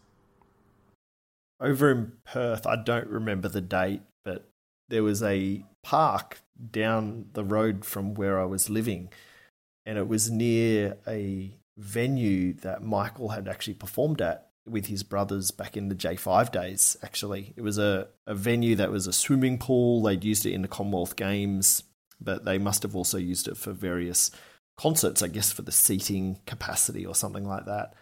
Over in perth i don't remember the date but there was a park down the road from where i was living and it was near a venue that Michael had actually performed at with his brothers back in the J5 days, actually. It was a, a venue that was a swimming pool. They'd used it in the Commonwealth Games, but they must have also used it for various concerts, I guess, for the seating capacity or something like that.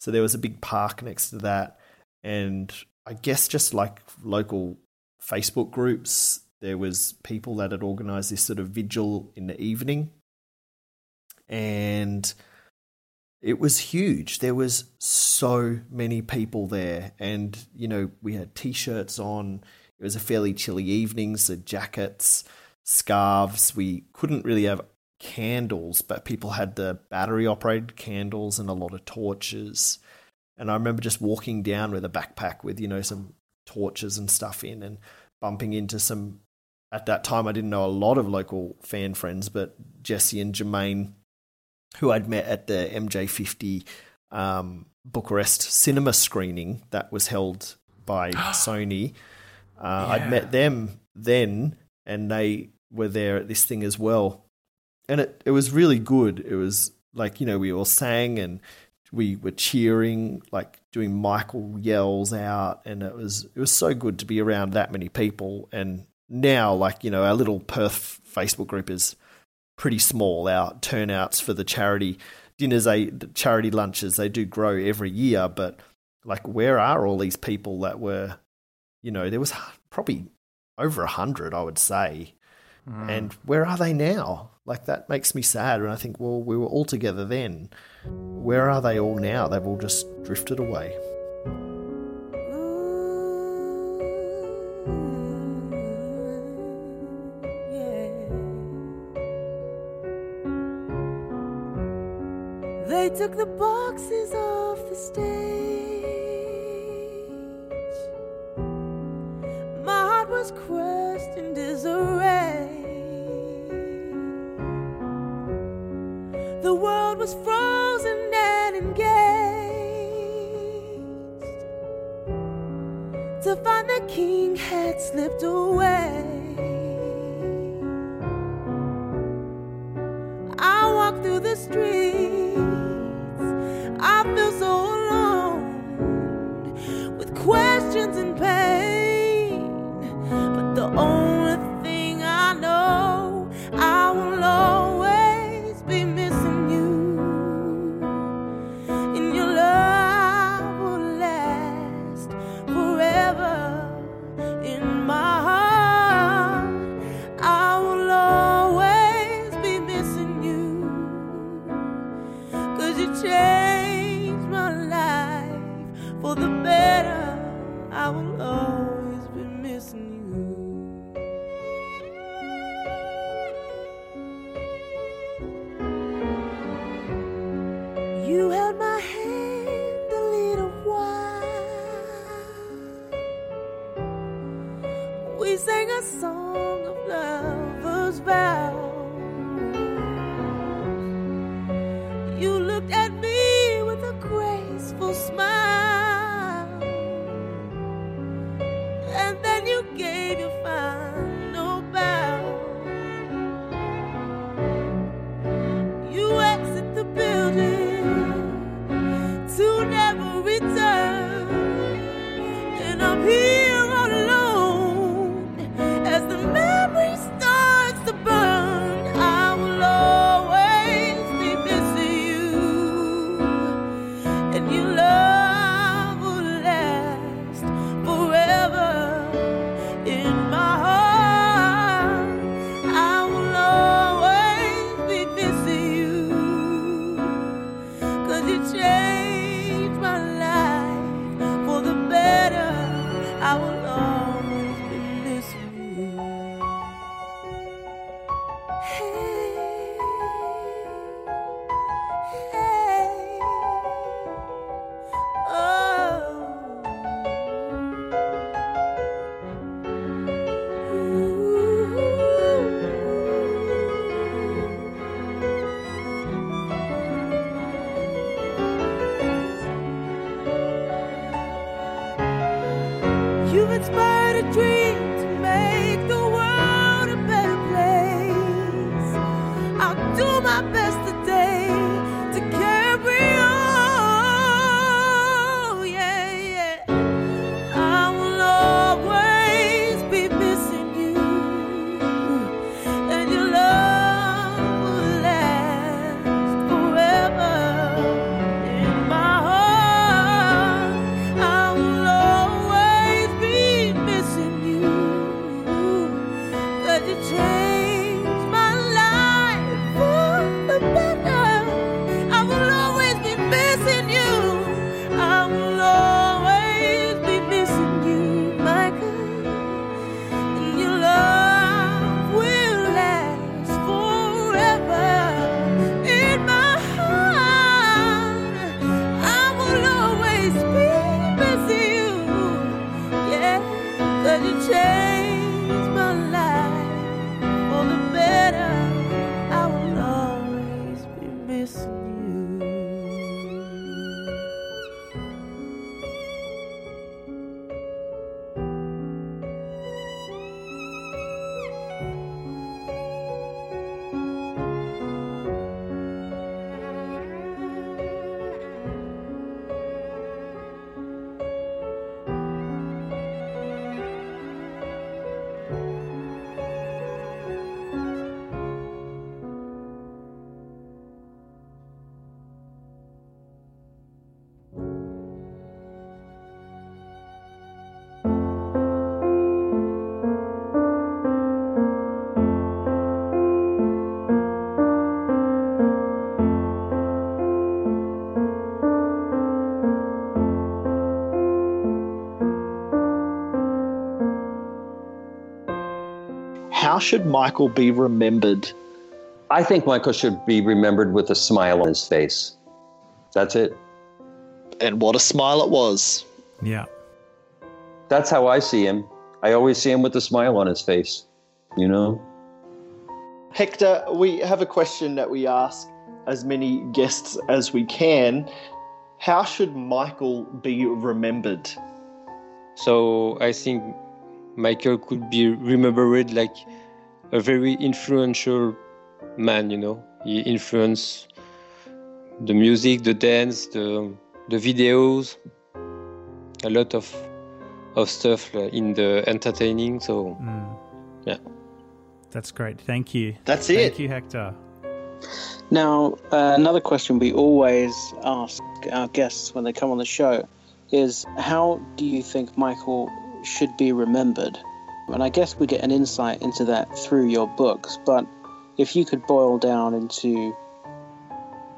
So there was a big park next to that. And I guess just like local Facebook groups, there was people that had organized this sort of vigil in the evening. And it was huge. There was so many people there, and you know we had t-shirts on. It was a fairly chilly evening, so jackets, scarves. We couldn't really have candles, but people had the battery operated candles and a lot of torches. And I remember just walking down with a backpack with you know some torches and stuff in, and bumping into some. At that time, I didn't know a lot of local fan friends, but Jesse and Jermaine who I'd met at the MJ50 um, Bucharest cinema screening that was held by Sony. Uh, yeah. I'd met them then, and they were there at this thing as well. And it, it was really good. It was like, you know, we all sang and we were cheering, like doing Michael yells out, and it was it was so good to be around that many people. And now, like you know, our little Perth Facebook group is pretty small. Our turnouts for the charity dinners, they charity lunches, they do grow every year. But like, where are all these people that were, you know, there was probably over a hundred, I would say, mm. and where are they now? Like that makes me sad. And I think, well, we were all together then. Where are they all now? They've all just drifted away. Took the boxes off the stage. My heart was crushed in disarray. The world was frozen and engaged to find the king had slipped away. I walked through the streets. Feel so alone with questions and pain. But the only How should Michael be remembered? I think Michael should be remembered with a smile on his face. That's it. And what a smile it was. Yeah. That's how I see him. I always see him with a smile on his face. You know? Hector, we have a question that we ask as many guests as we can. How should Michael be remembered? So I think Michael could be remembered like a very influential man, you know. He influenced the music, the dance, the the videos, a lot of of stuff in the entertaining. So yeah. That's great. Thank you. That's Thank it. Thank you, Hector. Now, uh, another question we always ask our guests when they come on the show is how do you think Michael should be remembered? And I guess we get an insight into that through your books, but if you could boil down into,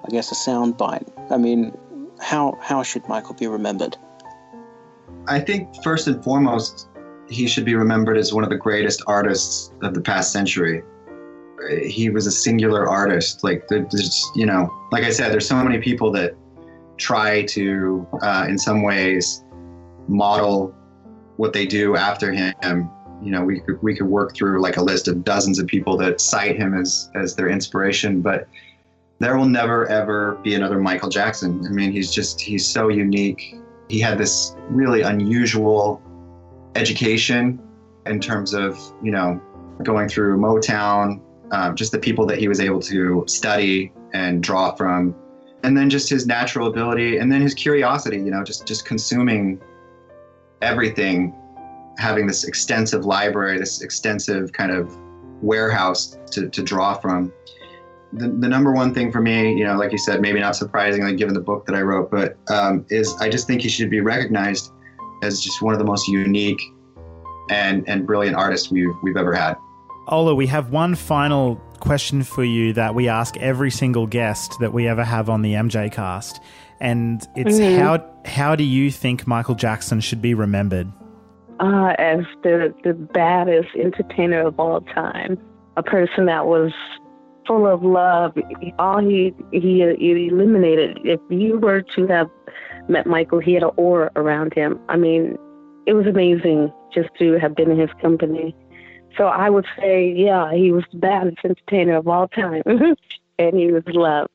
I guess, a soundbite, I mean, how, how should Michael be remembered? I think first and foremost, he should be remembered as one of the greatest artists of the past century. He was a singular artist. Like there's, you know, like I said, there's so many people that try to, uh, in some ways, model what they do after him. You know, we could we could work through like a list of dozens of people that cite him as as their inspiration, but there will never ever be another Michael Jackson. I mean, he's just he's so unique. He had this really unusual education in terms of you know going through Motown, um, just the people that he was able to study and draw from, and then just his natural ability, and then his curiosity. You know, just just consuming everything, having this extensive library, this extensive kind of warehouse to, to draw from. The, the number one thing for me, you know, like you said, maybe not surprisingly given the book that I wrote, but um, is I just think he should be recognized as just one of the most unique and, and brilliant artists we've, we've ever had. Ola, we have one final question for you that we ask every single guest that we ever have on the MJ cast. And it's Mhm. how how do you think Michael Jackson should be remembered? Uh, as the the baddest entertainer of all time, a person that was full of love. All he he, he eliminated. If you were to have met Michael, he had an aura around him. I mean, it was amazing just to have been in his company. So I would say, yeah, he was the baddest entertainer of all time, and he was love,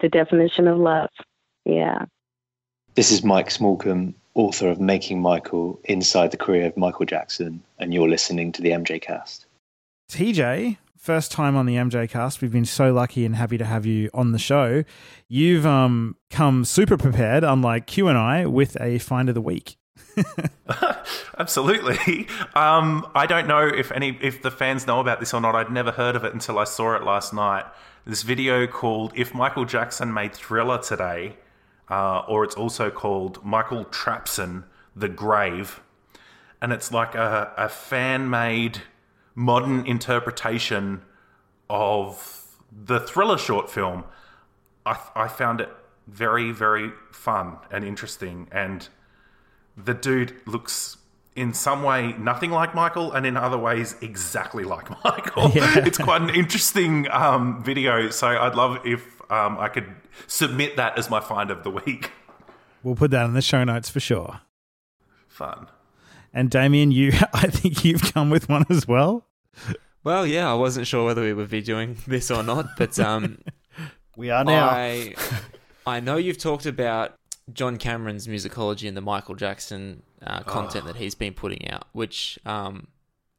the definition of love. Yeah. This is Mike Smallcombe. Author of Making Michael Inside the Career of Michael Jackson, and you're listening to the MJ Cast. TJ, first time on the MJ Cast. We've been so lucky and happy to have you on the show. You've um, come super prepared, unlike Q and I, with a find of the week. Absolutely. Um, I don't know if any if the fans know about this or not. I'd never heard of it until I saw it last night. This video called "If Michael Jackson Made Thriller Today," uh, or it's also called Michael Trapson: The Grave, and it's like a, a fan made modern interpretation of the Thriller short film. I, I found it very very fun and interesting and the dude looks in some way nothing like Michael, and in other ways exactly like Michael. Yeah. It's quite an interesting um, video. So I'd love if um, I could submit that as my find of the week. We'll put that in the show notes for sure. Fun. And Damien, you, I think you've come with one as well. Well, yeah, I wasn't sure whether we would be doing this or not, but um, we are now. I, I know you've talked about John Cameron's musicology and the Michael Jackson uh, content Oh. that he's been putting out, which um,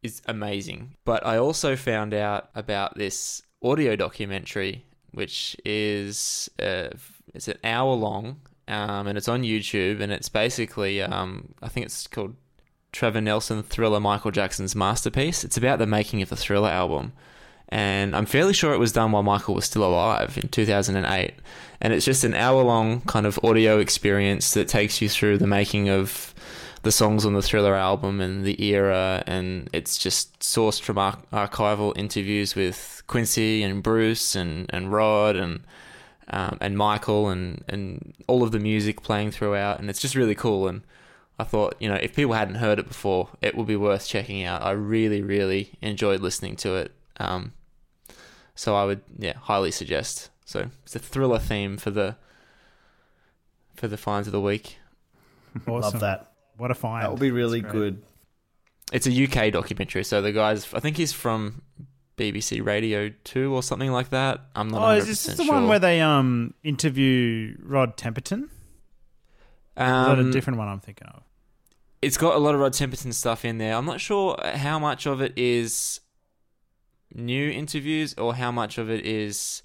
is amazing. But I also found out about this audio documentary, which is uh, it's an hour long, um, and it's on YouTube, and it's basically um, I think it's called Trevor Nelson Thriller Michael Jackson's masterpiece. It's about the making of the Thriller album. And I'm fairly sure it was done while Michael was still alive in 2008. And it's just an hour long kind of audio experience that takes you through the making of the songs on the Thriller album and the era. And it's just sourced from ar- archival interviews with Quincy and Bruce and, and Rod and um, and Michael and, and all of the music playing throughout. And it's just really cool. And I thought, you know, if people hadn't heard it before, it would be worth checking out. I really, really enjoyed listening to it. Um, so I would, yeah, highly suggest. So it's a thriller theme for the for the finds of the week. Awesome. Love that. What a find. That will be really good. It's a UK documentary, so the guy's, I think he's from BBC Radio Two or something like that. I'm not. Oh, 100% is this the sure. one where they um interview Rod Temperton? Is that a Um, different one I'm thinking of? it's got a lot of Rod Temperton stuff in there. I'm not sure how much of it is new interviews or how much of it is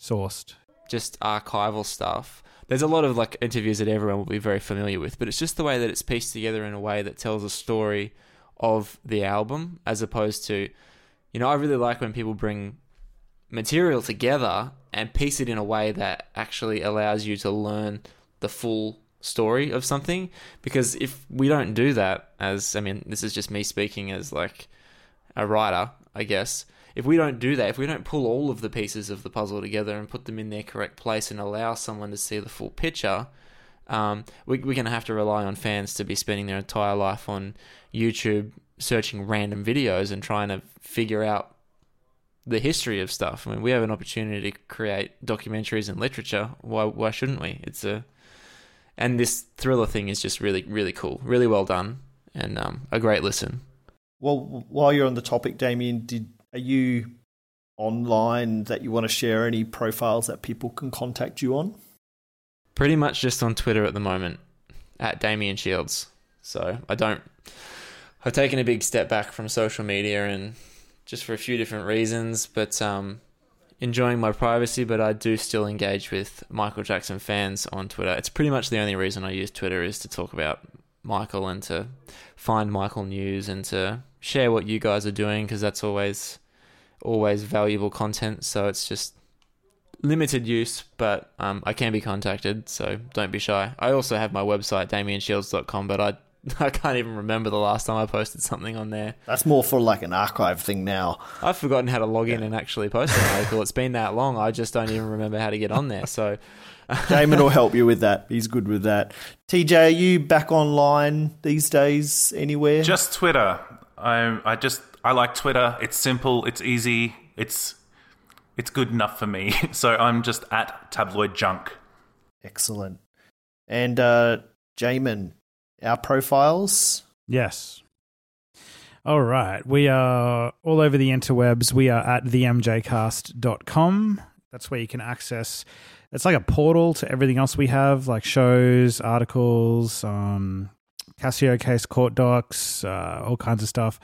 sourced, just archival stuff. There's a lot of like interviews that everyone will be very familiar with, but it's just the way that it's pieced together in a way that tells a story of the album as opposed to, you know, I really like when people bring material together and piece it in a way that actually allows you to learn the full story of something. Because if we don't do that as I mean this is just me speaking as like a writer I guess if we don't do that if we don't pull all of the pieces of the puzzle together and put them in their correct place and allow someone to see the full picture um, we, we're going to have to rely on fans to be spending their entire life on YouTube searching random videos and trying to figure out the history of stuff. I mean, we have an opportunity to create documentaries and literature. Why why shouldn't we? It's a and this thriller thing is just really really cool, really well done, and um, a great listen. Well, while you're on the topic, Damien, did are you online that you want to share any profiles that people can contact you on? Pretty much just on Twitter at the moment at Damien Shields. So I don't. I've taken a big step back from social media and just for a few different reasons, but um, enjoying my privacy. But I do still engage with Michael Jackson fans on Twitter. It's pretty much the only reason I use Twitter is to talk about Michael and to find Michael news and to share what you guys are doing because that's always always valuable content. So it's just limited use, but um, I can be contacted, so don't be shy. I also have my website, damienshields.com, but I I can't even remember the last time I posted something on there. That's more for like an archive thing now. I've forgotten how to log in and actually post an article. It's been that long, I just don't even remember how to get on there. So Damon will help you with that. He's good with that. TJ, are you back online these days anywhere? Just Twitter. I I just I like Twitter. It's simple. It's easy. It's it's good enough for me. So I'm just at tabloid junk. Excellent. And uh Jamon, our profiles. Yes. All right. We are all over the interwebs. We are at themjcast.com. That's where you can access it's like a portal to everything else we have, like shows, articles, um, Cascio case court docs, uh, all kinds of stuff.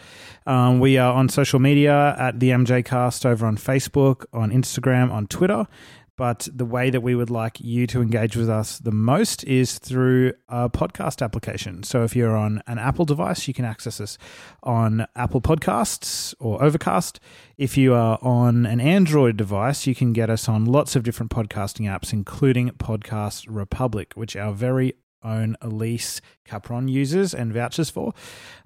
Um, we are on social media at the MJcast over on Facebook, on Instagram, on Twitter. But the way that we would like you to engage with us the most is through a podcast application. So if you're on an Apple device, you can access us on Apple Podcasts or Overcast. If you are on an Android device, you can get us on lots of different podcasting apps, including Podcast Republic, which our very own Elise Capron uses and vouchers for.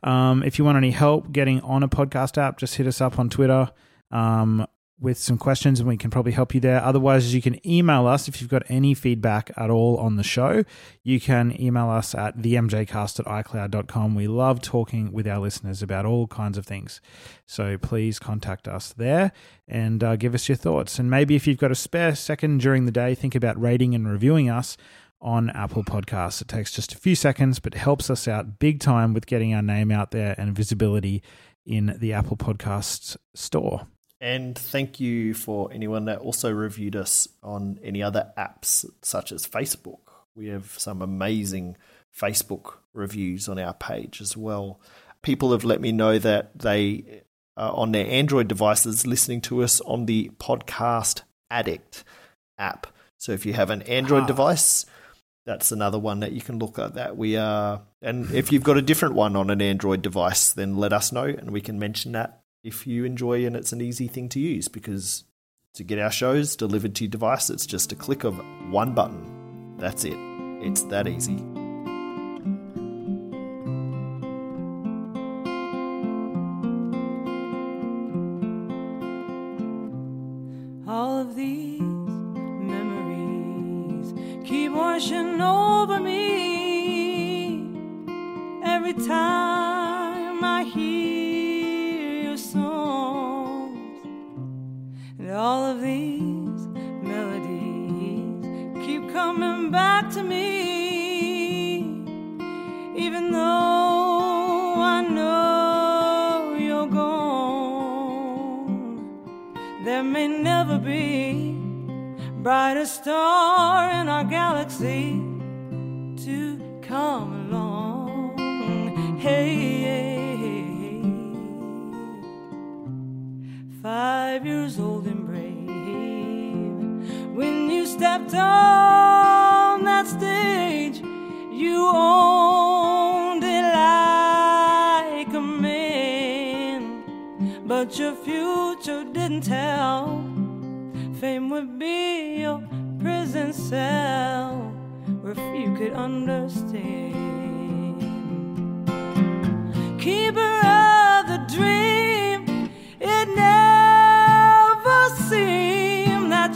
Um, if you want any help getting on a podcast app, just hit us up on Twitter. Um, with some questions and we can probably help you there. Otherwise, you can email us if you've got any feedback at all on the show. You can email us at themjcast at icloud.com. We love talking with our listeners about all kinds of things. So please contact us there and uh, give us your thoughts. And maybe if you've got a spare second during the day, think about rating and reviewing us on Apple Podcasts. It takes just a few seconds, but helps us out big time with getting our name out there and visibility in the Apple Podcasts store. And thank you for anyone that also reviewed us on any other apps such as Facebook. We have some amazing Facebook reviews on our page as well. People have let me know that they are on their Android devices listening to us on the Podcast Addict app. So if you have an Android Ah. device, that's another one that you can look at that we are and if you've got a different one on an android device then let us know and we can mention that if you enjoy and it's an easy thing to use because to get our shows delivered to your device it's just a click of one button. That's it. It's that easy over me every time I hear your songs. And all of these melodies keep coming back to me, even though I know you're gone. There may never be brighter star in our galaxy five years old and brave. When you stepped on that stage, you owned it like a man. But your future didn't tell. Fame would be your prison cell where few could understand.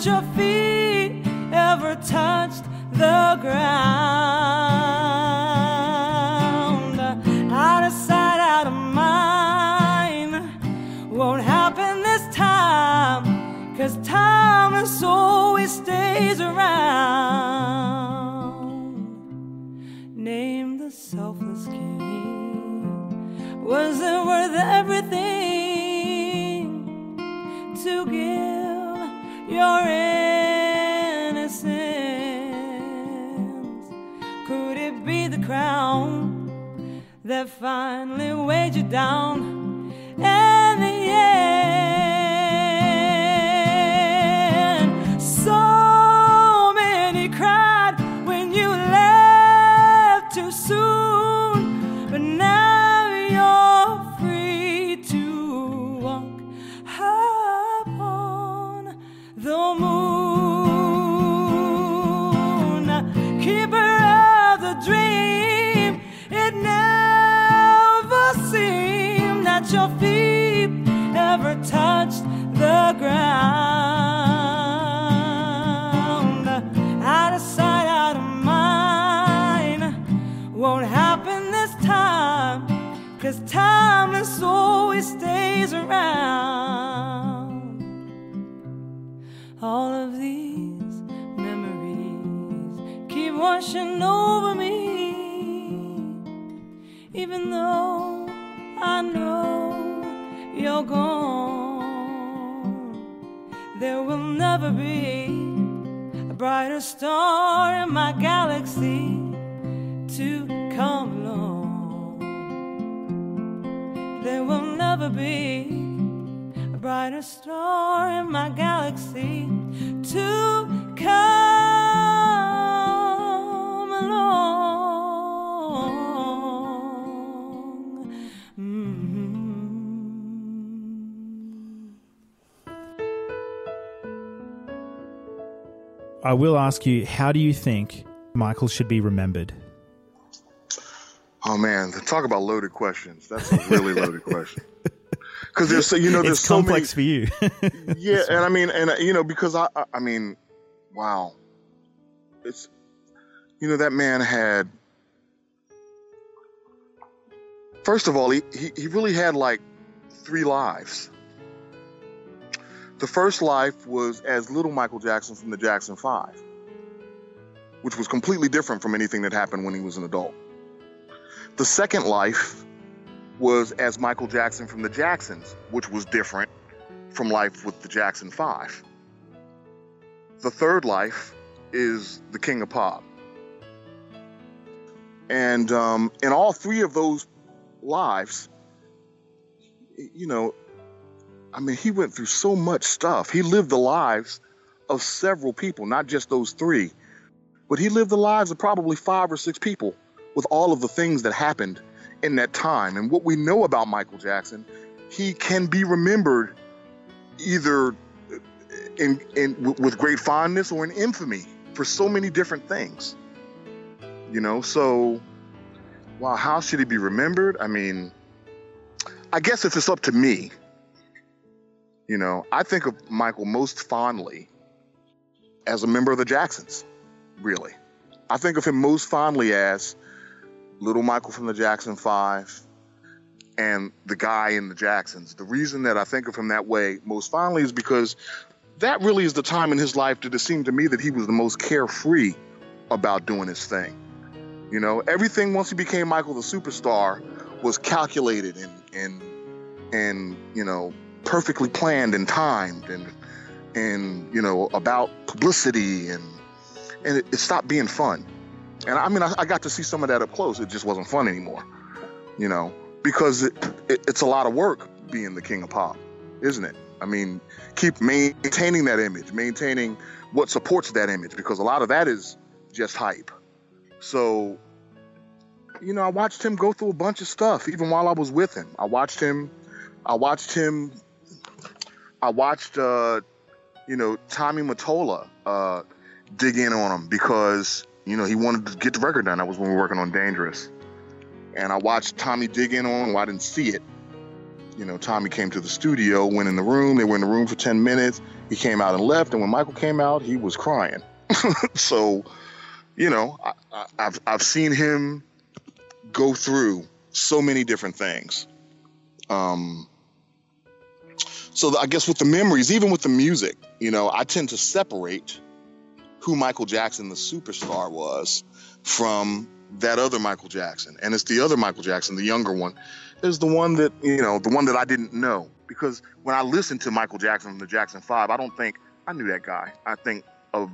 Your feet ever touched the ground. Out of sight, out of mind won't happen this time. Cause timeless always stays around. Name the selfless king. Was it worth everything to give your innocence? Could it be the crown that finally weighed you down? Ground. Out of sight, out of mind. Won't happen this time, cause timeless always stays around. All of these memories keep washing over me, even though I know you're gone. There will never be a brighter star in my galaxy to come along. There will never be a brighter star in my galaxy to come I will ask you, how do you think Michael should be remembered? Oh man, talk about loaded questions. That's a really loaded question. Because there's so you know there's it's so complex for you. yeah, and I mean, and you know, because I, I, I mean, wow, it's you know that man had. First of all, he, he he really had like three lives. The first life was as little Michael Jackson from the Jackson Five, which was completely different from anything that happened when he was an adult. The second life was as Michael Jackson from the Jacksons, which was different from life with the Jackson Five. The third life is the King of Pop. And um, in all three of those lives, you know, I mean, he went through so much stuff. He lived the lives of several people, not just those three, but he lived the lives of probably five or six people with all of the things that happened in that time. And what we know about Michael Jackson, he can be remembered either in, in with great fondness or in infamy for so many different things. You know, so wow, how should he be remembered? I mean, I guess if it's up to me, you know, I think of Michael most fondly as a member of the Jacksons, really. I think of him most fondly as Little Michael from the Jackson Five and the guy in the Jacksons. The reason that I think of him that way most fondly is because that really is the time in his life that it seemed to me that he was the most carefree about doing his thing. You know, everything once he became Michael the superstar was calculated and and and you know perfectly planned and timed and and you know about publicity and and it, it stopped being fun. And I mean, I, I, got to see some of that up close. It just wasn't fun anymore, you know, because it, it, it's a lot of work being the king of pop, isn't it? I mean, keep maintaining that image, maintaining what supports that image, because a lot of that is just hype. So, you know, I watched him go through a bunch of stuff, even while I was with him. I watched him, I watched him, I watched, uh, you know, Tommy Mottola uh, dig in on him because you know, he wanted to get the record done. That was when we were working on Dangerous. And I watched Tommy dig in on, well, I didn't see it. You know, Tommy came to the studio, went in the room. They were in the room for 10 minutes. He came out and left. And when Michael came out, he was crying. so, you know, I, have I've seen him go through so many different things. Um, so I guess with the memories, even with the music, you know, I tend to separate who Michael Jackson, the superstar, was from that other Michael Jackson. And it's the other Michael Jackson, the younger one, is the one that, you know, the one that I didn't know. Because when I listen to Michael Jackson from the Jackson Five, I don't think I knew that guy. I think of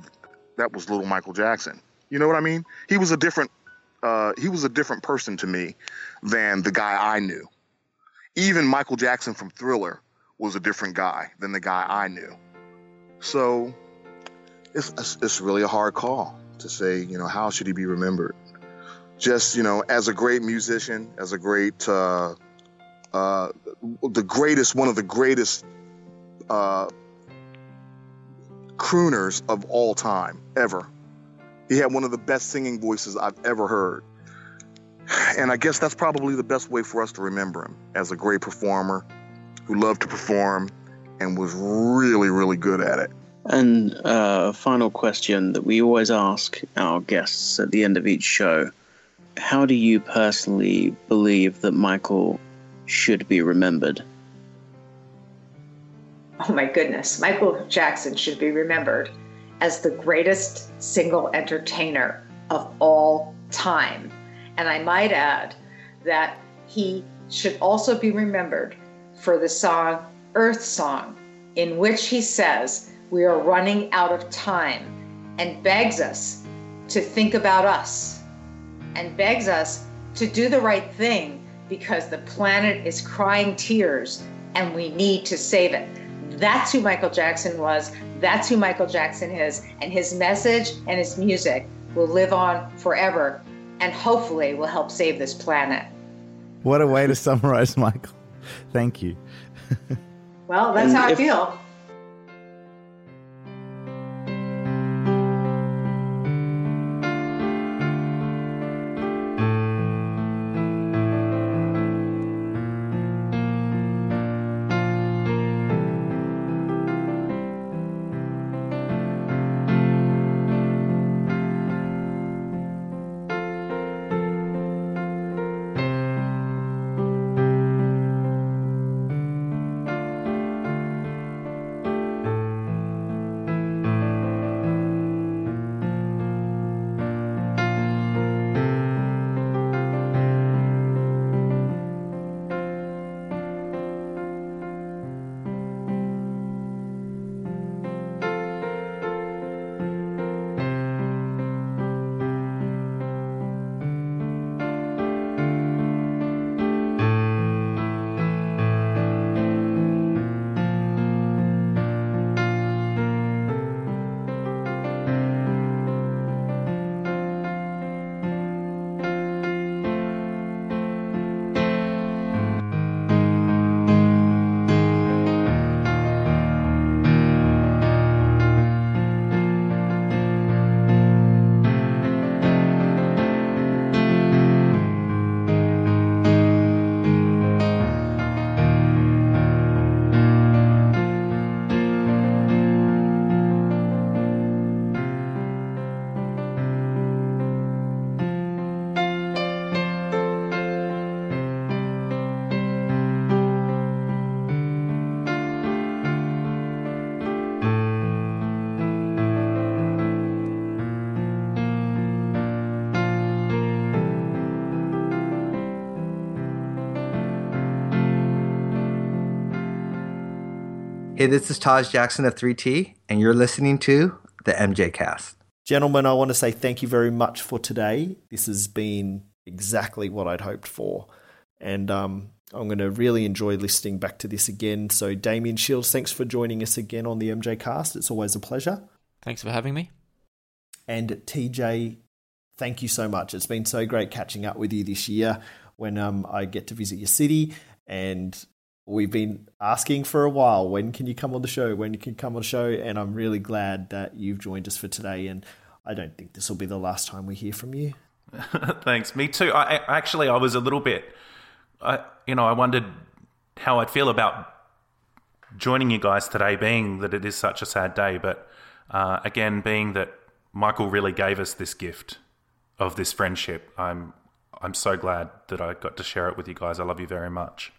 that was little Michael Jackson. You know what I mean? He was a different uh, he was a different person to me than the guy I knew. Even Michael Jackson from Thriller was a different guy than the guy I knew. So it's, it's really a hard call to say, you know, how should he be remembered? Just, you know, as a great musician, as a great, uh, uh, the greatest, one of the greatest uh, crooners of all time, ever. He had one of the best singing voices I've ever heard. And I guess that's probably the best way for us to remember him as a great performer who loved to perform and was really, really good at it. And uh, a final question that we always ask our guests at the end of each show How do you personally believe that Michael should be remembered? Oh my goodness, Michael Jackson should be remembered as the greatest single entertainer of all time. And I might add that he should also be remembered for the song Earth Song, in which he says, we are running out of time. and begs us to think about us and begs us to do the right thing because the planet is crying tears and we need to save it. That's who Michael Jackson was. That's who Michael Jackson is. And his message and his music will live on forever and hopefully will help save this planet. What a way to summarize, Michael. Thank you. Well, that's And how I feel. Hey, this is Taj Jackson of 3T, and you're listening to the MJ Cast. Gentlemen, I want to say thank you very much for today. This has been exactly what I'd hoped for. And um, I'm going to really enjoy listening back to this again. So, Damien Shields, thanks for joining us again on the MJ Cast. It's always a pleasure. Thanks for having me. And TJ, thank you so much. It's been so great catching up with you this year when um, I get to visit your city. And we've been asking for a while when can you come on the show? When you can come on the show? And I'm really glad that you've joined us for today. And I don't think this will be the last time we hear from you. Thanks. Me too. I, actually I was a little bit, I you know, I wondered how I'd feel about joining you guys today, being that it is such a sad day. But uh, again, being that Michael really gave us this gift of this friendship, I'm I'm so glad that I got to share it with you guys. I love you very much.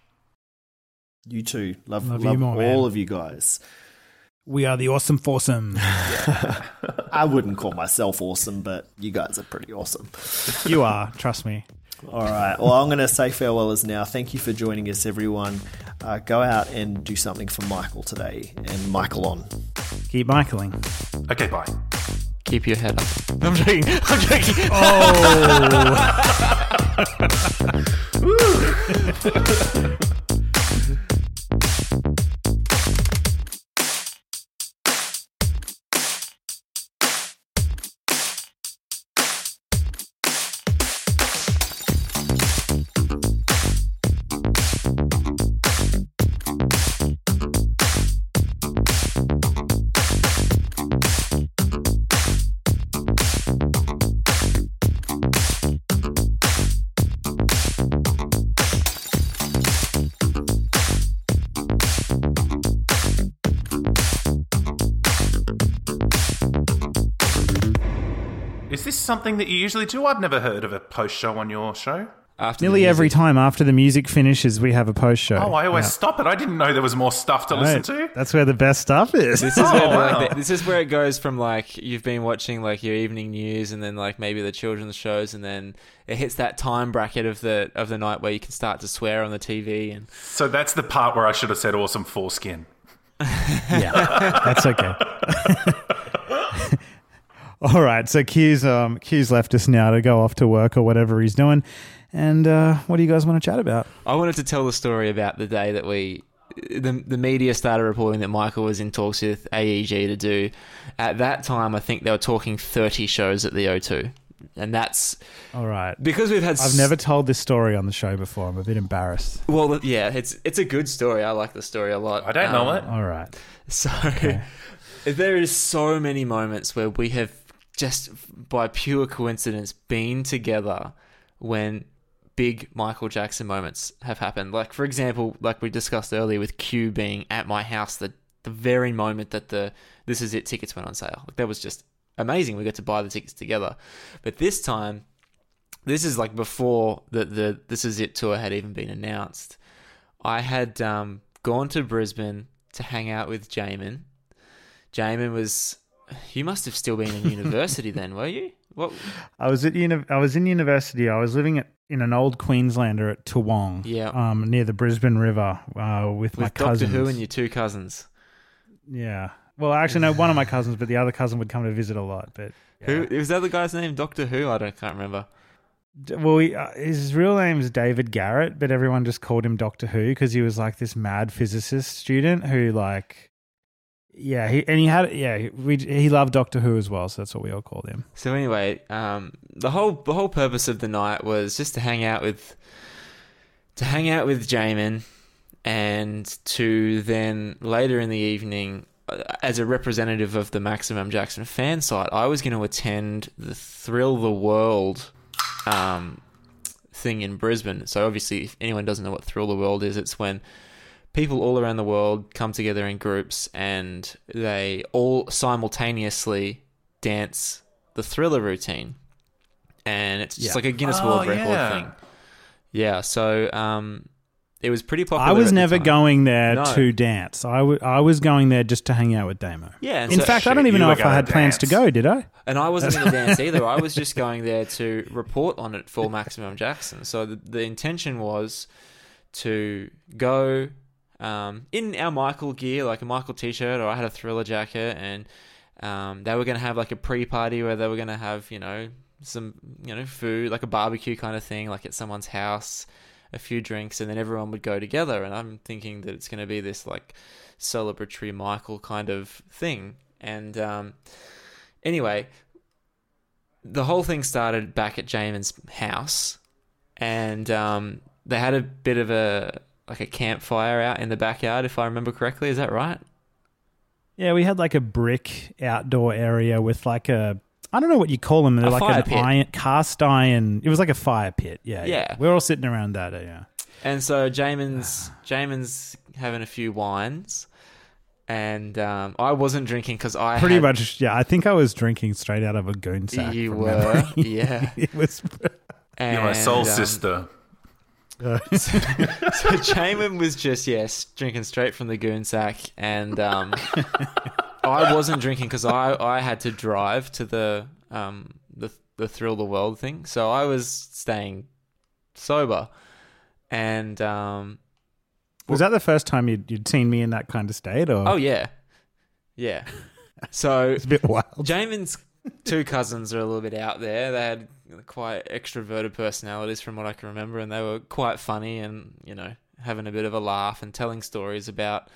You too. Love, Love love, you more, all man. of you guys. We are the awesome foursome. I wouldn't call myself awesome, but you guys are pretty awesome. you are, trust me. All right. Well, I'm going to say farewellers now. Thank you for joining us, everyone. Uh, go out and do something for Michael today, and Michael on. Keep Michaeling. Okay, bye. Keep your head up. I'm joking. I'm joking. Oh. something that you usually do? I've never heard of a post show on your show. After Nearly every time after the music finishes, we have a post show. Oh, I always Yeah. stop it. I didn't know there was more stuff to listen to. That's where the best stuff is. This is Oh, where wow. like, the- this is where it goes from like you've been watching like your evening news and then like maybe the children's shows and then it hits that time bracket of the of the night where you can start to swear on the TV and So that's the part where I should have said awesome foreskin. yeah, that's okay. All right, so Q's um Q's left us now to go off to work or whatever he's doing. And uh, what do you guys want to chat about? I wanted to tell the story about the day that we, the the media started reporting that Michael was in talks with AEG to do. At that time, I think they were talking thirty shows at the O2, and that's All right. because we've had. I've s- never told this story on the show before. I'm a bit embarrassed. Well, yeah, it's it's a good story. I like the story a lot. I don't know Um, it. All right. So there is so many moments where we have just by pure coincidence been together when big Michael Jackson moments have happened. Like for example, like we discussed earlier with Q being at my house the the very moment that the this is it tickets went on sale. Like that was just amazing. We got to buy the tickets together. But this time this is like before the the this is it tour had even been announced. I had um, gone to Brisbane to hang out with Jamon. Jamon was you must have still been in university then, were you? What I was at uni- I was in university. I was living at, in an old Queenslander at Toowong, Yeah. um, near the Brisbane River, uh, with, my with Doctor cousins. Who and your two cousins. Yeah. Well, actually, no, one of my cousins, but the other cousin would come to visit a lot. But Who is that the guy's name? Doctor Who? I don't can't remember. Well, he, uh, his real name is David Garrett, but everyone just called him Doctor Who because he was like this mad physicist student who, like, yeah, he and he had yeah, we he loved Doctor Who as well, so that's what we all called him. So anyway, um, the whole the whole purpose of the night was just to hang out with to hang out with Jamon, and to then later in the evening, uh, as a representative of the Maximum Jackson fan site, I was going to attend the Thrill the World um, thing in Brisbane. So obviously, if anyone doesn't know what Thrill the World is, it's when people all around the world come together in groups and they all simultaneously dance the thriller routine and it's just Yeah. like a guinness Oh, world record yeah. thing yeah so um it was pretty popular I was at the never time. going there No. to dance. I I was going there just to hang out with Damo. Yeah, In so- fact, I don't even know if I gonna had plans to go. Did I? And I wasn't going to dance either. I was just going there to report on it for Maximum Jackson. So the, the intention was to go um, in our Michael gear, like a Michael t-shirt, or I had a Thriller jacket, and um, they were going to have like a pre-party where they were going to have, you know, some, you know, food, like a barbecue kind of thing, like at someone's house, a few drinks, and then everyone would go together. And I'm thinking that it's going to be this like celebratory Michael kind of thing. And um, anyway, the whole thing started back at Jamon's house, and um, they had a bit of a like a campfire out in the backyard, if I remember correctly. Is that right? Yeah, we had like a brick outdoor area with like a I don't know what you call them. They're A like fire an pit. iron cast iron. It was like a fire pit. Yeah, Yeah. We're all sitting around that. Yeah. And so Jamon's Jamon's having a few wines, and um, I wasn't drinking because I Pretty had- much. Yeah, I think I was drinking straight out of a goon sack. You were, memory. yeah. it was. You're my soul um, sister. Uh, so, so Jamon was just yes drinking straight from the goon sack, and um, I wasn't drinking because I, I had to drive to the um the the thrill the world thing, so I was staying sober, and um was that the first time you'd, you'd seen me in that kind of state? Or oh yeah, yeah. So it's a bit wild. Jamon's two cousins are a little bit out there. They had quite extroverted personalities from what I can remember, and they were quite funny and, you know, having a bit of a laugh and telling stories about,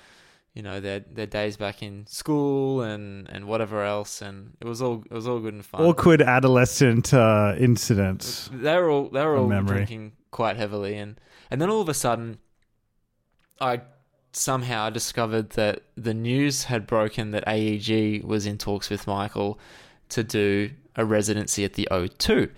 you know, their their days back in school and, and whatever else and it was all it was all good and fun. awkward adolescent uh, incidents. They were all they were all memory. drinking quite heavily, and and then all of a sudden, I somehow discovered that the news had broken that AEG was in talks with Michael to do a residency at the O2.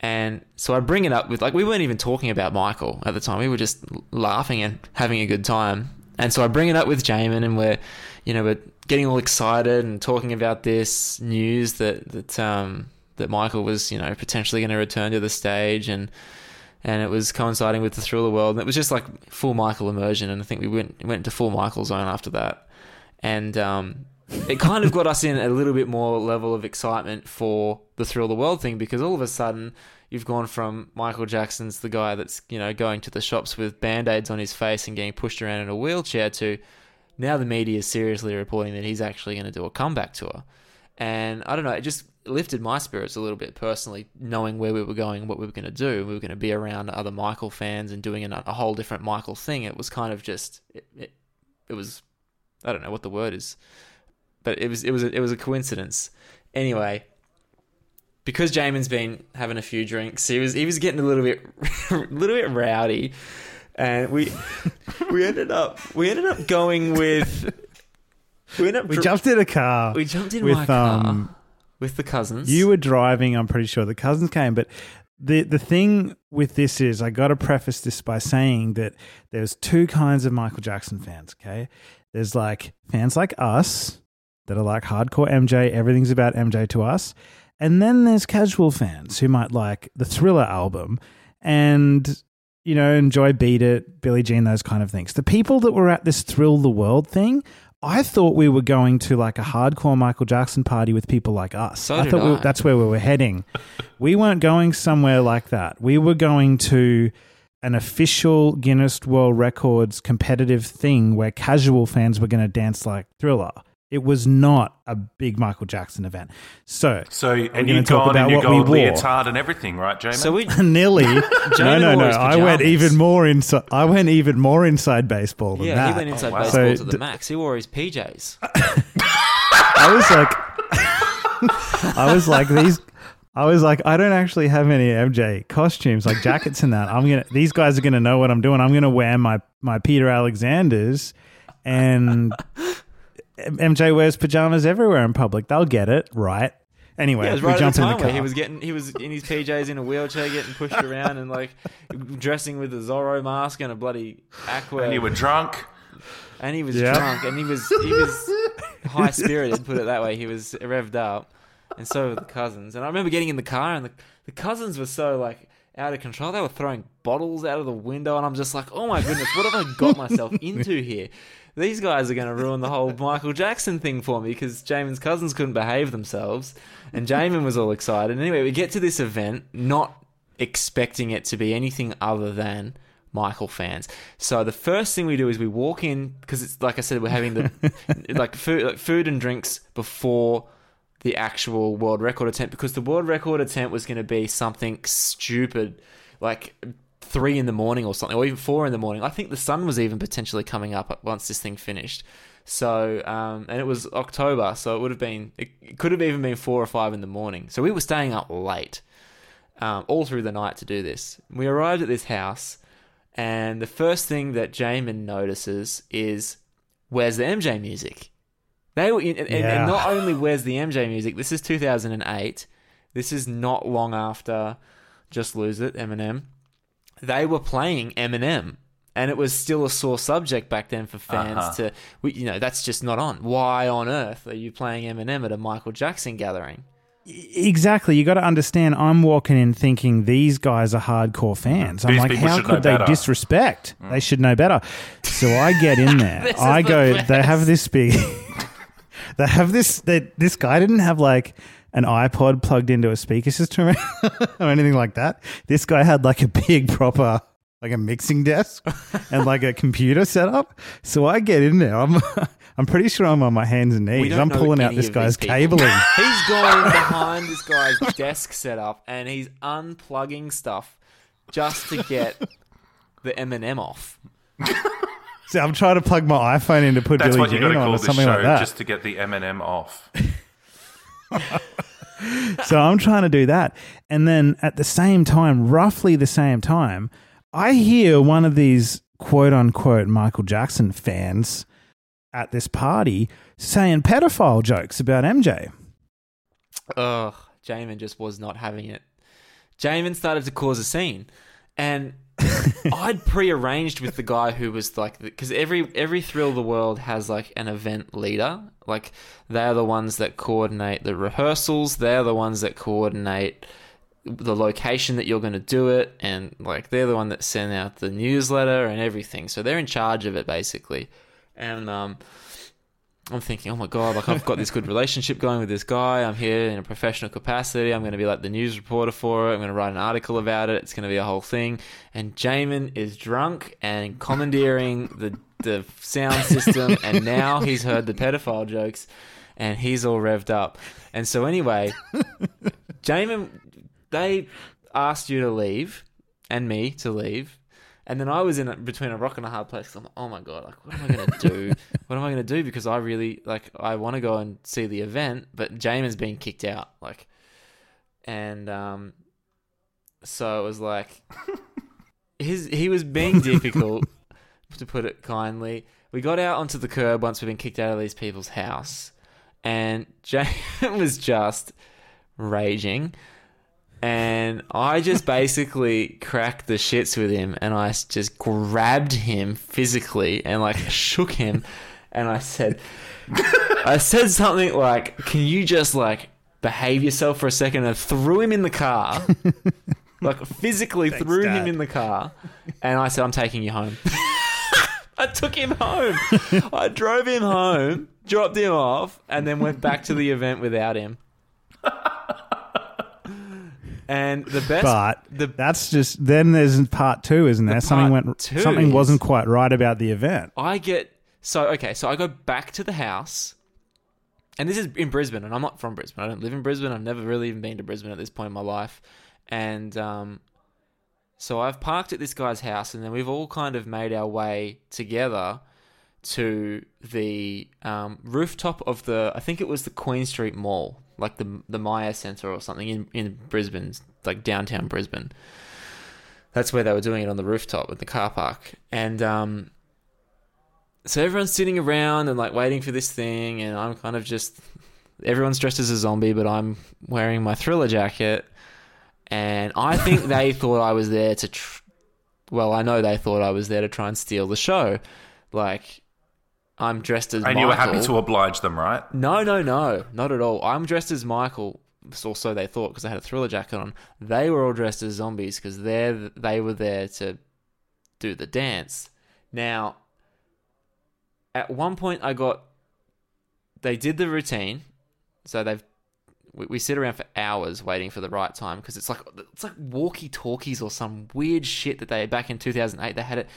And so I bring it up with like we weren't even talking about Michael at the time. We were just laughing and having a good time. And so I bring it up with Jamon and we're you know, we're getting all excited and talking about this news that that um that Michael was, you know, potentially going to return to the stage and and it was coinciding with the Thrill of the World. And it was just like full Michael immersion and I think we went went into full Michael zone after that. And um it kind of got us in a little bit more level of excitement for the Thrill of the World thing because all of a sudden you've gone from Michael Jackson's the guy that's, you know, going to the shops with band-aids on his face and getting pushed around in a wheelchair to now the media is seriously reporting that he's actually going to do a comeback tour. And I don't know, it just lifted my spirits a little bit personally, knowing where we were going, what we were going to do. We were going to be around other Michael fans and doing a, a whole different Michael thing. It was kind of just it, it, it was I don't know what the word is, but it was it was a, it was a coincidence. Anyway, because Jamon's been having a few drinks, he was he was getting a little bit a little bit rowdy, and we we ended up we ended up going with we ended up We dr- jumped in a car. we jumped in with, my car um, with the cousins. You were driving, I'm pretty sure. The cousins came, but the the thing with this is I got to preface this by saying that there's two kinds of Michael Jackson fans, okay? There's like fans like us that are like hardcore MJ, everything's about MJ to us. And then there's casual fans who might like the Thriller album and you know, enjoy Beat It, Billie Jean, those kind of things. The people that were at this Thrill the World thing, I thought we were going to like a hardcore Michael Jackson party with people like us. So I thought we, that's where we were heading. we weren't going somewhere like that. We were going to an official Guinness World Records competitive thing where casual fans were going to dance like Thriller. It was not a big Michael Jackson event. So, So, we're and gonna you talk gone about in your what we gold wore. leotard and everything, right, Jamie? So we Nearly. no, no, no. I went even more inside. I went even more inside baseball than yeah, that. he went inside Oh, wow. baseball So to the d- max. He wore his PJs. I was like, I was like these. I was like, I don't actually have any MJ costumes, like jackets and that. I'm gonna. These guys are gonna know what I'm doing. I'm gonna wear my my Peter Alexander's, and MJ wears pajamas everywhere in public. They'll get it, right? Anyway, Yeah, it was we right at jump the in the car. where he was getting he was in his PJs in a wheelchair, getting pushed around and like dressing with a Zorro mask and a bloody aqua. and you were drunk. and he was Yeah. drunk, and he was he was high spirited. Put it that way, he was revved up, and so were the cousins. And I remember getting in the car, and the the cousins were so like out of control. They were throwing bottles out of the window, and I'm just like, oh my goodness, what have I got myself into here? These guys are going to ruin the whole Michael Jackson thing for me because Jamon's cousins couldn't behave themselves, and Jamon was all excited. Anyway, we get to this event, not expecting it to be anything other than Michael fans. So the first thing we do is we walk in because it's like I said, we're having the like food, like food and drinks before the actual world record attempt because the world record attempt was going to be something stupid, like three in the morning or something, or even four in the morning. I think the sun was even potentially coming up once this thing finished. So, um, and it was October, so it would have been, it, it could have even been four or five in the morning. So we were staying up late, um, all through the night to do this. We arrived at this house, and the first thing that Jamon notices is, "Where's the MJ music?" They were, and, and- Yeah. and not only where's the MJ music. This is 2008. This is not long after Just Lose It, Eminem. They were playing Eminem, and it was still a sore subject back then for fans Uh-huh. to, we, you know, that's just not on. Why on earth are you playing Eminem at a Michael Jackson gathering? Exactly. You got to understand. I'm walking in thinking these guys are hardcore fans. I'm These like, how could they better. disrespect? They should know better. So I get in there. I go. best. They have this big. they have this. They, this guy didn't have like an iPod plugged into a speaker system or anything like that. This guy had like a big proper. Like a mixing desk and like a computer setup. So I get in there. I'm, I'm pretty sure I'm on my hands and knees. I'm pulling out this guy's cabling. he's going behind this guy's desk setup and he's unplugging stuff just to get the Eminem off. So I'm trying to plug my iPhone in to put That's Billie what you Jean on or something like that. just to get the Eminem off. so I'm trying to do that. And then at the same time, roughly the same time, I hear one of these quote unquote Michael Jackson fans at this party saying pedophile jokes about MJ. Ugh, Jamon just was not having it. Jamon started to cause a scene, and I'd pre-arranged with the guy who was like, because every every thrill of the world has like an event leader. Like they're the ones that coordinate the rehearsals. They're the ones that coordinate the location that you're going to do it, and like they're the one that send out the newsletter and everything. So they're in charge of it basically, and um. I'm thinking, oh my god, like I've got this good relationship going with this guy. I'm here in a professional capacity. I'm going to be like the news reporter for it. I'm going to write an article about it. It's going to be a whole thing. And Jamon is drunk and commandeering the the sound system, and now he's heard the pedophile jokes, and he's all revved up. And so anyway, Jamon, they asked you to leave and me to leave. And then I was in a, between a rock and a hard place. I'm, oh my god, like what am I gonna do? what am I gonna do? Because I really like I want to go and see the event, but Jamon's been kicked out. Like, and um, so it was like his he was being difficult, to put it kindly. We got out onto the curb once we've been kicked out of these people's house, and Jamon was just raging. And I just basically cracked the shits with him and I just grabbed him physically and like shook him and I said I said something like, Can you just like behave yourself for a second and threw him in the car. like physically Thanks, threw him in the car and I said, I'm taking you home. I took him home. I drove him home, dropped him off, and then went back to the event without him. And the best, but that's just then. There's part two, isn't there? The Something went. two Something is- wasn't quite right about the event. I get so okay. So I go back to the house, and this is in Brisbane, and I'm not from Brisbane. I don't live in Brisbane. I've never really even been to Brisbane at this point in my life, and um, so I've parked at this guy's house, and then we've all kind of made our way together to the um, rooftop of the. I think it was the Queen Street Mall, like the the Myer Centre or something in in Brisbane, like downtown Brisbane. That's where they were doing it on the rooftop at the car park, and um, so everyone's sitting around and like waiting for this thing, and I'm kind of just everyone's dressed as a zombie, but I'm wearing my thriller jacket, and I think they thought I was there to. Tr- well, I know they thought I was there to try and steal the show, like. I'm dressed as And you were happy to oblige them, right? No, no, no, not at all. I'm dressed as Michael, or so they thought, because I had a thriller jacket on. They were all dressed as zombies because they they were there to do the dance. Now, at one point, I got they did the routine, so they've we, we sit around for hours waiting for the right time because it's like it's like walkie talkies or some weird shit that they back in 2008 they had it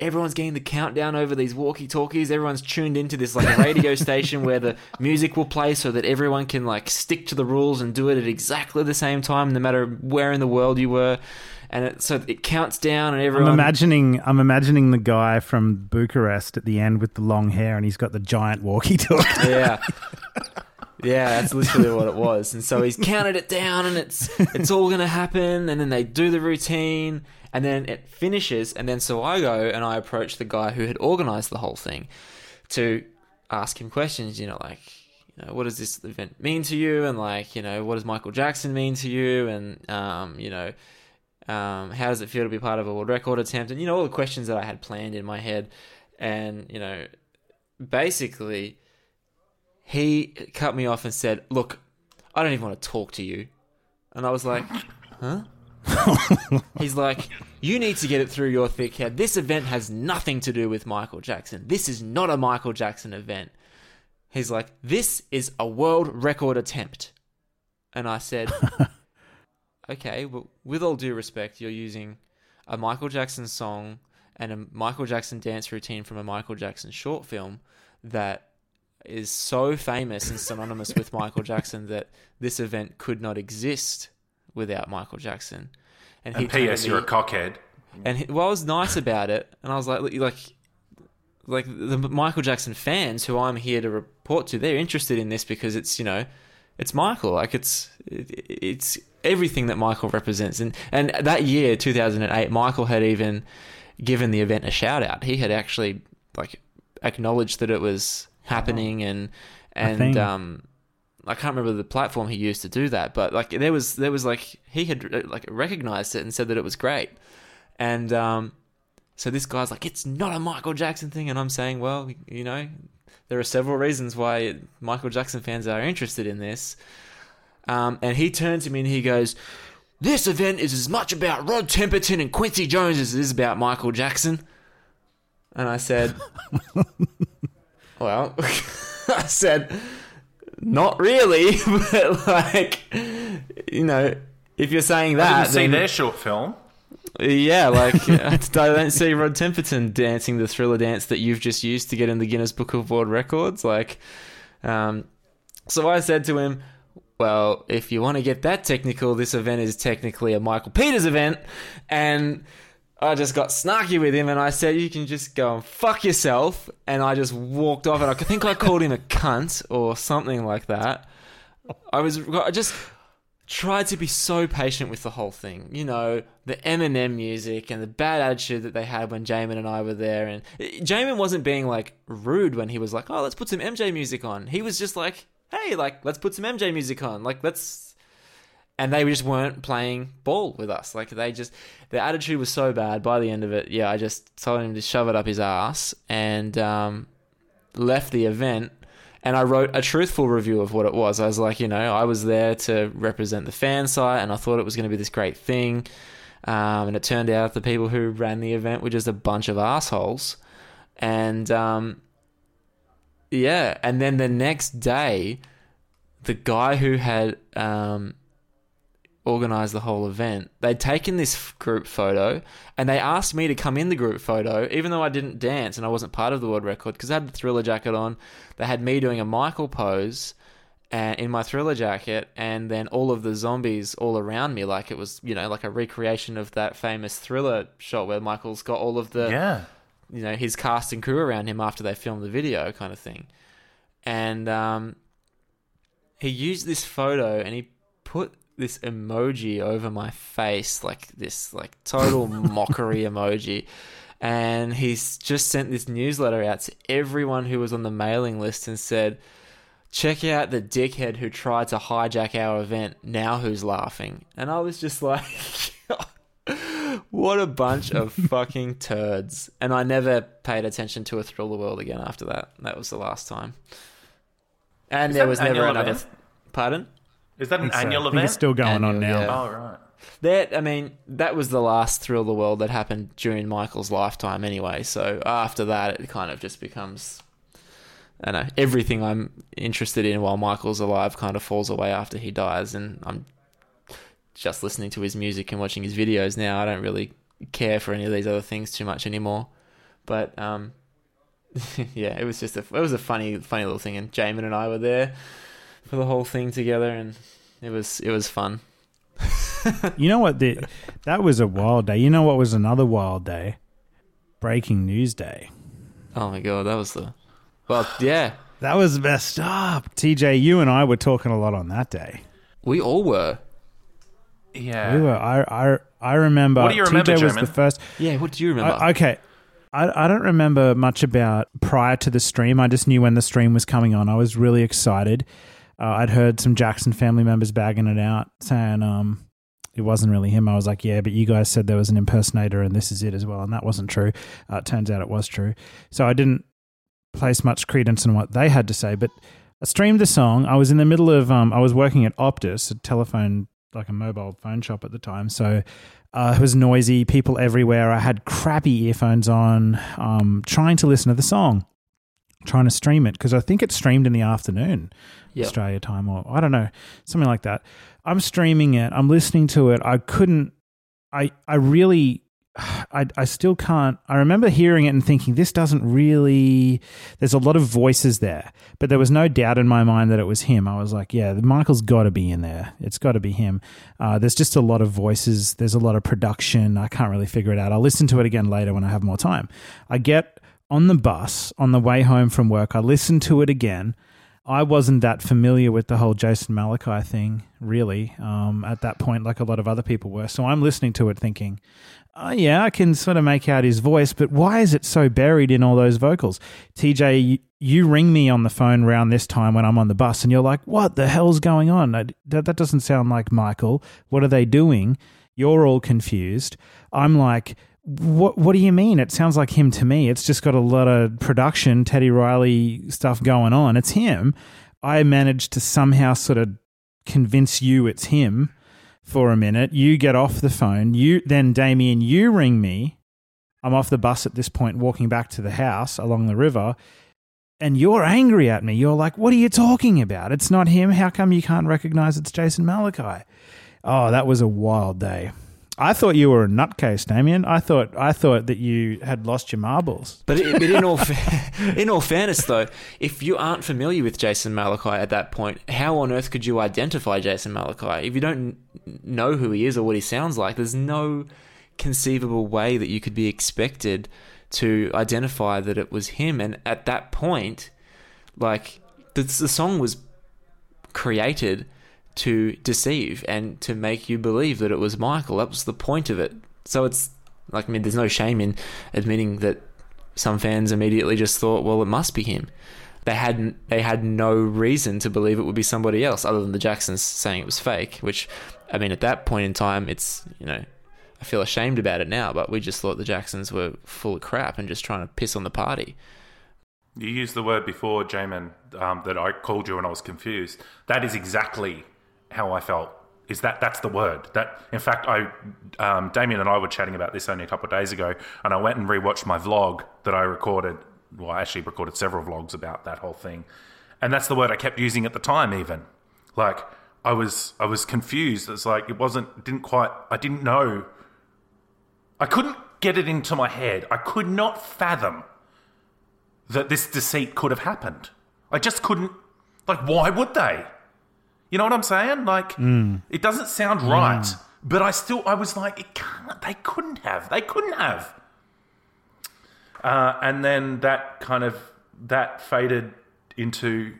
everyone's getting the countdown over these walkie talkies. Everyone's tuned into this like radio station where the music will play so that everyone can like stick to the rules and do it at exactly the same time, no matter where in the world you were. And it, so it counts down, and everyone. I'm imagining. I'm imagining the guy from Bucharest at the end with the long hair, and he's got the giant walkie-talkie. yeah. Yeah, that's literally what it was. And so he's counted it down and it's it's all gonna happen and then they do the routine and then it finishes and then so I go and I approach the guy who had organized the whole thing to ask him questions, you know, like you know, what does this event mean to you? And like, you know, what does Michael Jackson mean to you? And um, you know, um, how does it feel to be part of a world record attempt? And you know, all the questions that I had planned in my head. And, you know, basically he cut me off and said, "Look, I don't even want to talk to you." And I was like, "Huh?" He's like, "You need to get it through your thick head. This event has nothing to do with Michael Jackson. This is not a Michael Jackson event." He's like, "This is a world record attempt." And I said, "Okay, well, with all due respect, you're using a Michael Jackson song and a Michael Jackson dance routine from a Michael Jackson short film that is so famous and synonymous with Michael Jackson that this event could not exist without Michael Jackson. And turned P.S. You're a cockhead. And he, well, I was nice about it, and I was like, like, like the Michael Jackson fans who I'm here to report to, they're interested in this because it's you know, it's Michael. Like it's it, it's everything that Michael represents, and and that year, 2008, Michael had even given the event a shout out. He had actually like acknowledged that it was happening, and and um. I can't remember the platform he used to do that, but like there was there was like he had like recognized it and said that it was great, and um, so this guy's like, it's not a Michael Jackson thing, and I'm saying, well, you know, there are several reasons why Michael Jackson fans are interested in this, um, and he turns to me and he goes, this event is as much about Rod Temperton and Quincy Jones as it is about Michael Jackson, and I said, well, I said not really, but like, you know, if you're saying I that, didn't see then- their short film. yeah, like I don't see Rod Temperton dancing the thriller dance that you've just used to get in the Guinness Book of World Records. Like, um, So I said to him, well, if you want to get that technical, this event is technically a Michael Peters event. And I just got snarky with him and I said, you can just go and fuck yourself. And I just walked off and I think I called him a cunt or something like that. I was, I just tried to be so patient with the whole thing. You know, the Eminem music and the bad attitude that they had when Jamon and I were there. And Jamon wasn't being like rude when he was like, oh, let's put some MJ music on. He was just like, hey, like, let's put some MJ music on. Like, let's. And they just weren't playing ball with us. Like, they just. Their attitude was so bad by the end of it. Yeah, I just told him to shove it up his ass and um, left the event and I wrote a truthful review of what it was. I was like, you know, I was there to represent the fan site, and I thought it was going to be this great thing. Um, and it turned out the people who ran the event were just a bunch of assholes. And um, yeah, and then the next day, the guy who had um, organized the whole event, they'd taken this group photo and they asked me to come in the group photo, even though I didn't dance and I wasn't part of the world record because I had the thriller jacket on. They had me doing a Michael pose and in my thriller jacket and then all of the zombies all around me like it was you know like a recreation of that famous thriller shot where michael's got all of the Yeah. you know his cast and crew around him after they filmed the video kind of thing and um, he used this photo and he put this emoji over my face like this like total mockery emoji. And he's just sent this newsletter out to everyone who was on the mailing list and said check out the dickhead who tried to hijack our event. Now who's laughing? And i was just like what a bunch of fucking turds. And i never paid attention to a thrill the world again after that. That was the last time. And Is there was never another event? pardon Is that an I so. annual I think event? it's still going on now. yeah. Oh, right. That I mean, that was the last thrill the world that happened during Michael's lifetime, anyway. So after that, it kind of just becomes, I don't know, everything I'm interested in while Michael's alive kind of falls away after he dies, and I'm just listening to his music and watching his videos now. I don't really care for any of these other things too much anymore. But um, yeah, it was just a it was a funny funny little thing, and Jamon and I were there for the whole thing together, and it was it was fun. You know what? The, that was a wild day. You know what was another wild day? Breaking news day. Oh my god, that was the well, yeah. That was messed up. TJ, you and I were talking a lot on that day. We all were. Yeah. We were. I I I remember. What do you remember, TJ was the first. Yeah, what do you remember? I- okay. I, I don't remember much about prior to the stream. I just knew when the stream was coming on. I was really excited. Uh, I'd heard some Jackson family members bagging it out, saying um, it wasn't really him. I was like, yeah, but you guys said there was an impersonator and this is it as well. And that wasn't true. Uh, turns out it was true. So I didn't place much credence in what they had to say. But I streamed the song. I was in the middle of, um, I was working at Optus, a telephone, like a mobile phone shop at the time. So uh, it was noisy, people everywhere. I had crappy earphones on, um, trying to listen to the song, trying to stream it because I think it streamed in the afternoon, Yep. Australia time, or I don't know, something like that. I'm streaming it. I'm listening to it. I couldn't. I I really. I, I still can't. I remember hearing it and thinking, this doesn't really. There's a lot of voices there, but there was no doubt in my mind that it was him. I was like, yeah, Michael's got to be in there. It's got to be him. Uh, there's just a lot of voices. There's a lot of production. I can't really figure it out. I'll listen to it again later when I have more time. I get on the bus on the way home from work. I listen to it again. I wasn't that familiar with the whole Jason Malachi thing, really, um, at that point, like a lot of other people were. So I'm listening to it thinking, oh, yeah, I can sort of make out his voice, but why is it so buried in all those vocals? TJ, you, you ring me on the phone around this time when I'm on the bus, and you're like, what the hell's going on? I- That, that doesn't sound like Michael. What are they doing? You're all confused. I'm like, what what do you mean? It sounds like him to me. It's just got a lot of production, Teddy Riley stuff going on. It's him. I managed to somehow sort of convince you it's him for a minute. You get off the phone. You then Damien, you ring me. I'm off the bus at this point, walking back to the house along the river, and you're angry at me. You're like, "What are you talking about? It's not him. How come you can't recognize it's Jason Malachi?" Oh, that was a wild day. I thought you were a nutcase, Damien. I thought I thought that you had lost your marbles. But, it, but in all fa- in all fairness, though, if you aren't familiar with Jason Malachi at that point, how on earth could you identify Jason Malachi if you don't know who he is or what he sounds like? There's no conceivable way that you could be expected to identify that it was him. And at that point, like the, the song was created to deceive and to make you believe that it was Michael. That was the point of it. So it's like, I mean, there's no shame in admitting that some fans immediately just thought, well, it must be him. They hadn't. They had no reason to believe it would be somebody else, other than the Jacksons saying it was fake. Which, I mean, at that point in time, it's you know, I feel ashamed about it now. But we just thought the Jacksons were full of crap and just trying to piss on the party. You used the word before, Jamon, um, that I called you and I was confused. That is exactly how I felt. Is that that's the word? That in fact, I um, Damien and I were chatting about this only a couple of days ago, and I went and rewatched my vlog that I recorded. Well, I actually recorded several vlogs about that whole thing, and that's the word I kept using at the time. Even like I was, I was confused. It's like it wasn't, didn't quite. I didn't know. I couldn't get it into my head. I could not fathom that this deceit could have happened. I just couldn't. Like, why would they? You know what I'm saying? Like, Mm. it doesn't sound right. But I still, I was like, it can't. They couldn't have. They couldn't have. Uh, and then that kind of that faded into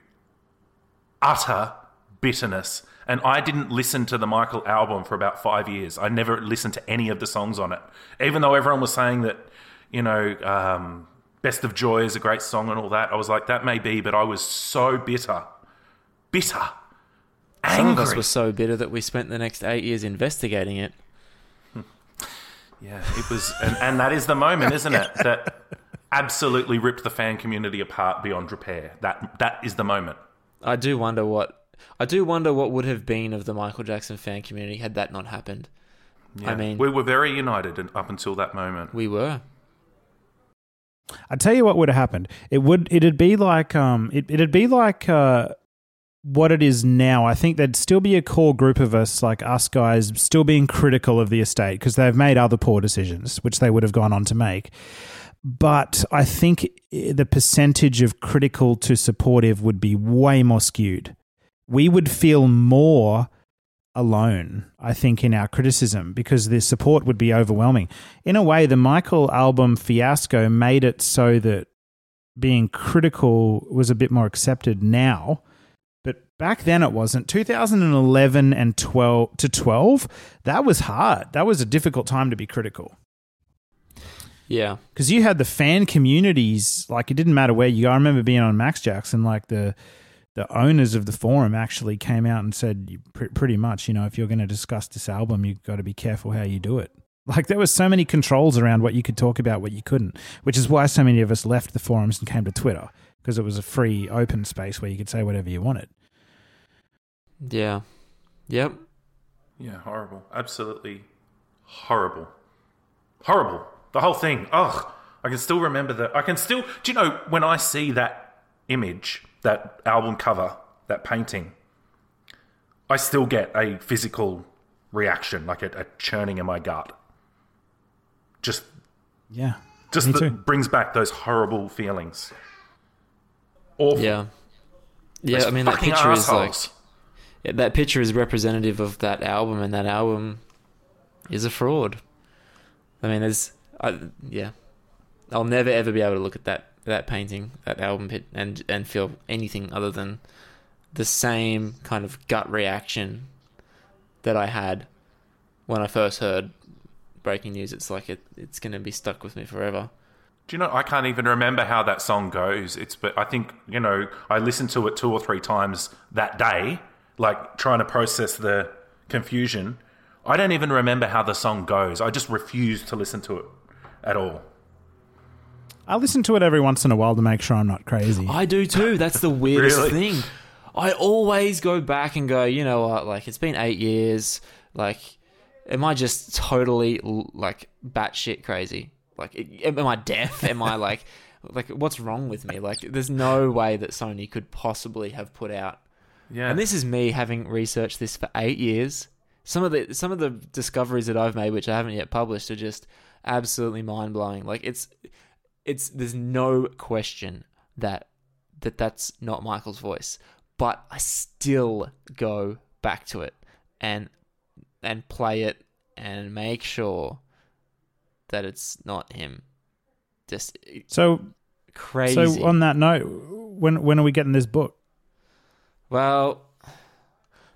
utter bitterness. And I didn't listen to the Michael album for about five years. I never listened to any of the songs on it, even though everyone was saying that, you know, um, "Best of Joy" is a great song and all that. I was like, that may be, but I was so bitter, bitter, Some of us were so bitter that we spent the next eight years investigating it. Yeah, it was, and, and that is the moment, isn't it? That absolutely ripped the fan community apart beyond repair. That that is the moment. I do wonder what I do wonder what would have been of the Michael Jackson fan community had that not happened. Yeah. I mean, we were very united up until that moment. we were. I tell you what would have happened. It would. It'd be like um. It, it'd be like uh, what it is now. I think there'd still be a core group of us, like us guys, still being critical of the estate because they've made other poor decisions, which they would have gone on to make. But I think eh, the percentage of critical to supportive would be way more skewed. We would feel more alone, I think, in our criticism because the support would be overwhelming. In a way, the Michael album fiasco made it so that being critical was a bit more accepted now. Back then it wasn't. 2011 and 12 to 12, that was hard. That was a difficult time to be critical. Yeah. Because you had the fan communities, like it didn't matter where you go. I remember being on Max Jackson, like the the owners of the forum actually came out and said pr- pretty much, you know, if you're going to discuss this album, you've got to be careful how you do it. Like there was so many controls around what you could talk about, what you couldn't, which is why so many of us left the forums and came to Twitter because it was a free, open space where you could say whatever you wanted. Yeah. Yep. Yeah, horrible. Absolutely horrible. Horrible. The whole thing. Ugh. I can still remember that. I can still. Do you know when I see that image, that album cover, that painting, I still get a physical reaction, like a, a churning in my gut. Just, Yeah. just Me that too. brings back those horrible feelings. Awful. Yeah. Yeah, Those I mean that fucking picture is like assholes. yeah, that picture is representative of that album, and that album is a fraud. I mean, there's, I, yeah, I'll never ever be able to look at that that painting, that album pit, and and feel anything other than the same kind of gut reaction that I had when I first heard breaking news. It's like it, it's going to be stuck with me forever. Do you know? I can't even remember how that song goes. It's but I think you know I listened to it two or three times that day, like trying to process the confusion. I don't even remember how the song goes. I just refuse to listen to it at all. I listen to it every once in a while to make sure I'm not crazy. I do too. That's the weirdest Really? thing. I always go back and go, you know what? Like, it's been eight years. Like, am I just totally l- like batshit crazy? Like, am I deaf? Am I like, like, what's wrong with me? Like, there's no way that Sony could possibly have put out. Yeah. And this is me having researched this for eight years, some of the some of the discoveries that I've made, which I haven't yet published, are just absolutely mind blowing. Like it's it's there's no question that that that's not Michael's voice, but I still go back to it and and play it and make sure that it's not him. Just So crazy. So on that note, when when are we getting this book? Well,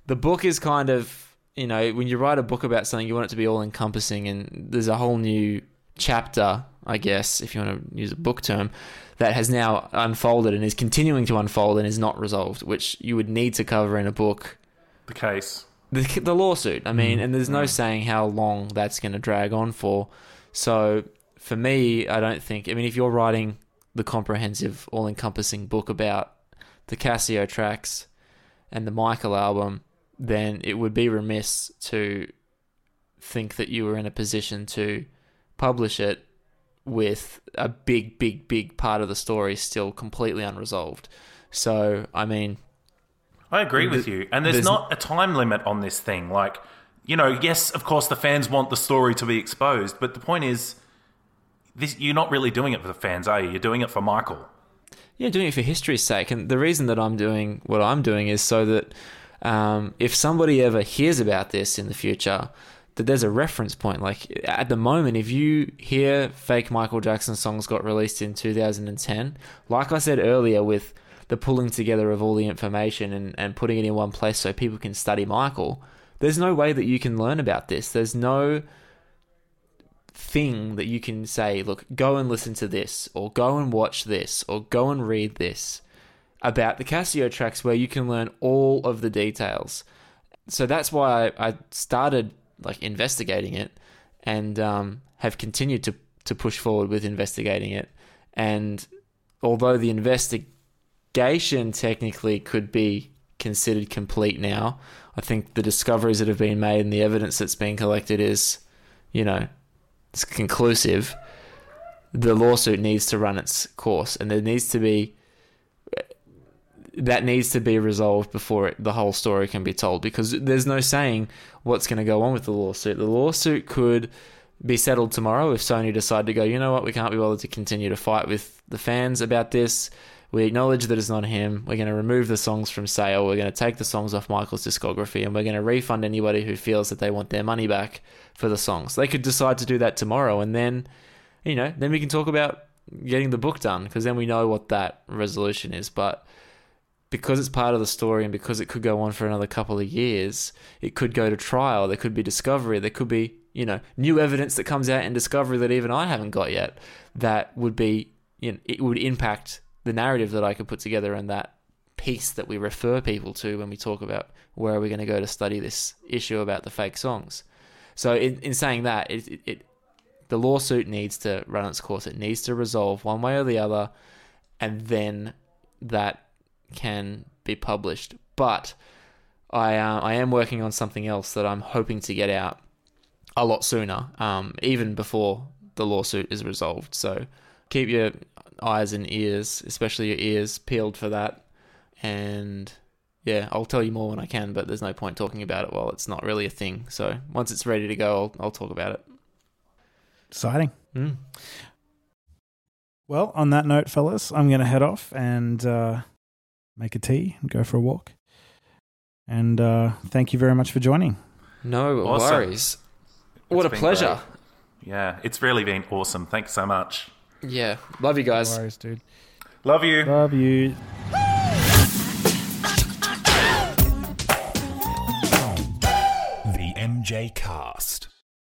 the book is kind of, you know, when you write a book about something, you want it to be all encompassing, and there's a whole new chapter, I guess, if you want to use a book term, that has now unfolded and is continuing to unfold and is not resolved, which you would need to cover in a book. The case. The, the lawsuit, I mean, Mm. and there's no Mm. saying how long that's going to drag on for. So for me, I don't think, I mean, if you're writing the comprehensive, all encompassing book about the Cascio tracks and the Michael album, then it would be remiss to think that you were in a position to publish it with a big, big, big part of the story still completely unresolved. So, I mean, I agree with you. And there's, there's- not a time limit on this thing. Like, you know, yes, of course, the fans want the story to be exposed, but the point is, this you're not really doing it for the fans, are you? You're doing it for Michael. Yeah, doing it for history's sake. And the reason that I'm doing what I'm doing is so that um, if somebody ever hears about this in the future, that there's a reference point. Like at the moment, if you hear fake Michael Jackson songs got released in 2010, like I said earlier, with the pulling together of all the information and, and putting it in one place so people can study Michael, there's no way that you can learn about this. There's no thing that you can say, look, go and listen to this, or go and watch this, or go and read this about the Cascio tracks where you can learn all of the details. So that's why I, started like investigating it and um, have continued to, to push forward with investigating it. And although the investigation technically could be considered complete now, I think the discoveries that have been made and the evidence that's been collected is, you know, it's conclusive. The lawsuit needs to run its course, and there needs to be that needs to be resolved before it, the whole story can be told because there's no saying what's going to go on with the lawsuit. The lawsuit could be settled tomorrow if Sony decide to go, you know what, we can't be bothered to continue to fight with the fans about this. We acknowledge that it's not him. We're going to remove the songs from sale. We're going to take the songs off Michael's discography and we're going to refund anybody who feels that they want their money back for the songs. They could decide to do that tomorrow and then, you know, then we can talk about getting the book done because then we know what that resolution is. But because it's part of the story and because it could go on for another couple of years, it could go to trial. There could be discovery. There could be, you know, new evidence that comes out in discovery that even I haven't got yet. That would be, you know, it would impact the narrative that I could put together and that piece that we refer people to when we talk about where are we going to go to study this issue about the fake songs. So in, in saying that, it, it, it the lawsuit needs to run its course. It needs to resolve one way or the other, and then that can be published. But I uh, I am working on something else that I'm hoping to get out a lot sooner, um, even before the lawsuit is resolved. So keep your eyes and ears, especially your ears, peeled for that. And yeah, I'll tell you more when I can, but there's no point talking about it while it's not really a thing. So once it's ready to go, I'll, I'll talk about it. Exciting. Mm. Well, on that note, fellas, I'm going to head off and uh, make a tea and go for a walk. And uh, thank you very much for joining. No Awesome. worries. What It's a pleasure. great. Yeah, it's really been awesome. Thanks so much. Yeah, love you guys. No worries, dude. Love you. Love you. The MJ Cast.